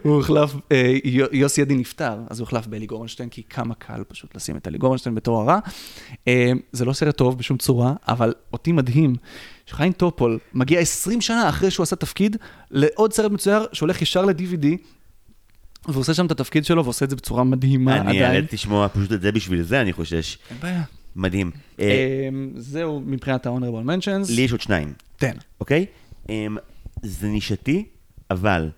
הוא הוחלף, אה, יו- יוסי ידין נפטר, אז הוא הוחלף באלי גורנשטיין, כי כמה קל פשוט לשים את אלי גורנשטיין בתור הרע. זה לא סרט טוב בשום צורה, אבל אותי מדהים שחיים טופול מגיע 20 שנה אחרי שהוא עשה תפקיד לעוד סרט מצויר שהולך ישר ל-DVD. והוא עושה שם את התפקיד שלו ועושה את זה בצורה מדהימה אני עדיין. אעלת לשמוע פשוט את זה בשביל זה, אני חושש. אין בעיה. מדהים. אה, אה, זהו מבחינת ה-honorable mentions. לי יש עוד שניים. תן. אוקיי? אמ, זה נישתי, אבל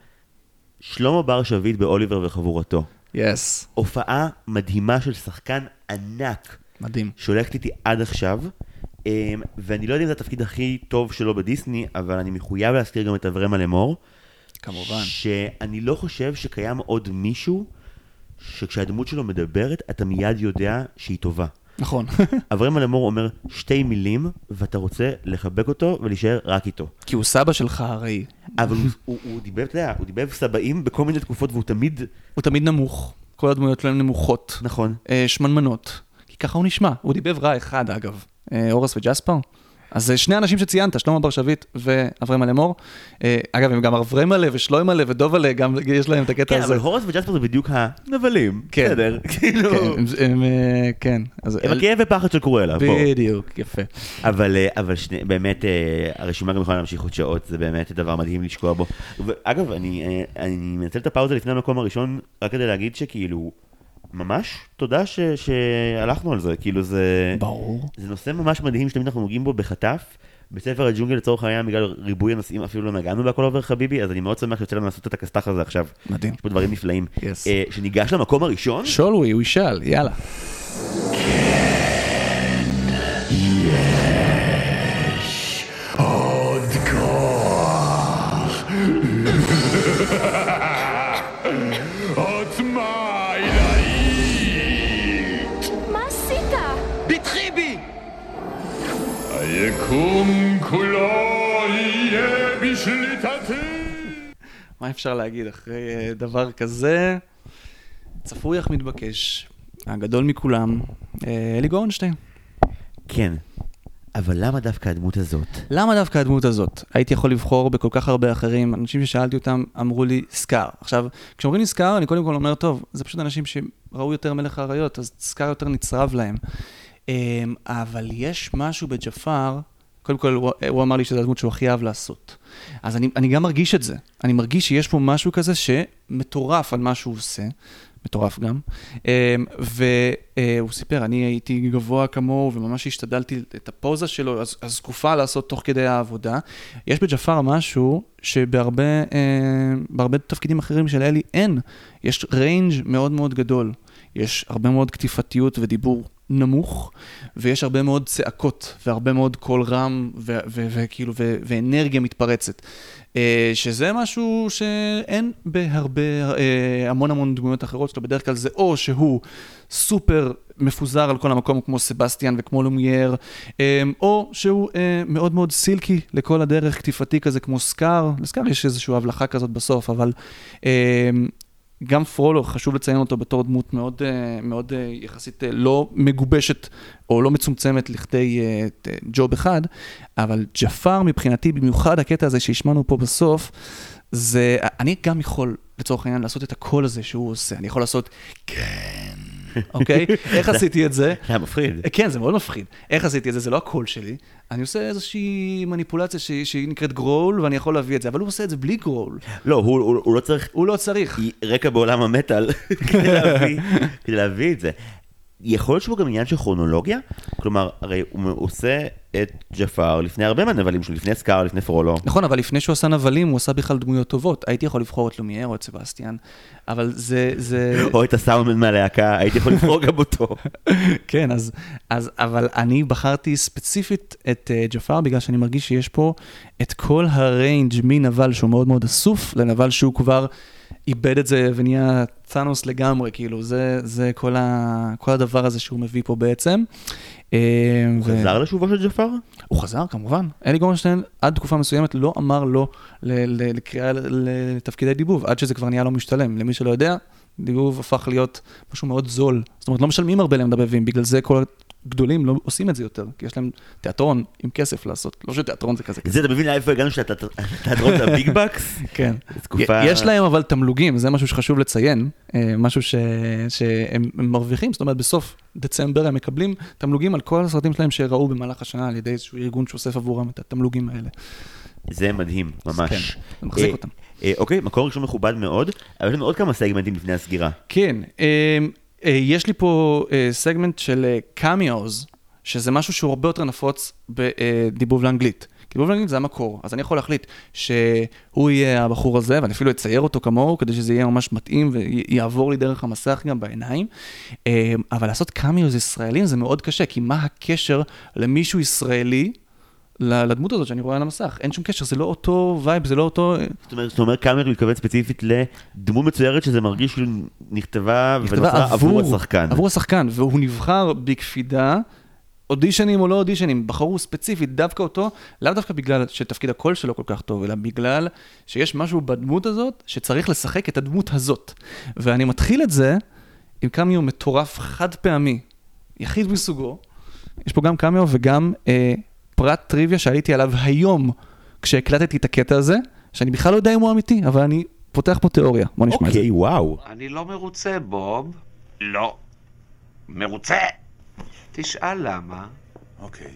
שלמה בר שביט באוליבר וחבורתו. יס. הופעה מדהימה של שחקן ענק. מדהים. שהולכת איתי עד עכשיו. אמ, ואני לא יודע אם זה התפקיד הכי טוב שלו בדיסני, אבל אני מחויב להזכיר גם את אברמה לאמור. כמובן. שאני לא חושב שקיים עוד מישהו שכשהדמות שלו מדברת, אתה מיד יודע שהיא טובה. נכון. [laughs] אברהם אלמור אומר שתי מילים, ואתה רוצה לחבק אותו ולהישאר רק איתו. כי הוא סבא שלך הרי. אבל הוא, [laughs] הוא, הוא דיבב, אתה יודע, הוא דיבב סבאים בכל מיני תקופות, והוא תמיד... הוא תמיד נמוך. כל הדמויות שלהם נמוכות. נכון. אה, שמנמנות. כי ככה הוא נשמע. הוא דיבב רע אחד, אגב. אה, אורס וג'ספר. אז זה שני אנשים שציינת, שלמה בר שביט ואברמה לאמור. אה, אגב, הם גם אברמלה ושלוימלה ודובלה, גם יש להם את הקטע כן, הזה. אבל הורס וג'ספר זה בדיוק הנבלים. כן. בסדר, כאילו... כן, הם- הם, אה, כן. הם הכאב ופחד של קרואלה, בוא. בדיוק, יפה. אבל, אה, באמת, אה, הרשימה גם יכולה להמשיך עוד שעות, זה באמת דבר מדהים לשקוע בו. אה, אני מנצל את הפאוזה לפני המקום הראשון, רק כדי להגיד שכאילו, ממש תודה ש, שהלכנו על זה, כאילו זה... ברור. זה נושא ממש מדהים שתמיד אנחנו נוגעים בו בחטף. בספר הג'ונגל לצורך העניין, בגלל ריבוי הנושאים אפילו לא נגענו בהכל עובר חביבי, אז אני מאוד שמח שיוצא לנו לעשות את הכסת"ח הזה עכשיו. מדהים. יש פה דברים נפלאים. Yes. אה, שניגש למקום הראשון? שולווי, הוא ישאל, יאללה. עוד היקום כולו יהיה בשליטתי. מה אפשר להגיד אחרי אה, דבר כזה? צפוי אך מתבקש, הגדול מכולם, אה, אלי גורנשטיין. כן. אבל למה דווקא הדמות הזאת? למה דווקא הדמות הזאת? הייתי יכול לבחור בכל כך הרבה אחרים, אנשים ששאלתי אותם אמרו לי סקאר. עכשיו, כשאומרים לי סקאר, אני קודם כל אומר, טוב, זה פשוט אנשים שראו יותר מלך האריות, אז סקאר יותר נצרב להם. אמ, אבל יש משהו בג'פר, קודם כל הוא, הוא אמר לי שזו הדמות שהוא הכי אהב לעשות. אז אני, אני גם מרגיש את זה. אני מרגיש שיש פה משהו כזה שמטורף על מה שהוא עושה. מטורף גם. אמ, והוא סיפר, אני הייתי גבוה כמוהו וממש השתדלתי את הפוזה שלו, הז- הזקופה לעשות תוך כדי העבודה. יש בג'פר משהו שבהרבה אה, תפקידים אחרים של אלי אין. יש range מאוד מאוד גדול. יש הרבה מאוד קטיפתיות ודיבור נמוך, ויש הרבה מאוד צעקות, והרבה מאוד קול רם, וכאילו, ואנרגיה מתפרצת. אה, שזה משהו שאין בהרבה, אה, המון המון דמויות אחרות שלו, בדרך כלל זה או שהוא סופר מפוזר על כל המקום, כמו סבסטיאן וכמו לומייר, אה, או שהוא מאוד מאוד silky לכל הדרך, קטיפתי כזה כמו סקאר, לסקאר יש איזושהי הבלחה כזאת בסוף, אבל גם פרולו, חשוב לציין אותו בתור דמות מאוד, אה, מאוד אה, יחסית אה, לא מגובשת או לא מצומצמת לכדי ג'וב אחד, אבל ג'פר מבחינתי, במיוחד הקטע הזה שהשמענו פה בסוף, זה, אני גם יכול לצורך העניין לעשות את הקול הזה שהוא עושה, אני יכול לעשות כן, אוקיי? איך עשיתי את זה? זה היה מפחיד. כן, זה מאוד מפחיד. איך עשיתי את זה? זה לא הקול שלי. אני עושה איזושהי מניפולציה שהיא, שהיא נקראת growl, ואני יכול להביא את זה, אבל הוא עושה את זה בלי growl. לא, הוא, הוא, הוא לא צריך... הוא לא צריך. רקע בעולם המטאל [laughs] כדי להביא, כדי להביא את זה. יכול להיות שהוא גם עניין של כרונולוגיה? כלומר, הרי הוא עושה את ג'פר לפני הרבה מהנבלים שלו, לפני סקאר, לפני פרולו. נכון, אבל לפני שהוא עשה נבלים, הוא עשה בכלל דמויות טובות. הייתי יכול לבחור את לומייר או את סבסטיאן, אבל זה... זה... או את הסאונדמן מהלהקה, הייתי יכול לבחור גם אותו. [laughs] כן, אז, אז, אבל אני בחרתי ספציפית את אה, ג'פר, בגלל שאני מרגיש שיש פה את כל הריינג' מנבל שהוא מאוד מאוד אסוף, לנבל שהוא כבר איבד את זה ונהיה צאנוס לגמרי, כאילו, זה, זה כל, ה, כל הדבר הזה שהוא מביא פה בעצם. אה, הוא חזר לשובו של ג'פר? הוא חזר, כמובן. אלי גורנשטיין עד תקופה מסוימת לא אמר לא לקריאה לתפקידי דיבוב, עד שזה כבר נהיה לא משתלם. למי שלא יודע, דיבוב הפך להיות משהו מאוד זול. זאת אומרת, לא משלמים הרבה למדבבים, בגלל זה כל הגדולים לא עושים את זה יותר, כי יש להם תיאטרון עם כסף לעשות. לא שתיאטרון זה כזה זה, אתה מבין לאיפה הגענו שהתיאטרון זה הביג בקס? [laughs] כן. תקופה... יש להם אבל תמלוגים, זה משהו שחשוב לציין, אה, משהו ש... שהם הם מרוויחים, זאת אומרת בסוף דצמבר הם מקבלים תמלוגים על כל הסרטים שלהם שראו במהלך השנה על ידי איזשהו ארגון שאוסף עבורם את התמלוגים האלה. זה מדהים, ממש. כן, זה מחזיק אה, אותם. אה, אוקיי, מקור ראשון מכובד מאוד, אבל יש לנו עוד כמה סגמנטים לפני הסגירה. כן, יש לי פה אה, סגמנט של cameos, שזה משהו שהוא הרבה יותר נפוץ בדיבוב לאנגלית. דיבוב לאנגלית זה המקור, אז אני יכול להחליט שהוא יהיה הבחור הזה, ואני אפילו אצייר אותו כמוהו, כדי שזה יהיה ממש מתאים ויעבור לי דרך המסך גם בעיניים. אה, אבל לעשות cameos ישראלים זה מאוד קשה, כי מה הקשר למישהו ישראלי לדמות הזאת שאני רואה על המסך. אין שום קשר, זה לא אותו vibe, זה לא אותו... זאת אומרת, זאת אומרת קאמר מתכוון ספציפית לדמות מצוירת שזה מרגיש כאילו נכתבה ונוצרה עבור השחקן. עבור השחקן, והוא נבחר בקפידה. אודישנים או לא אודישנים, בחרו ספציפית דווקא אותו, לאו דווקא בגלל שתפקיד הקול שלו כל כך טוב, אלא בגלל שיש משהו בדמות הזאת שצריך לשחק את הדמות הזאת. ואני מתחיל את זה עם קמיו מטורף חד פעמי, יחיד מסוגו. יש פה גם קמיו וגם אה, פרט טריוויה שעליתי עליו היום כשהקלטתי את הקטע הזה, שאני בכלל לא יודע אם הוא אמיתי, אבל אני פותח פה תיאוריה. בוא נשמע את זה. אוקיי, וואו. אני לא מרוצה, בוב. לא. מרוצה. תשאל למה. אוקיי.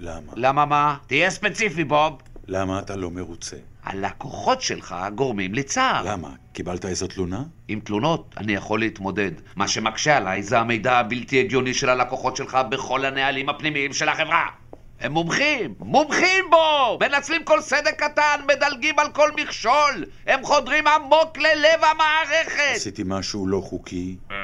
למה? למה מה? תהיה ספציפי, בוב. למה אתה לא מרוצה? הלקוחות שלך גורמים לי צער. למה? קיבלת איזו תלונה? עם תלונות אני יכול להתמודד. מה שמקשה עליי זה המידע הבלתי הגיוני של הלקוחות שלך בכל הנהלים הפנימיים של החברה. הם מומחים, מומחים בו! מנצלים כל סדק קטן, מדלגים על כל מכשול! הם חודרים עמוק ללב המערכת! עשיתי משהו לא חוקי? אה,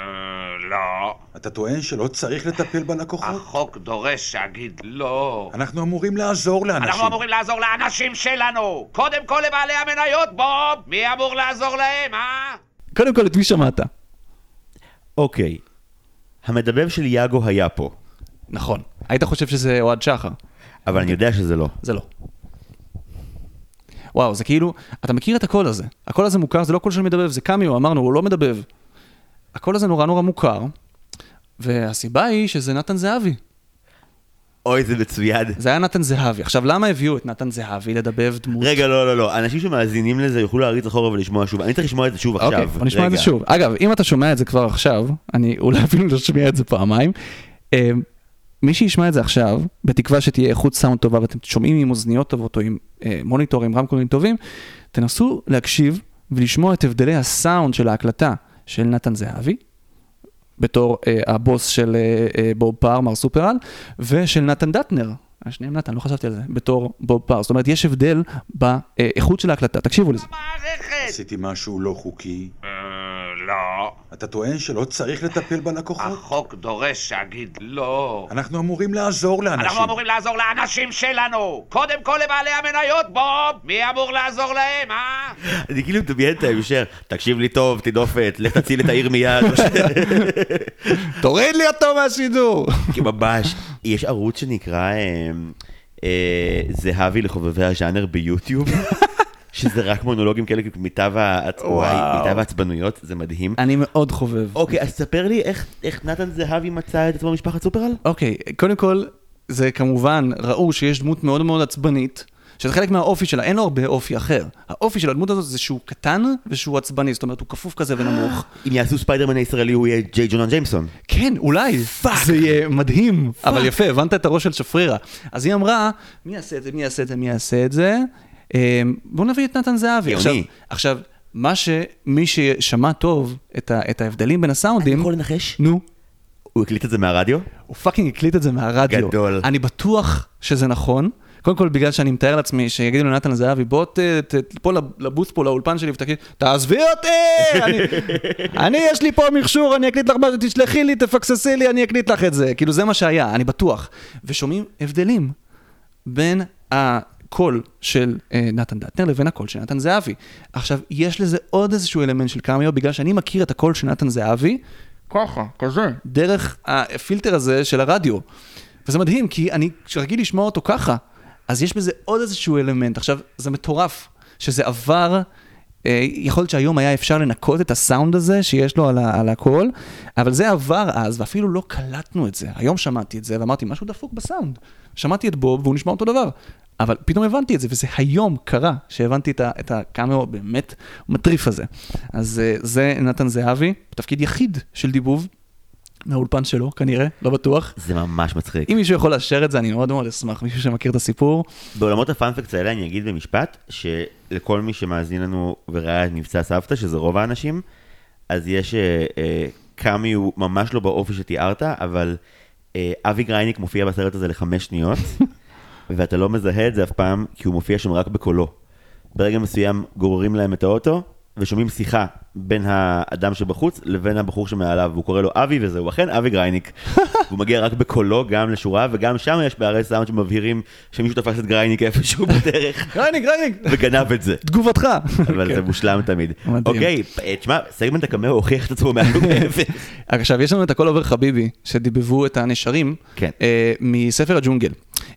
לא. אתה טוען שלא צריך לטפל בלקוחות? החוק דורש שאגיד לא. אנחנו אמורים לעזור לאנשים. אנחנו אמורים לעזור לאנשים שלנו! קודם כל לבעלי המניות, בוב! מי אמור לעזור להם, אה? קודם כל, את מי שמעת? אוקיי. המדבב של יאגו היה פה. נכון. היית חושב שזה אוהד שחר. אבל אני יודע שזה לא. זה לא. וואו, זה כאילו, אתה מכיר את הקול הזה. הקול הזה מוכר, זה לא קול של מדבב, זה קמיו, אמרנו, הוא לא מדבב. הקול הזה נורא נורא מוכר, והסיבה היא שזה נתן זהבי. אוי, זה מצוין. זה היה נתן זהבי. עכשיו, למה הביאו את נתן זהבי לדבב דמות? רגע, לא, לא, לא. אנשים שמאזינים לזה יוכלו להריץ אחורה ולשמוע שוב. אני צריך לשמוע את זה שוב עכשיו. אוקיי, בוא נשמע את זה שוב. אגב, אם אתה שומע את זה כבר עכשיו, אני אולי אפילו לא שומע את זה פעמיים. אה, מי שישמע את זה עכשיו, בתקווה שתהיה איכות סאונד טובה ואתם שומעים עם אוזניות טובות או עם אה, מוניטורים, רמקולים טובים, תנסו להקשיב ולשמוע את הבדלי הסאונד של ההקלטה של נתן זהבי, בתור אה, הבוס של אה, אה, בוב פאר, מר סופרל, ושל נתן דטנר, השניהם נתן, לא חשבתי על זה, בתור בוב פאר. זאת אומרת, יש הבדל באיכות של ההקלטה, תקשיבו לזה. עשיתי משהו לא חוקי? לא. אתה טוען שלא צריך לטפל בלקוחות? החוק דורש שאגיד לא. אנחנו אמורים לעזור לאנשים. אנחנו אמורים לעזור לאנשים שלנו! קודם כל לבעלי המניות, בוב! מי אמור לעזור להם, אה? אני כאילו מדמיין את ההמשך, תקשיב לי טוב, תדופת, לך תציל את העיר מיד. [laughs] תוריד לי אותו מהשידור. כי ממש, יש ערוץ שנקרא אה, אה, זהבי לחובבי הז'אנר ביוטיוב. שזה רק מונולוגים כאלה מיטב העצבנויות, זה מדהים. אני מאוד חובב. אוקיי, אז תספר לי איך נתן זהבי מצא את עצמו במשפחת סופרל? אוקיי, קודם כל, זה כמובן, ראו שיש דמות מאוד מאוד עצבנית. שזה חלק מהאופי שלה, אין לו הרבה אופי אחר. האופי של הדמות הזאת זה שהוא קטן ושהוא עצבני, זאת אומרת, הוא כפוף כזה ונמוך. אם יעשו ספיידרמן הישראלי, הוא יהיה ג'יי ג'ונה ג'יימסון. כן, אולי. fuck. זה יהיה מדהים. אבל יפה, הבנת את הראש של שפרירה. אז היא אמרה, מי יעשה את זה, מי יעשה את זה, מי יעשה את זה? בואו נביא את נתן זהבי. עכשיו, עכשיו, מה שמי ששמע טוב את, ה, את ההבדלים בין הסאונדים... אני יכול לנחש? נו. הוא הקליט את זה מהרדיו? הוא fucking הקליט את זה מהרדיו. גדול. אני בטוח שזה נכון. קודם כל בגלל שאני מתאר לעצמי שיגידו לנתן זהבי בוא ת- ת- תבוא לבוס פה לאולפן שלי ותקליט, תעזבי אותי! [laughs] אני- אני יש לי פה מכשור, אני אקליט לך משהו, תשלחי לי, תפקססי לי, אני אקליט לך את זה. כאילו זה מה שהיה, אני בטוח. ושומעים הבדלים בין הקול של אה, נתן דטנר לבין הקול של נתן זהבי. עכשיו, יש לזה עוד איזשהו אלמנט של קמיו, בגלל שאני מכיר את הקול של נתן זהבי, ככה, כזה, דרך הפילטר הזה של הרדיו. וזה מדהים, כי אני רגיל לשמוע אותו ככה, אז יש בזה עוד איזשהו אלמנט. עכשיו, זה מטורף שזה עבר, אה, יכול להיות שהיום היה אפשר לנקות את הסאונד הזה שיש לו על, ה- על הקול, אבל זה עבר אז, ואפילו לא קלטנו את זה. היום שמעתי את זה, ואמרתי, משהו דפוק בסאונד. שמעתי את בוב, והוא נשמע אותו דבר. אבל פתאום הבנתי את זה, וזה היום קרה, שהבנתי את, הקאמרו באמת מטריף הזה. אז אה, זה נתן זהבי, תפקיד יחיד של דיבוב. מהאולפן שלו, כנראה, לא בטוח. זה ממש מצחיק. אם מישהו יכול לאשר את זה, אני מאוד מאוד אשמח, מישהו שמכיר את הסיפור. בעולמות הפאנפקטס האלה אני אגיד במשפט, שלכל מי שמאזין לנו וראה את מבצע סבתא, שזה רוב האנשים, אז יש אה, אה, קמיאו ממש לא באופי שתיארת, אבל אה, אבי גרייניק מופיע בסרט הזה לחמש שניות, [laughs] ואתה לא מזהה את זה אף פעם, כי הוא מופיע שם רק בקולו. ברגע מסוים גוררים להם את האוטו, ושומעים שיחה בין האדם שבחוץ לבין הבחור שמעליו, והוא קורא לו אבי, וזהו אכן אבי גרייניק. [laughs] הוא מגיע רק בקולו, גם לשורה, וגם שם יש פערי סאונד שמבהירים שמישהו תפס את גרייניק איפשהו [laughs] בדרך. גרייניק, גרייניק. וגנב את זה. תגובתך. אבל כן. זה מושלם תמיד. אוקיי, אה, תשמע, סגמנט הקמיאו הוכיח את עצמו מהלום מאפס. [laughs] עכשיו, יש לנו את הכל עובר חביבי, שדיבבו את הנשרים כן. אה, מספר הג'ונגל.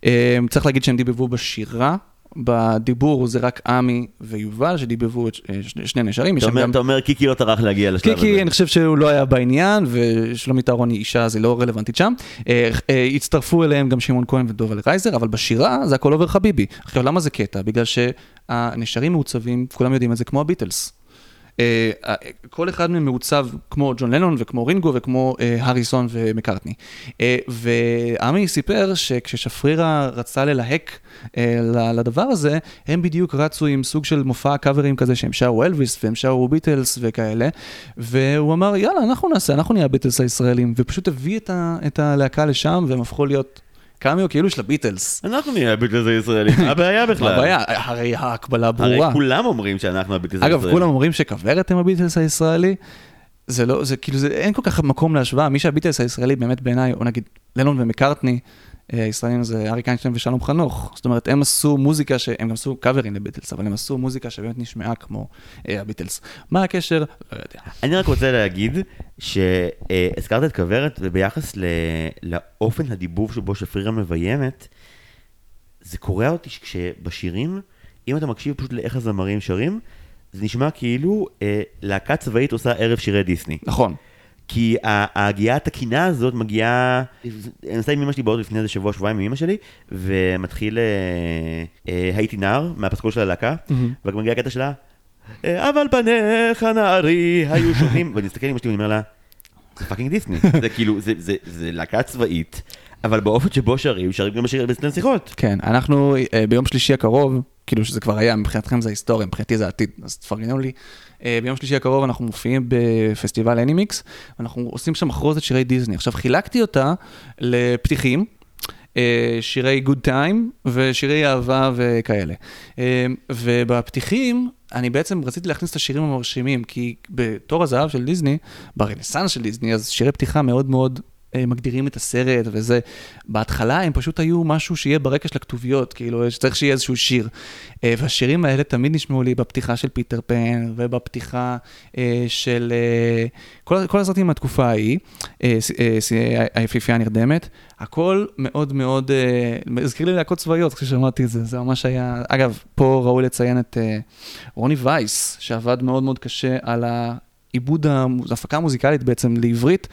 אה, צריך להגיד שהם דיבבו בשירה. בדיבור זה רק עמי ויובל שדיבבו את אה, שני- נשרים. אתה אומר- גם- אתה אומר קיקי לא טרח להגיע לשלב הזה. קיקי, אני חושב שהוא לא היה בעניין, ושלומית אהרון היא אישה, היא לא רלוונטית שם. אה, אה, הצטרפו אליהם גם שמעון כהן ודובל רייזר, אבל בשירה זה הכל עובר חביבי. עכשיו, למה זה קטע? בגלל שהנשרים מעוצבים, כולם יודעים את זה, כמו הביטלס. אה, אה, כל אחד מהם מעוצב כמו ג'ון לנון וכמו רינגו וכמו אה, הריסון ומקארטני. ועמי סיפר שכששפרירה רצה ללהק לדבר הזה, הם בדיוק רצו עם סוג של מופע קאברים כזה שהם שרו אלוויס והם שרו ביטלס וכאלה, והוא אמר יאללה אנחנו נעשה, אנחנו נהיה הביטלס הישראלים, ופשוט הביא את הלהקה לשם והם הפכו להיות קאמיו כאילו של הביטלס. אנחנו נהיה הביטלס הישראלים, מה הבעיה [laughs] בכלל? מה הבעיה? הרי ההקבלה הרי ברורה. כולם אומרים שאנחנו הביטלס אגב, הישראלים. כולם אומרים שכוורת הם הביטלס הישראלי. זה לא, זה כאילו, זה, אין כל כך מקום להשוואה. מי שהביטלס הישראלי באמת בעיניי, או נגיד לנון ומקארטני, אה, הישראלים זה אריק איינשטיין ושלום חנוך. זאת אומרת, הם עשו מוזיקה, שהם גם עשו קאברים לביטלס, אבל הם עשו מוזיקה שבאמת נשמעה כמו אה, הביטלס. מה הקשר? לא יודע. אני רק רוצה להגיד שהזכרת את כוורת, וביחס ל- לאופן הדיבוב שבו שפרירה מביימת, זה קורע אותי כשבשירים, אם אתה מקשיב פשוט לאיך הזמרים שרים, זה נשמע כאילו אה, להקה צבאית עושה ערב שירי דיסני. נכון. כי ה- ההגייה התקינה הזאת מגיעה, אני נוסע עם אמא שלי באוטו לפני איזה שבוע, שבועיים עם אמא שלי, ומתחיל אה, אה, הייתי נער, מהפסקול של הלהקה. ורק מגיע הקטע שלה, אה, אבל פניך נערי היו שונים, [laughs] ואני מסתכל עם אמא שלי ואני אומר לה, זה fucking דיסני, [laughs] זה כאילו, זה- להקה צבאית, אבל באופן שבו שרים, שרים גם בשיר בסצנת שיחות. כן, אנחנו ביום שלישי הקרוב, כאילו שזה כבר היה, מבחינתכם זה היסטוריה, מבחינתי זה העתיד, אז תפרגנו לי. אה, ביום שלישי הקרוב אנחנו מופיעים בפסטיבל אנימיקס, ואנחנו עושים שם מחרוזת שירי דיסני. עכשיו, חילקתי אותה לפתיחים. אה, שירי גוד טיים ושירי אהבה וכאלה. אה, ובפתיחים, אני בעצם רציתי להכניס את השירים המרשימים, כי בתור הזהב של דיסני, ברנסאנס של דיסני, אז שירי פתיחה מאוד מאוד מגדירים את הסרט וזה. בהתחלה הם פשוט היו משהו שיהיה ברקע של הכתוביות, כאילו צריך שיהיה איזשהו שיר. אה, והשירים האלה תמיד נשמעו לי בפתיחה של פיטר פן ובפתיחה אה, של אה, כל, כל הסרטים מהתקופה ההיא, אה, אה, אה, היפיפייה הנרדמת. הכל מאוד מאוד, אה, הזכיר לי להקות צבאיות כששמעתי את זה, זה ממש היה, אגב, פה ראוי לציין את אה, רוני וייס, שעבד מאוד מאוד קשה על. עיבוד ההפקה המוזיקלית בעצם לעברית,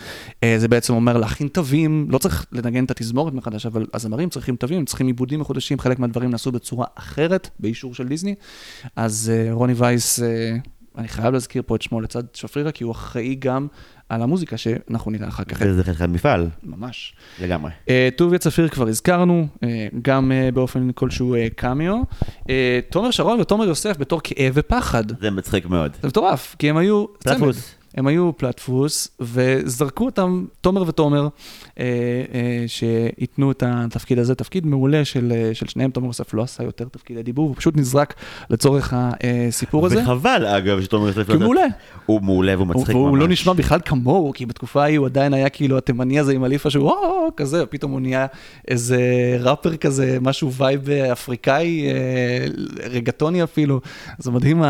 אה, זה בעצם אומר להכין תווים, לא צריך לנגן את התזמורת מחדש, אבל הזמרים צריכים תווים, צריכים עיבודים מחודשים, חלק מהדברים נעשו בצורה אחרת, באישור של דיסני. אז אה, רוני וייס, אה, אני חייב להזכיר פה את שמו לצד שפרירה, כי הוא אחראי גם על המוזיקה שאנחנו נראה אחר כך. זה חלק מפעל. ממש. לגמרי. אה, טוביה צפיר כבר הזכרנו, אה, גם אה, באופן כלשהו קמיו. תומר שרון ותומר יוסף בתור כאב ופחד. זה מצחיק מאוד. זה מטורף, כי הם היו צמד. הם היו פלטפוס, וזרקו אותם, תומר ותומר, אה, אה, שייתנו את התפקיד הזה, תפקיד מעולה של, אה, של שניהם, תומר יוסף לא עשה יותר תפקידי דיבור, הוא פשוט נזרק לצורך הסיפור הזה. וחבל, אגב, שתומר יוסף כי הוא מעולה. הוא מעולה והוא מצחיק ממש. והוא לא נשמע בכלל כמוהו, כי בתקופה ההיא הוא עדיין היה כאילו התימני הזה עם הליפה שהוא או כזה, ופתאום הוא נהיה איזה ראפר כזה, משהו vibe אפריקאי, אה, רגטוני אפילו. זה מדהים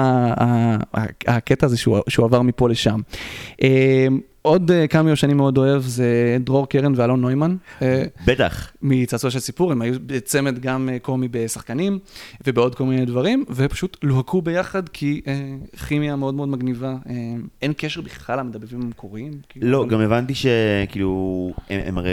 הקטע הזה שהוא שהוא עבר מפה לשם. אה, עוד אה, קמיו שאני מאוד אוהב זה דרור קרן ואלון נוימן. אה, בטח. מצעצוע של סיפור, הם היו צמד גם אה, קומי בשחקנים ובעוד כל מיני דברים, ופשוט לוהקו ביחד כי אה, כימיה מאוד מאוד מגניבה. אה, אין קשר בכלל למדבבים המקוריים. כאילו, לא, גם הבנתי שכאילו, הם, הרי,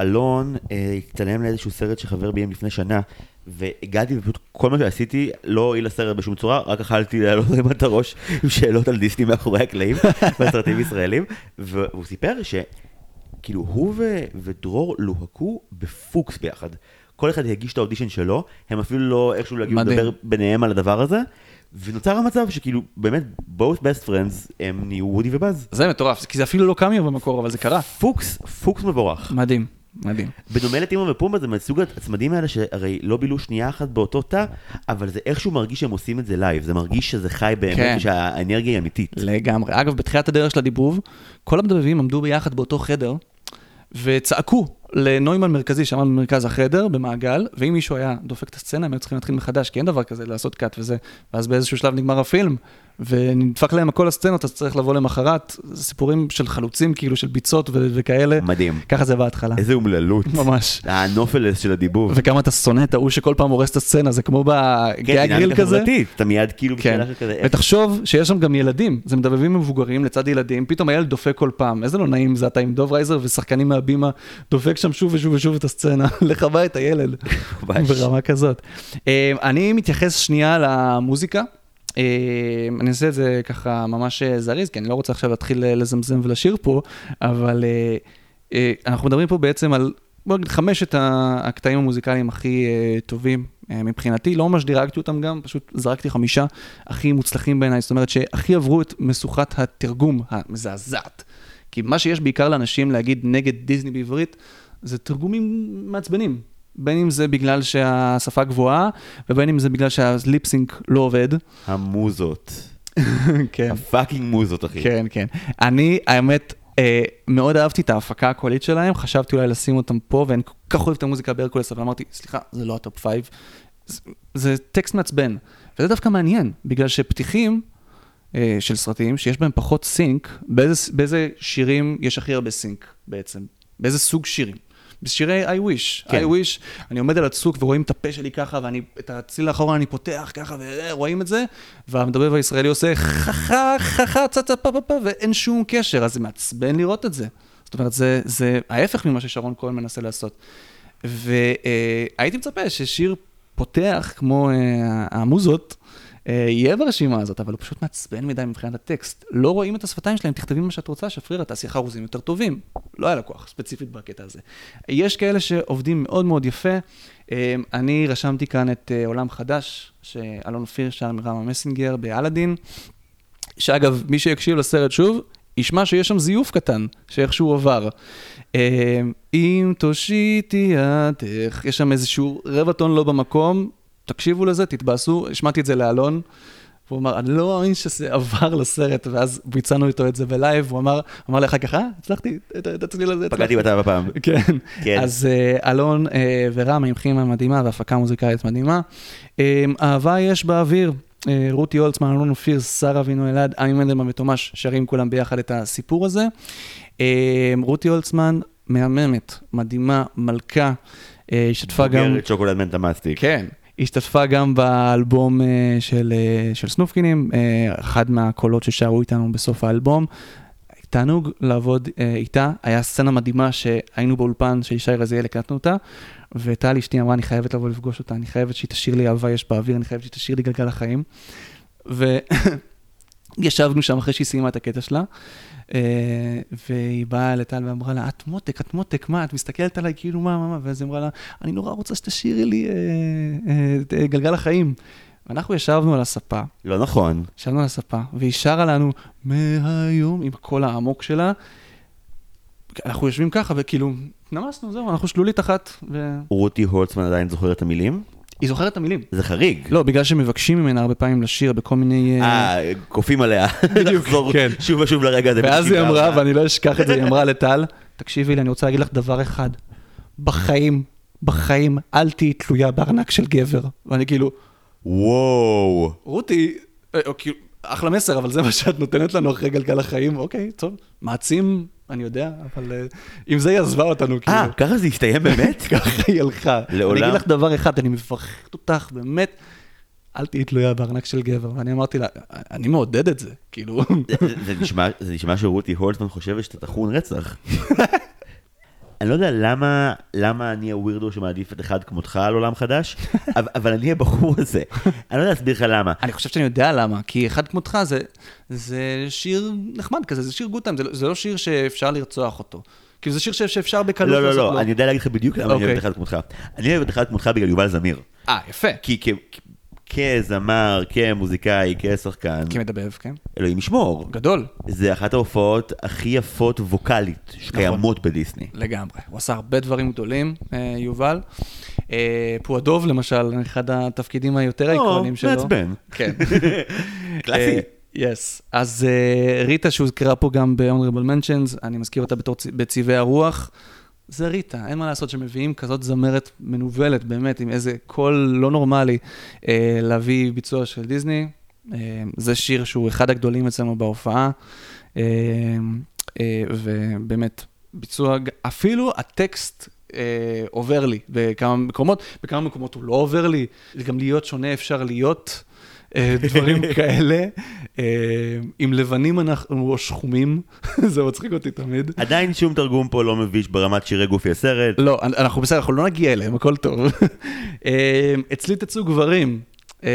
אלון אה, הצטלם לאיזשהו סרט שחבר ביים לפני שנה, והגעתי ופשוט כל מה שעשיתי לא הועיל לסרט בשום צורה, רק אכלתי לעלות עם את הראש עם שאלות על דיסני מאחורי הקלעים, [laughs] בסרטים ישראלים, והוא סיפר שכאילו הוא ו, ודרור לוהקו בפוקס ביחד. כל אחד הגיש את האודישן שלו, הם אפילו לא איכשהו לא הגיעו מדהים. לדבר ביניהם על הדבר הזה, ונוצר המצב שכאילו באמת both best friends הם נהיו וודי ובאז. זה מטורף, כי זה אפילו לא קמיאו במקור, אבל זה קרה. פוקס, פוקס מבורך. מדהים, מדהים. בדומה לטימו ופומבה זה מסוג הצמדים האלה שהרי לא בילו שנייה אחת באותו תא, אבל זה איכשהו מרגיש שהם עושים את זה live, זה מרגיש שזה חי באמת, כן. שהאנרגיה היא אמיתית. לגמרי. אגב, בתחילת הדרך של הדיבוב, כל המדבבים עמדו ביחד באותו חדר, וצעקו לנוימן מרכזי, שעמד במרכז החדר, במעגל, ואם מישהו היה דופק את הסצנה, הם היו צריכים להתחיל מחדש, כי אין דבר כזה לעשות cut וזה. ואז באיזשהו שלב נגמר הפילם, ונדפק להם הכל הסצנות, אז צריך לבוא למחרת. סיפורים של חלוצים, כאילו, של ביצות ו- וכאלה. מדהים. ככה זה בהתחלה. איזה אומללות. ממש. הנופלס של הדיבוב. וכמה אתה שונא את ההוא שכל פעם הורס את הסצנה, זה כמו כן, בגג גריל דינמיקה כזה. חברתית, אתה מיד כאילו כן, בשאלה של כזה, ותחשוב שיש שם גם ילדים, זה מדבבים מבוגרים לצד ילדים, פתאום הילד דופק כל פעם, איזה לא נעים זה אתה עם דוב רייזר ושחקנים מהבימה, דופק שם שוב ושוב ושוב את הסצנה, [laughs] לכבה את הילד, ברמה כזאת. אה, אני מתייחס שנייה למוזיקה. אה, אני אעשה את זה ככה ממש אה, זריז, כי אני לא רוצה עכשיו להתחיל אה, לזמזם ולשיר פה, אבל אנחנו מדברים פה בעצם על, בוא נגיד, חמשת הקטעים המוזיקליים הכי אה, טובים אה, מבחינתי, לא ממש דירגתי אותם גם, פשוט זרקתי חמישה הכי מוצלחים בעיניי, זאת אומרת שהכי עברו את משוכת התרגום המזעזעת. כי מה שיש בעיקר לאנשים להגיד נגד דיסני בעברית, זה תרגומים מעצבנים. בין אם זה בגלל שהשפה גבוהה, ובין אם זה בגלל שהליפסינק לא עובד. המוזות. [laughs] כן. הפאקינג מוזות, אחי. כן, כן. אני, האמת, אה, מאוד אהבתי את ההפקה הקולית שלהם, חשבתי אולי לשים אותם פה, ואני כל כך אוהב את המוזיקה בהרקולס, אבל אמרתי, סליחה, זה לא ה top five. זה, זה טקסט מעצבן. וזה דווקא מעניין, בגלל שפתיחים אה, של סרטים, שיש בהם פחות sync, באיזה, באיזה שירים יש הכי הרבה sync בעצם? באיזה סוג שירים? בשירי I wish, כן. I wish, אני עומד על הצוק ורואים את הפה שלי ככה, ואני, את הצליל האחרון אני פותח ככה, ורואים את זה, והמדבב הישראלי עושה חכה, חכה, צצה, פה, פה, פה, ואין שום קשר, אז זה מעצבן לראות את זה. זאת אומרת, זה, זה ההפך ממה ששרון כהן מנסה לעשות. והייתי מצפה ששיר פותח, כמו אה, המוזות, יהיה ברשימה הזאת, אבל הוא פשוט מעצבן מדי מבחינת הטקסט. לא רואים את השפתיים שלהם, תכתבי מה שאת רוצה, שפרירה, תעשי חרוזים יותר טובים. לא היה לקוח, ספציפית בקטע הזה. יש כאלה שעובדים מאוד מאוד יפה. אה, אני רשמתי כאן את אה, עולם חדש, שאלון אופיר שר עם רמה מסינגר באלאדין, שאגב, מי שיקשיב לסרט שוב, ישמע שיש שם זיוף קטן, שאיכשהו עבר. אה, אם תושיטי ידך, יש שם איזשהו רבע טון לא במקום, תקשיבו לזה, תתבאסו, השמעתי את זה לאלון, והוא אמר, אני לא מאמין שזה עבר לסרט, ואז ביצענו איתו את זה בלייב, הוא אמר, אמר לי אחר כך, אה, הצלחתי, את- הצליל הזה, הצלחתי." פגעתי בתא בפעם. כן. כן. אז אה, אלון אה, ורם עם כימה מדהימה והפקה מוזיקלית מדהימה. אה, אהבה יש באוויר. אה, רותי הולצמן, אלון אופיר, שרה אבינו אלעד, עמי מנדלמן ותומש שרים כולם ביחד את הסיפור הזה. אה, רותי הולצמן מהממת, מדהימה, מלכה, אה, השתתפה גם... בוגרת שוקולד מנטה מסטיק. כן. השתתפה גם באלבום אה, של, אה, של סנופקינים, אה, אחד מהקולות ששרו איתנו בסוף האלבום. תענוג לעבוד אה, איתה, היה סצנה מדהימה שהיינו באולפן של ישי רזיאל, הקלטנו אותה, וטלי אשתי אמרה, אני חייבת לבוא לפגוש אותה, אני חייבת שהיא תשאיר לי אהבה יש באוויר, אני חייבת שהיא תשאיר לי גלגל החיים. וישבנו [laughs] שם אחרי שהיא סיימה את הקטע שלה, והיא באה לטל ואמרה לה, את מותק, את מותק, מה, את מסתכלת עליי כאילו מה, מה, מה, ואז היא אמרה לה, אני נורא רוצה שתשאירי לי אה, אה, אה, גלגל החיים. ואנחנו ישבנו על הספה. לא נכון. ישבנו על הספה, והיא שרה לנו מהיום עם הקול העמוק שלה. אנחנו יושבים ככה, וכאילו, נמסנו, זהו, אנחנו שלולית אחת. ו... רותי הולצמן עדיין זוכרת את המילים? היא זוכרת את המילים. זה חריג. לא, בגלל שמבקשים ממנה הרבה פעמים לשיר בכל מיני... אה, כופים עליה. [laughs] בדיוק, כן. שוב ושוב לרגע הזה. ואז היא. אמרה, ואני לא אשכח את זה, היא אמרה לטל, תקשיבי לי, אני רוצה להגיד לך דבר אחד. בחיים, בחיים, אל תהיי תלויה בארנק של גבר. ואני כאילו, וואו. רותי, אה, או כאילו, אחלה מסר, אבל זה מה שאת נותנת לנו אחרי גלגל החיים, אוקיי, טוב, מעצים, אני יודע, אבל אה, עם זה היא עזבה אותנו, כאילו. אה, ככה זה הסתיים באמת? [laughs] ככה היא הלכה. לעולם? אני אגיד לך דבר אחד, אני מברכת אותך, באמת, אל תהיי תלויה בארנק של גבר. ואני אמרתי לה, אני מעודד את זה, כאילו. זה- נשמע- שרותי הולצמן חושבת שאתה טחון רצח. [laughs] אני לא יודע למה, למה אני הווירדו שמעדיף את אחד כמותך על עולם חדש, [laughs] אבל, אבל אני הבחור הזה. אני לא יודע להסביר לך למה. אני חושב שאני יודע למה, כי אחד כמותך זה, זה שיר נחמד כזה, זה שיר גוטיים, זה, לא- זה לא שיר שאפשר לרצוח אותו. כאילו זה שיר שאפשר בקלות לא, לא, לעשות לא, לו. אני יודע להגיד לך בדיוק למה אני אוהב את אוקיי. אחד כמותך. אני אוהב את אחד כמותך בגלל יובל זמיר. אה, יפה. כי כזמר, כמוזיקאי, כשחקן, כמדבב, כן. אלוהים ישמור. גדול. זה אחת ההופעות הכי יפות ווקאלית שקיימות בדיסני. לגמרי. הוא עשה הרבה דברים גדולים, אה, יובל. אה, פועדוב, למשל, אחד התפקידים היותר העקרוניים שלו. מעצבן. כן. [laughs] קלאסי. יס. אז אה, ריטה שהוזכרה פה גם ב-Honorable Mentions, אני מזכיר אותה בתור צ- בצבעי הרוח. זה ריטה, אין מה לעשות שמביאים כזאת זמרת מנוולת, באמת, עם איזה קול לא נורמלי, אה, להביא ביצוע של דיסני. אה, זה שיר שהוא אחד הגדולים אצלנו בהופעה, אה, אה, ובאמת, ביצוע, אפילו הטקסט אה, עובר לי בכמה מקומות, בכמה מקומות הוא לא עובר לי, גם להיות שונה אפשר להיות. אה, דברים [laughs] כאלה. אה, עם לבנים אנחנו או שחומים, [laughs] זה מצחיק אותי תמיד. עדיין שום תרגום פה לא מביש ברמת שירי גופי הסרט. לא, אנחנו בסדר, אנחנו לא נגיע אליהם, הכל טוב. [laughs] אה, אצלי תצאו גברים. אה,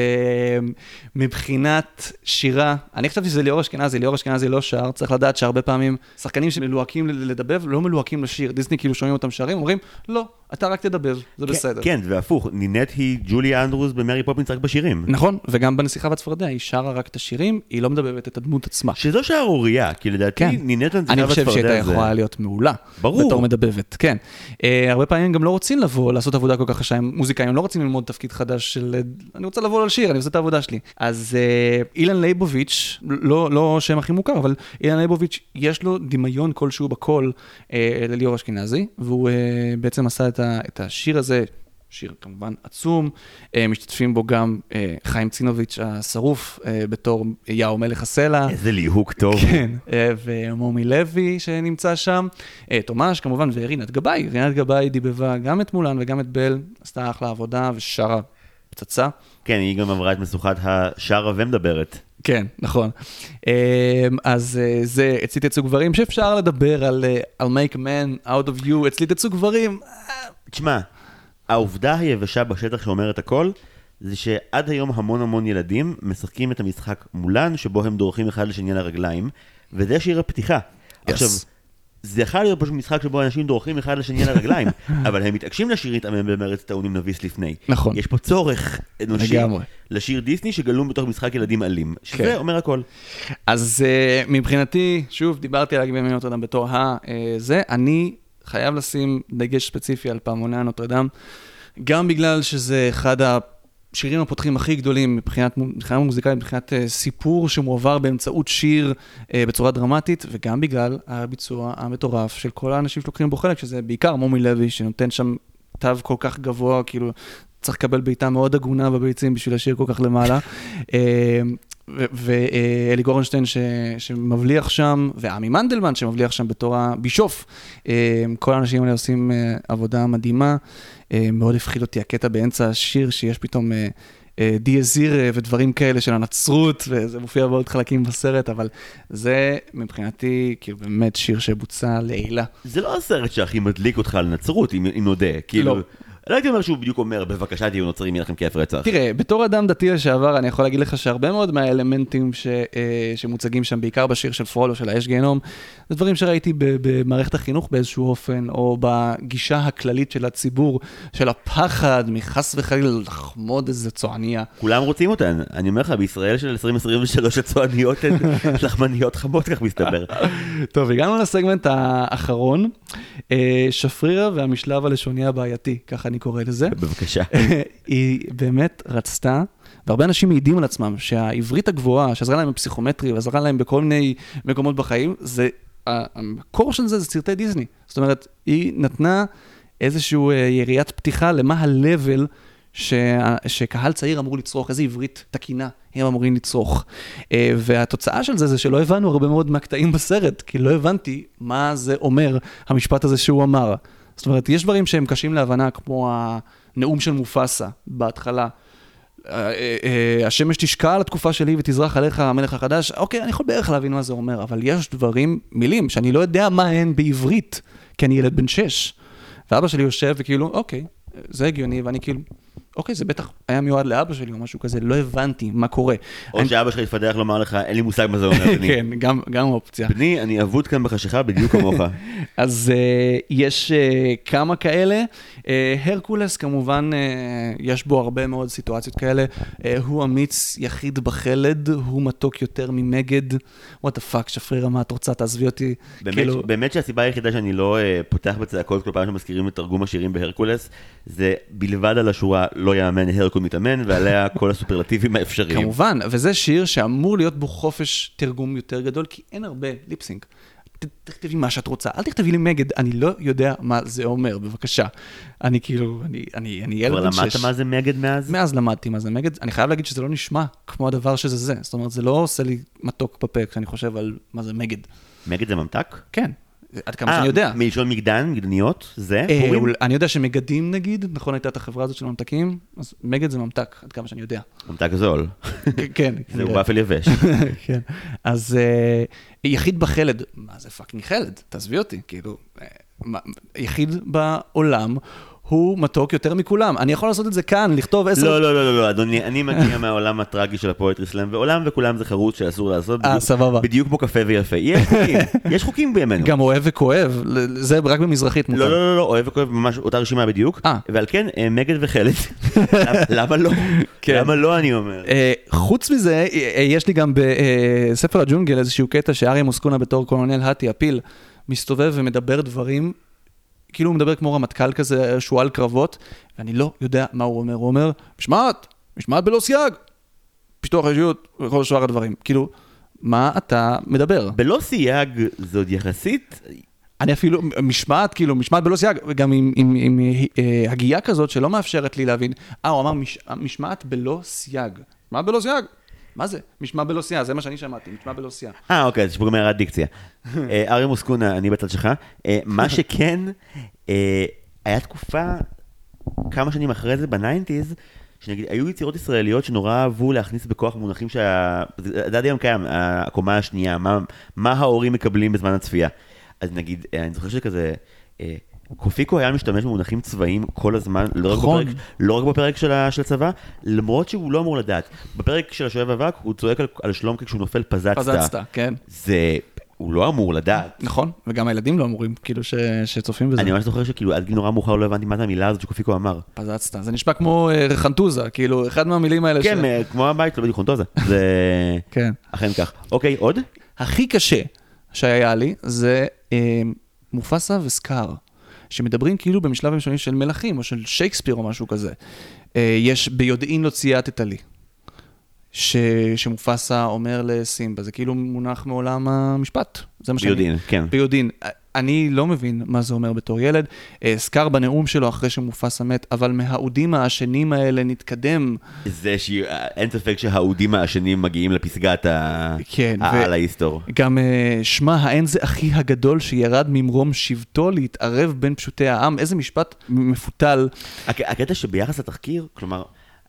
מבחינת שירה, אני חשבתי שזה ליאור אשכנזי, ליאור אשכנזי לא שר, צריך לדעת שהרבה פעמים שחקנים שמלוהקים לדבב לא מלוהקים לשיר. דיסני כאילו שומעים אותם שרים, אומרים, לא, אתה רק תדבב, זה בסדר. כן, והפוך, נינט היא ג'ולי אנדרוס במרי פופינס רק בשירים. נכון, וגם בנסיכה בצפרדע, היא שרה רק את השירים, היא לא מדבבת את הדמות עצמה. שזו שערורייה, כי לדעתי כן. נינט הנסיכה אני חושב שהייתה זה... יכולה להיות מעולה. ברור. בתור מדבבת, כן. אה, הרבה פעמים גם לא רוצים לבוא, לעשות עבודה כל כך קשה, הם מוזיקאים, הם רוצים ללמוד תפקיד חדש של... אני רוצה לבוא לשיר, אני עושה את העבודה שלי. אז אה, אילן לייבוביץ', לא, לא שם הכי מוכר, אבל אילן לייבוביץ', יש לו דמיון כלשהו בקול uh, לליאור אשכנזי, והוא uh, בעצם עשה את, ה, את השיר הזה. שיר כמובן עצום, אה, משתתפים בו גם אה, חיים צינוביץ' השרוף אה, בתור יאו מלך הסלע. איזה ליהוק טוב. כן, אה, ומומי לוי שנמצא שם, אה, תומש כמובן, ורינת גבאי. רינת גבאי דיבבה גם את מולן וגם את בל, עשתה אחלה עבודה ושרה פצצה. כן, היא גם עברה את משוכת השרה ומדברת. כן, נכון. אה, אז אה, זה אצלי תצאו גברים, שאפשר לדבר על אה, I'll make a man out of you, אצלי תצאו גברים. תשמע, העובדה היבשה בשטח שאומרת הכל, זה שעד היום המון המון ילדים משחקים את המשחק מולן, שבו הם דורכים אחד לשני על הרגליים, וזה שיר הפתיחה. Yes. עכשיו, זה יכול להיות פשוט משחק שבו אנשים דורכים אחד לשני על הרגליים, [laughs] אבל הם מתעקשים לשיר איתם במרץ טעונים נביס לפני. נכון. יש פה צורך אנושי לגמרי. לשיר דיסני שגלום בתוך משחק ילדים אלים, שזה כן. אומר הכל. אז uh, מבחינתי, שוב, דיברתי על הגביע מנוטרדם בתור ה... uh, זה, אני חייב לשים דגש ספציפי על פעמוני הנוטרדם, גם בגלל שזה אחד השירים הפותחים הכי גדולים מבחינת, מבחינה מוזיקלית, מבחינת uh, סיפור שמועבר באמצעות שיר uh, בצורה דרמטית, וגם בגלל הביצוע המטורף של כל האנשים שלוקחים בו חלק, שזה בעיקר מומי לוי, שנותן שם תו כל כך גבוה, כאילו... צריך לקבל בעיטה מאוד הגונה בביצים בשביל לשיר כל כך למעלה. [laughs] ואלי גורנשטיין ש, שמבליח שם, ועמי מנדלמן שמבליח שם בתור הבישוף. אה, כל האנשים האלה עושים אה, עבודה מדהימה. אה, מאוד הפחיד אותי הקטע באמצע השיר, שיש פתאום דיאזיר אה, ודברים כאלה של הנצרות, וזה מופיע בעוד חלקים בסרט, אבל זה מבחינתי כאילו באמת שיר שבוצע לעילה. זה לא הסרט שהכי מדליק אותך על נצרות, אם אם נודה. כאילו, לא הייתי אומר שהוא בדיוק אומר, בבקשה תהיו נוצרים, יהיה לכם כיף רצח. תראה, בתור אדם דתי לשעבר, אני יכול להגיד לך שהרבה מאוד מהאלמנטים ש, אה, שמוצגים שם, בעיקר בשיר של פרולו, של האש גיהנום, זה דברים שראיתי במערכת החינוך באיזשהו אופן, או בגישה הכללית של הציבור, של הפחד מחס וחלילה לחמוד איזה צועניה. כולם רוצים אותן. אני אומר לך, בישראל של 2023 הצועניות הן [laughs] לחמניות חמות, כך מסתבר. טוב, הגענו לסגמנט האחרון, אה, שפרירה והמשלב הלשוני הבעייתי, ככה אני קורא לזה. בבקשה. [laughs] היא באמת רצתה, והרבה אנשים מעידים על עצמם, שהעברית הגבוהה, שעזרה להם בפסיכומטרי ועזרה להם בכל מיני מקומות בחיים, זה, המקור של זה זה סרטי דיסני. זאת אומרת, היא נתנה איזושהי יריית פתיחה למה ה-level ש... שקהל צעיר אמור לצרוך, איזה עברית תקינה הם אמורים לצרוך. אה, והתוצאה של זה זה שלא הבנו הרבה מאוד מהקטעים בסרט, כי לא הבנתי מה זה אומר, המשפט הזה שהוא אמר. זאת אומרת, יש דברים שהם קשים להבנה, כמו הנאום של מופסה בהתחלה. אה, אה, השמש תשקע על התקופה שלי ותזרח עליך המלך החדש, אוקיי, אני יכול בערך להבין מה זה אומר, אבל יש דברים, מילים, שאני לא יודע מה הן בעברית, כי אני ילד בן שש. ואבא שלי יושב וכאילו, אוקיי, זה הגיוני, ואני כאילו, אוקיי, זה בטח היה מיועד לאבא שלי או משהו כזה, לא הבנתי מה קורה. או אני... שאבא שלך יתפתה לומר לך, אין לי מושג מה זה אומר, [laughs] בני. כן, גם, גם אופציה. בני, אני אבוד כאן בחשיכה בדיוק כמוך. [laughs] אז אה, יש אה, כמה כאלה. אה, הרקולס, כמובן, אה, יש בו הרבה מאוד סיטואציות כאלה. אה, הוא אמיץ יחיד בחלד, הוא מתוק יותר ממגד. what the fuck, שפרירה, מה את רוצה? תעזבי אותי. באמת, כאילו... באמת שהסיבה היחידה שאני לא uh, פותח בצעקות כל פעם שמזכירים את תרגום השירים בהרקולס, זה בלבד על השורה לא יאמן הרקול מתאמן, ועליה [laughs] כל הסופרלטיבים האפשריים. כמובן, וזה שיר שאמור להיות בו חופש תרגום יותר גדול, כי אין הרבה ליפסינק. תכתבי מה שאת רוצה, אל תכתבי לי מגד, אני לא יודע מה זה אומר, בבקשה. אני כאילו, אני, אני, אני ילד בן שש. כבר למדת מה זה מגד מאז? מאז למדתי מה זה מגד. אני חייב להגיד שזה לא נשמע כמו הדבר שזה זה. זאת אומרת, זה לא עושה לי מתוק בפה כשאני חושב על מה זה מגד. מגד זה ממתק? כן. עד כמה שאני יודע. מלשון מגדן, מגדניות, זה? אה, אני יודע שמגדים נגיד, נכון הייתה את החברה הזאת של ממתקים, אז מגד זה ממתק, עד כמה שאני יודע. ממתק זול. כן. [laughs] זה וואפל יבש. [laughs] כן. אז אה, יחיד בחלד, מה זה fucking חלד? תעזבי אותי, כאילו, אה, יחיד בעולם. הוא מתוק יותר מכולם. אני יכול לעשות את זה כאן, לכתוב עשר... לא, לא, לא, לא, אדוני, אני מגיע מהעולם הטרגי של ה poetry slam, ועולם וכולם זה חרוז שאסור לעשות. אה, סבבה. בדיוק כמו קפה ויפה. יש חוקים, [laughs] יש חוקים בימינו. גם אוהב וכואב, זה רק במזרחית מותר. לא, לא, לא, אוהב וכואב, ממש אותה רשימה בדיוק. ועל כן, מגד וחלד. [laughs] למה לא? למה לא, אני אומר? חוץ מזה, יש לי גם בספר הג'ונגל איזשהו קטע שאריה מוסקונה בתור קולונל האטי, הפיל, מסתובב ומדבר דברים כאילו הוא מדבר כמו רמטכ"ל כזה, שועל קרבות, ואני לא יודע מה הוא אומר. הוא אומר, משמעת, משמעת בלא סייג, פיתוח האישיות וכל שאר הדברים. כאילו, מה אתה מדבר? בלא סייג זה עוד יחסית... אני אפילו, משמעת, כאילו, משמעת בלא סייג, וגם עם, עם, עם, עם אה, הגייה כזאת שלא מאפשרת לי להבין. אה, הוא אמר מש, משמעת בלא סייג. משמעת בלא סייג. מה זה? משמע בלא סייע, זה מה שאני שמעתי, משמע בלא סייע. אה, אוקיי, אז יש פה גם הערת דיקציה. [laughs] אריה מוסקונה, אני בצד שלך. מה [laughs] שכן, היה תקופה, כמה שנים אחרי זה, ב nineties, שנגיד, היו יצירות ישראליות שנורא אהבו להכניס בכוח מונחים שה... זה עד היום קיים, הקומה השנייה, מה, מה ההורים מקבלים בזמן הצפייה. אז נגיד, אני זוכר שכזה... קופיקו היה משתמש במונחים צבאיים כל הזמן, לא, נכון. רק, בפרק, לא רק בפרק של, של הצבא, למרות שהוא לא אמור לדעת. בפרק של השואב אבק הוא צועק על, על שלומקה כשהוא נופל פזצת. פזצת, כן. זה, הוא לא אמור לדעת. נכון, וגם הילדים לא אמורים, כאילו, ש, שצופים בזה. אני ממש זוכר שכאילו עד גיל נורא מאוחר לא הבנתי מה זה המילה הזאת שקופיקו אמר. פזצת, זה נשמע כמו uh, חנטוזה, כאילו, אחד מהמילים האלה כן, ש... כמו הבית, לא בדיוק חנטוזה. זה... [laughs] כן. אכן כך. אוקיי, עוד? הכי קשה שהיה לי זה uh, מופסה וסקאר. שמדברים כאילו במשלב ראשונים של מלכים, או של שייקספיר או משהו כזה. יש ביודעין לא צייתת לי, ש... שמופסה אומר לסימבה, זה כאילו מונח מעולם המשפט. זה מה שאני... ביודעין, כן. ביודעין. אני לא מבין מה זה אומר בתור ילד. סקר בנאום שלו אחרי שמופסה מת, אבל מהאודים העשנים האלה נתקדם. זה שאין ספק שהאודים העשנים מגיעים לפסגת ה... כן. העל ההיסטור. גם שמע, האין זה אחי הגדול שירד ממרום שבטו להתערב בין פשוטי העם. איזה משפט מפותל. הקטע שביחס לתחקיר, כלומר...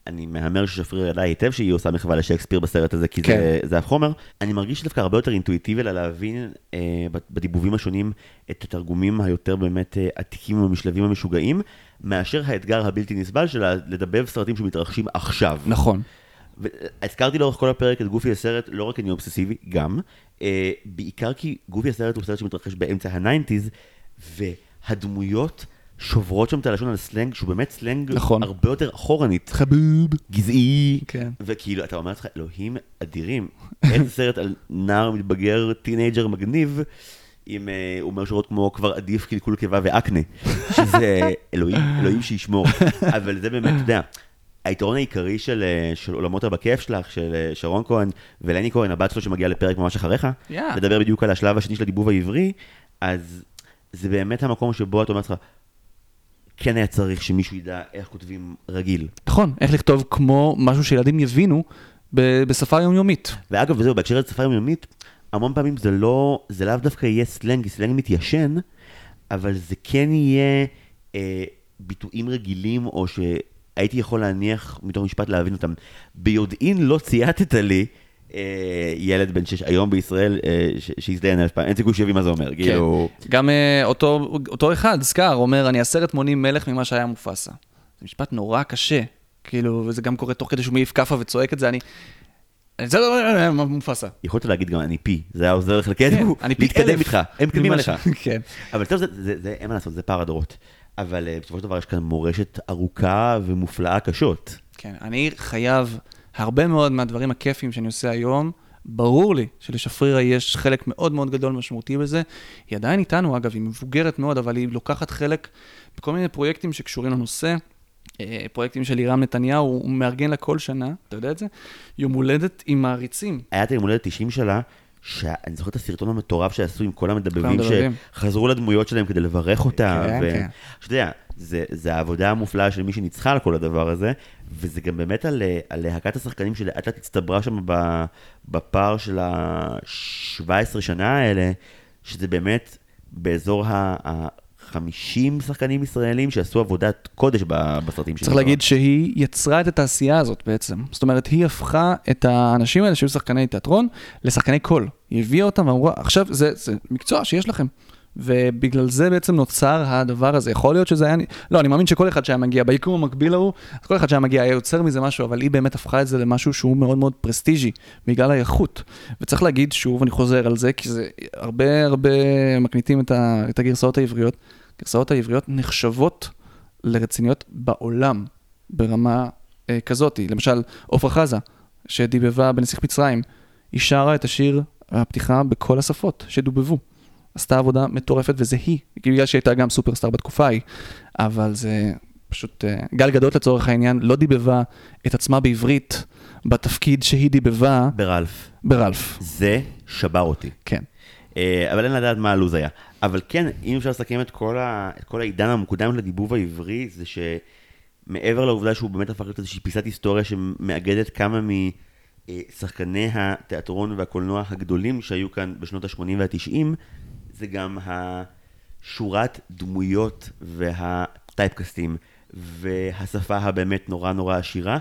אני מהמר ששפריר ידע היטב שהיא עושה מחווה לשייקספיר בסרט הזה, כי כן. זה, זה החומר. אני מרגיש שדווקא הרבה יותר אינטואיטיבי לה להבין אה, בדיבובים השונים את התרגומים היותר באמת אה, עתיקים ומשלבים המשוגעים, מאשר האתגר הבלתי נסבל של לדבב סרטים שמתרחשים עכשיו. נכון. הזכרתי לאורך כל הפרק את גופי הסרט, לא רק כי אני אובססיבי, גם. אה, בעיקר כי גופי הסרט הוא סרט שמתרחש באמצע ה nineties, והדמויות שוברות שם את הלשון על סלנג, שהוא באמת סלנג נכון. הרבה יותר אחורנית. חבוב. גזעי. כן. וכאילו, אתה אומר לעצמך, אלוהים אדירים, איזה [laughs] סרט על נער מתבגר, teenager מגניב. עם, הוא אומר שורות כמו כבר עדיף קלקול קיבה ואקנה, [laughs] שזה אלוהים, אלוהים שישמור, [laughs] אבל זה באמת, אתה יודע, היתרון העיקרי של, אה, של עולמות הבכיף שלך, של אה, שרון כהן ולני כהן, הבת שלו שמגיעה לפרק ממש אחריך, Yeah. לדבר בדיוק על השלב השני של הדיבוב העברי, אז זה באמת המקום שבו אתה אומר לעצמך, כן היה צריך שמישהו ידע איך כותבים רגיל. נכון, איך לכתוב כמו משהו שילדים יבינו ב- בשפה יומיומית. ואגב, וזהו, בהקשר לשפה יומיומית, המון פעמים זה לא, זה לאו דווקא יהיה סלנג, כי סלנג מתיישן, אבל זה כן יהיה אה, ביטויים רגילים, או שהייתי יכול להניח מתוך משפט להבין אותם. ביודעין לא צייתת לי. אה, ילד בן שש היום בישראל אה, ש- שהזדיין אלף פעם, אין סיכוי שיבין מה זה אומר, כאילו... גם אה, אותו, אחד, סקאר, אומר, אני עשרת מונים מלך ממה שהיה מופאסה. זה משפט נורא קשה, כאילו, וזה גם קורה תוך כדי שהוא מעיף כאפה וצועק את זה, אני... זה לא מופסה. יכולת להגיד גם אני פי, זה היה עוזר לך לכתבו, אני פי להתקדם אלף. איתך, הם מתקדמים עליך. [laughs] כן. אבל טוב, זה, אין מה לעשות, זה פער הדורות. אבל בסופו של דבר יש כאן מורשת ארוכה ומופלאה קשות. כן, אני חייב הרבה מאוד מהדברים הכיפיים שאני עושה היום, ברור לי שלשפרירה יש חלק מאוד מאוד גדול משמעותי בזה. היא עדיין איתנו, אגב, היא מבוגרת מאוד, אבל היא לוקחת חלק בכל מיני פרויקטים שקשורים לנושא. אה, פרויקטים של לירם נתניהו, הוא מארגן לה כל שנה, אתה יודע את זה? יום הולדת עם מעריצים. היה את היום הולדת 90 שלה, שאני זוכר את הסרטון המטורף שעשו עם כל המדבבים, המדבבים. שחזרו לדמויות שלהם כדי לברך אותה. כן, ו- כן. שאתה יודע, זה, זה העבודה המופלאה של מי שניצחה על כל הדבר הזה, וזה גם באמת על, אה, על להקת השחקנים שלאט לאט הצטברה שם בפער של ה-17 שנה האלה, שזה באמת באזור ה-50 שחקנים ישראלים שעשו עבודת קודש בסרטים צריך להגיד שהיא יצרה את התעשייה הזאת בעצם. זאת אומרת, היא הפכה את האנשים האלה שהיו שחקני תיאטרון לשחקני קול. היא הביאה אותם ואמרה, עכשיו זה, זה מקצוע שיש לכם. ובגלל זה בעצם נוצר הדבר הזה. יכול להיות שזה היה... לא, אני מאמין שכל אחד שהיה מגיע ביקום המקביל ההוא, אז כל אחד שהיה מגיע היה יוצר מזה משהו, אבל היא באמת הפכה את זה למשהו שהוא מאוד מאוד פרסטיג'י, בגלל האיכות. וצריך להגיד שוב, אני חוזר על זה, כי זה הרבה הרבה מקניטים את, ה, את הגרסאות העבריות. הגרסאות העבריות נחשבות לרציניות בעולם, ברמה אה, כזאת. למשל, עפרה חזה, שדיבבה בנסיך מצרים, היא שרה את השיר הפתיחה בכל השפות שדובבו. עשתה עבודה מטורפת, וזה היא, בגלל שהיא הייתה גם סופרסטאר בתקופה ההיא, אבל זה פשוט, אה, גל גדות לצורך העניין לא דיבבה את עצמה בעברית בתפקיד שהיא דיבבה. ברלף. ברלף. זה שבר אותי. כן. אה, אבל אין לדעת מה הלו"ז היה. אבל כן, אם אפשר לסכם את כל, ה... את כל העידן המוקדם לדיבוב העברי, זה שמעבר לעובדה שהוא באמת הפך להיות איזושהי פיסת היסטוריה שמאגדת כמה משחקני התיאטרון והקולנוע הגדולים שהיו כאן בשנות ה-80 וה-90, זה גם השורת דמויות והטייפקסטים והשפה הבאמת נורא נורא עשירה,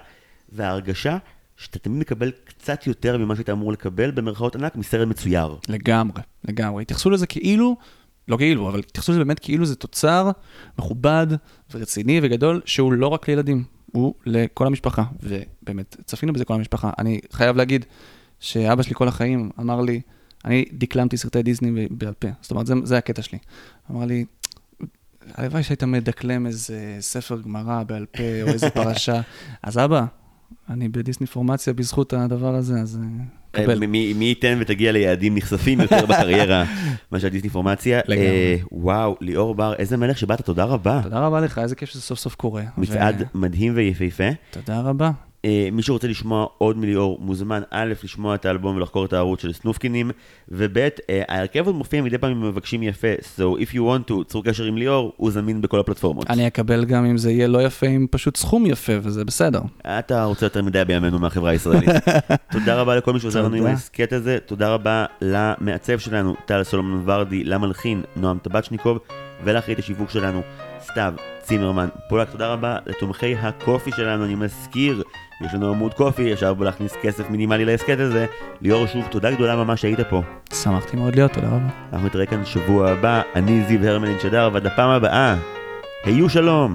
וההרגשה שאתה תמיד מקבל קצת יותר ממה שאתה אמור לקבל במרכאות ענק מסרט מצויר. לגמרי, לגמרי. התייחסו לזה כאילו, לא כאילו, אבל התייחסו לזה באמת כאילו זה תוצר מכובד ורציני וגדול, שהוא לא רק לילדים, הוא לכל המשפחה. ובאמת, צפינו בזה כל המשפחה. אני חייב להגיד שאבא שלי כל החיים אמר לי, אני דקלמתי סרטי דיסני בעל פה, זאת אומרת, זה, זה הקטע שלי. אמר לי, הלוואי שהיית מדקלם איזה ספר גמרא בעל פה או איזה [laughs] פרשה. אז אבא, אני בדיסני פורמציה בזכות הדבר הזה, אז אה, קבל. מי, מי ייתן ותגיע ליעדים נכספים יותר [laughs] בקריירה מאשר דיסניפורמציה. לגמרי. אה, וואו, ליאור בר, איזה מלך שבאת, תודה רבה. תודה רבה לך, איזה כיף שזה סוף סוף קורה. מצעד מדהים ויפהפה. תודה רבה. אה, מי שרוצה לשמוע עוד מליאור, מוזמן א', לשמוע את האלבום ולחקור את הערוץ של סנופקינים, וב', אה, ההרכב עוד מופיע מדי פעם עם מבקשים יפה, so if you want to, צור קשר עם ליאור, הוא זמין בכל הפלטפורמות. אני אקבל גם אם זה יהיה לא יפה, עם פשוט סכום יפה, וזה בסדר. אתה רוצה יותר מדי בימינו מהחברה הישראלית. [laughs] תודה רבה לכל מי שעוזר לנו עם. ההסכת הזה, תודה רבה למעצב שלנו, טל סולומון ורדי, למלחין, נועם טבצ'ניקוב, ולאחרית השיווק שלנו, סתיו צימרמן. פולק, תודה רבה לתומכי הקופי שלנו, אני מזכיר, יש לנו עמוד קופי, אפשר בו להכניס כסף מינימלי להסכת הזה. ליאור, שוב, תודה גדולה ממש שהיית פה. שמחתי מאוד להיות, תודה רבה. אנחנו נתראה כאן שבוע הבא, אני זיו הרמלין שדר, ועד הפעם הבאה, היו שלום!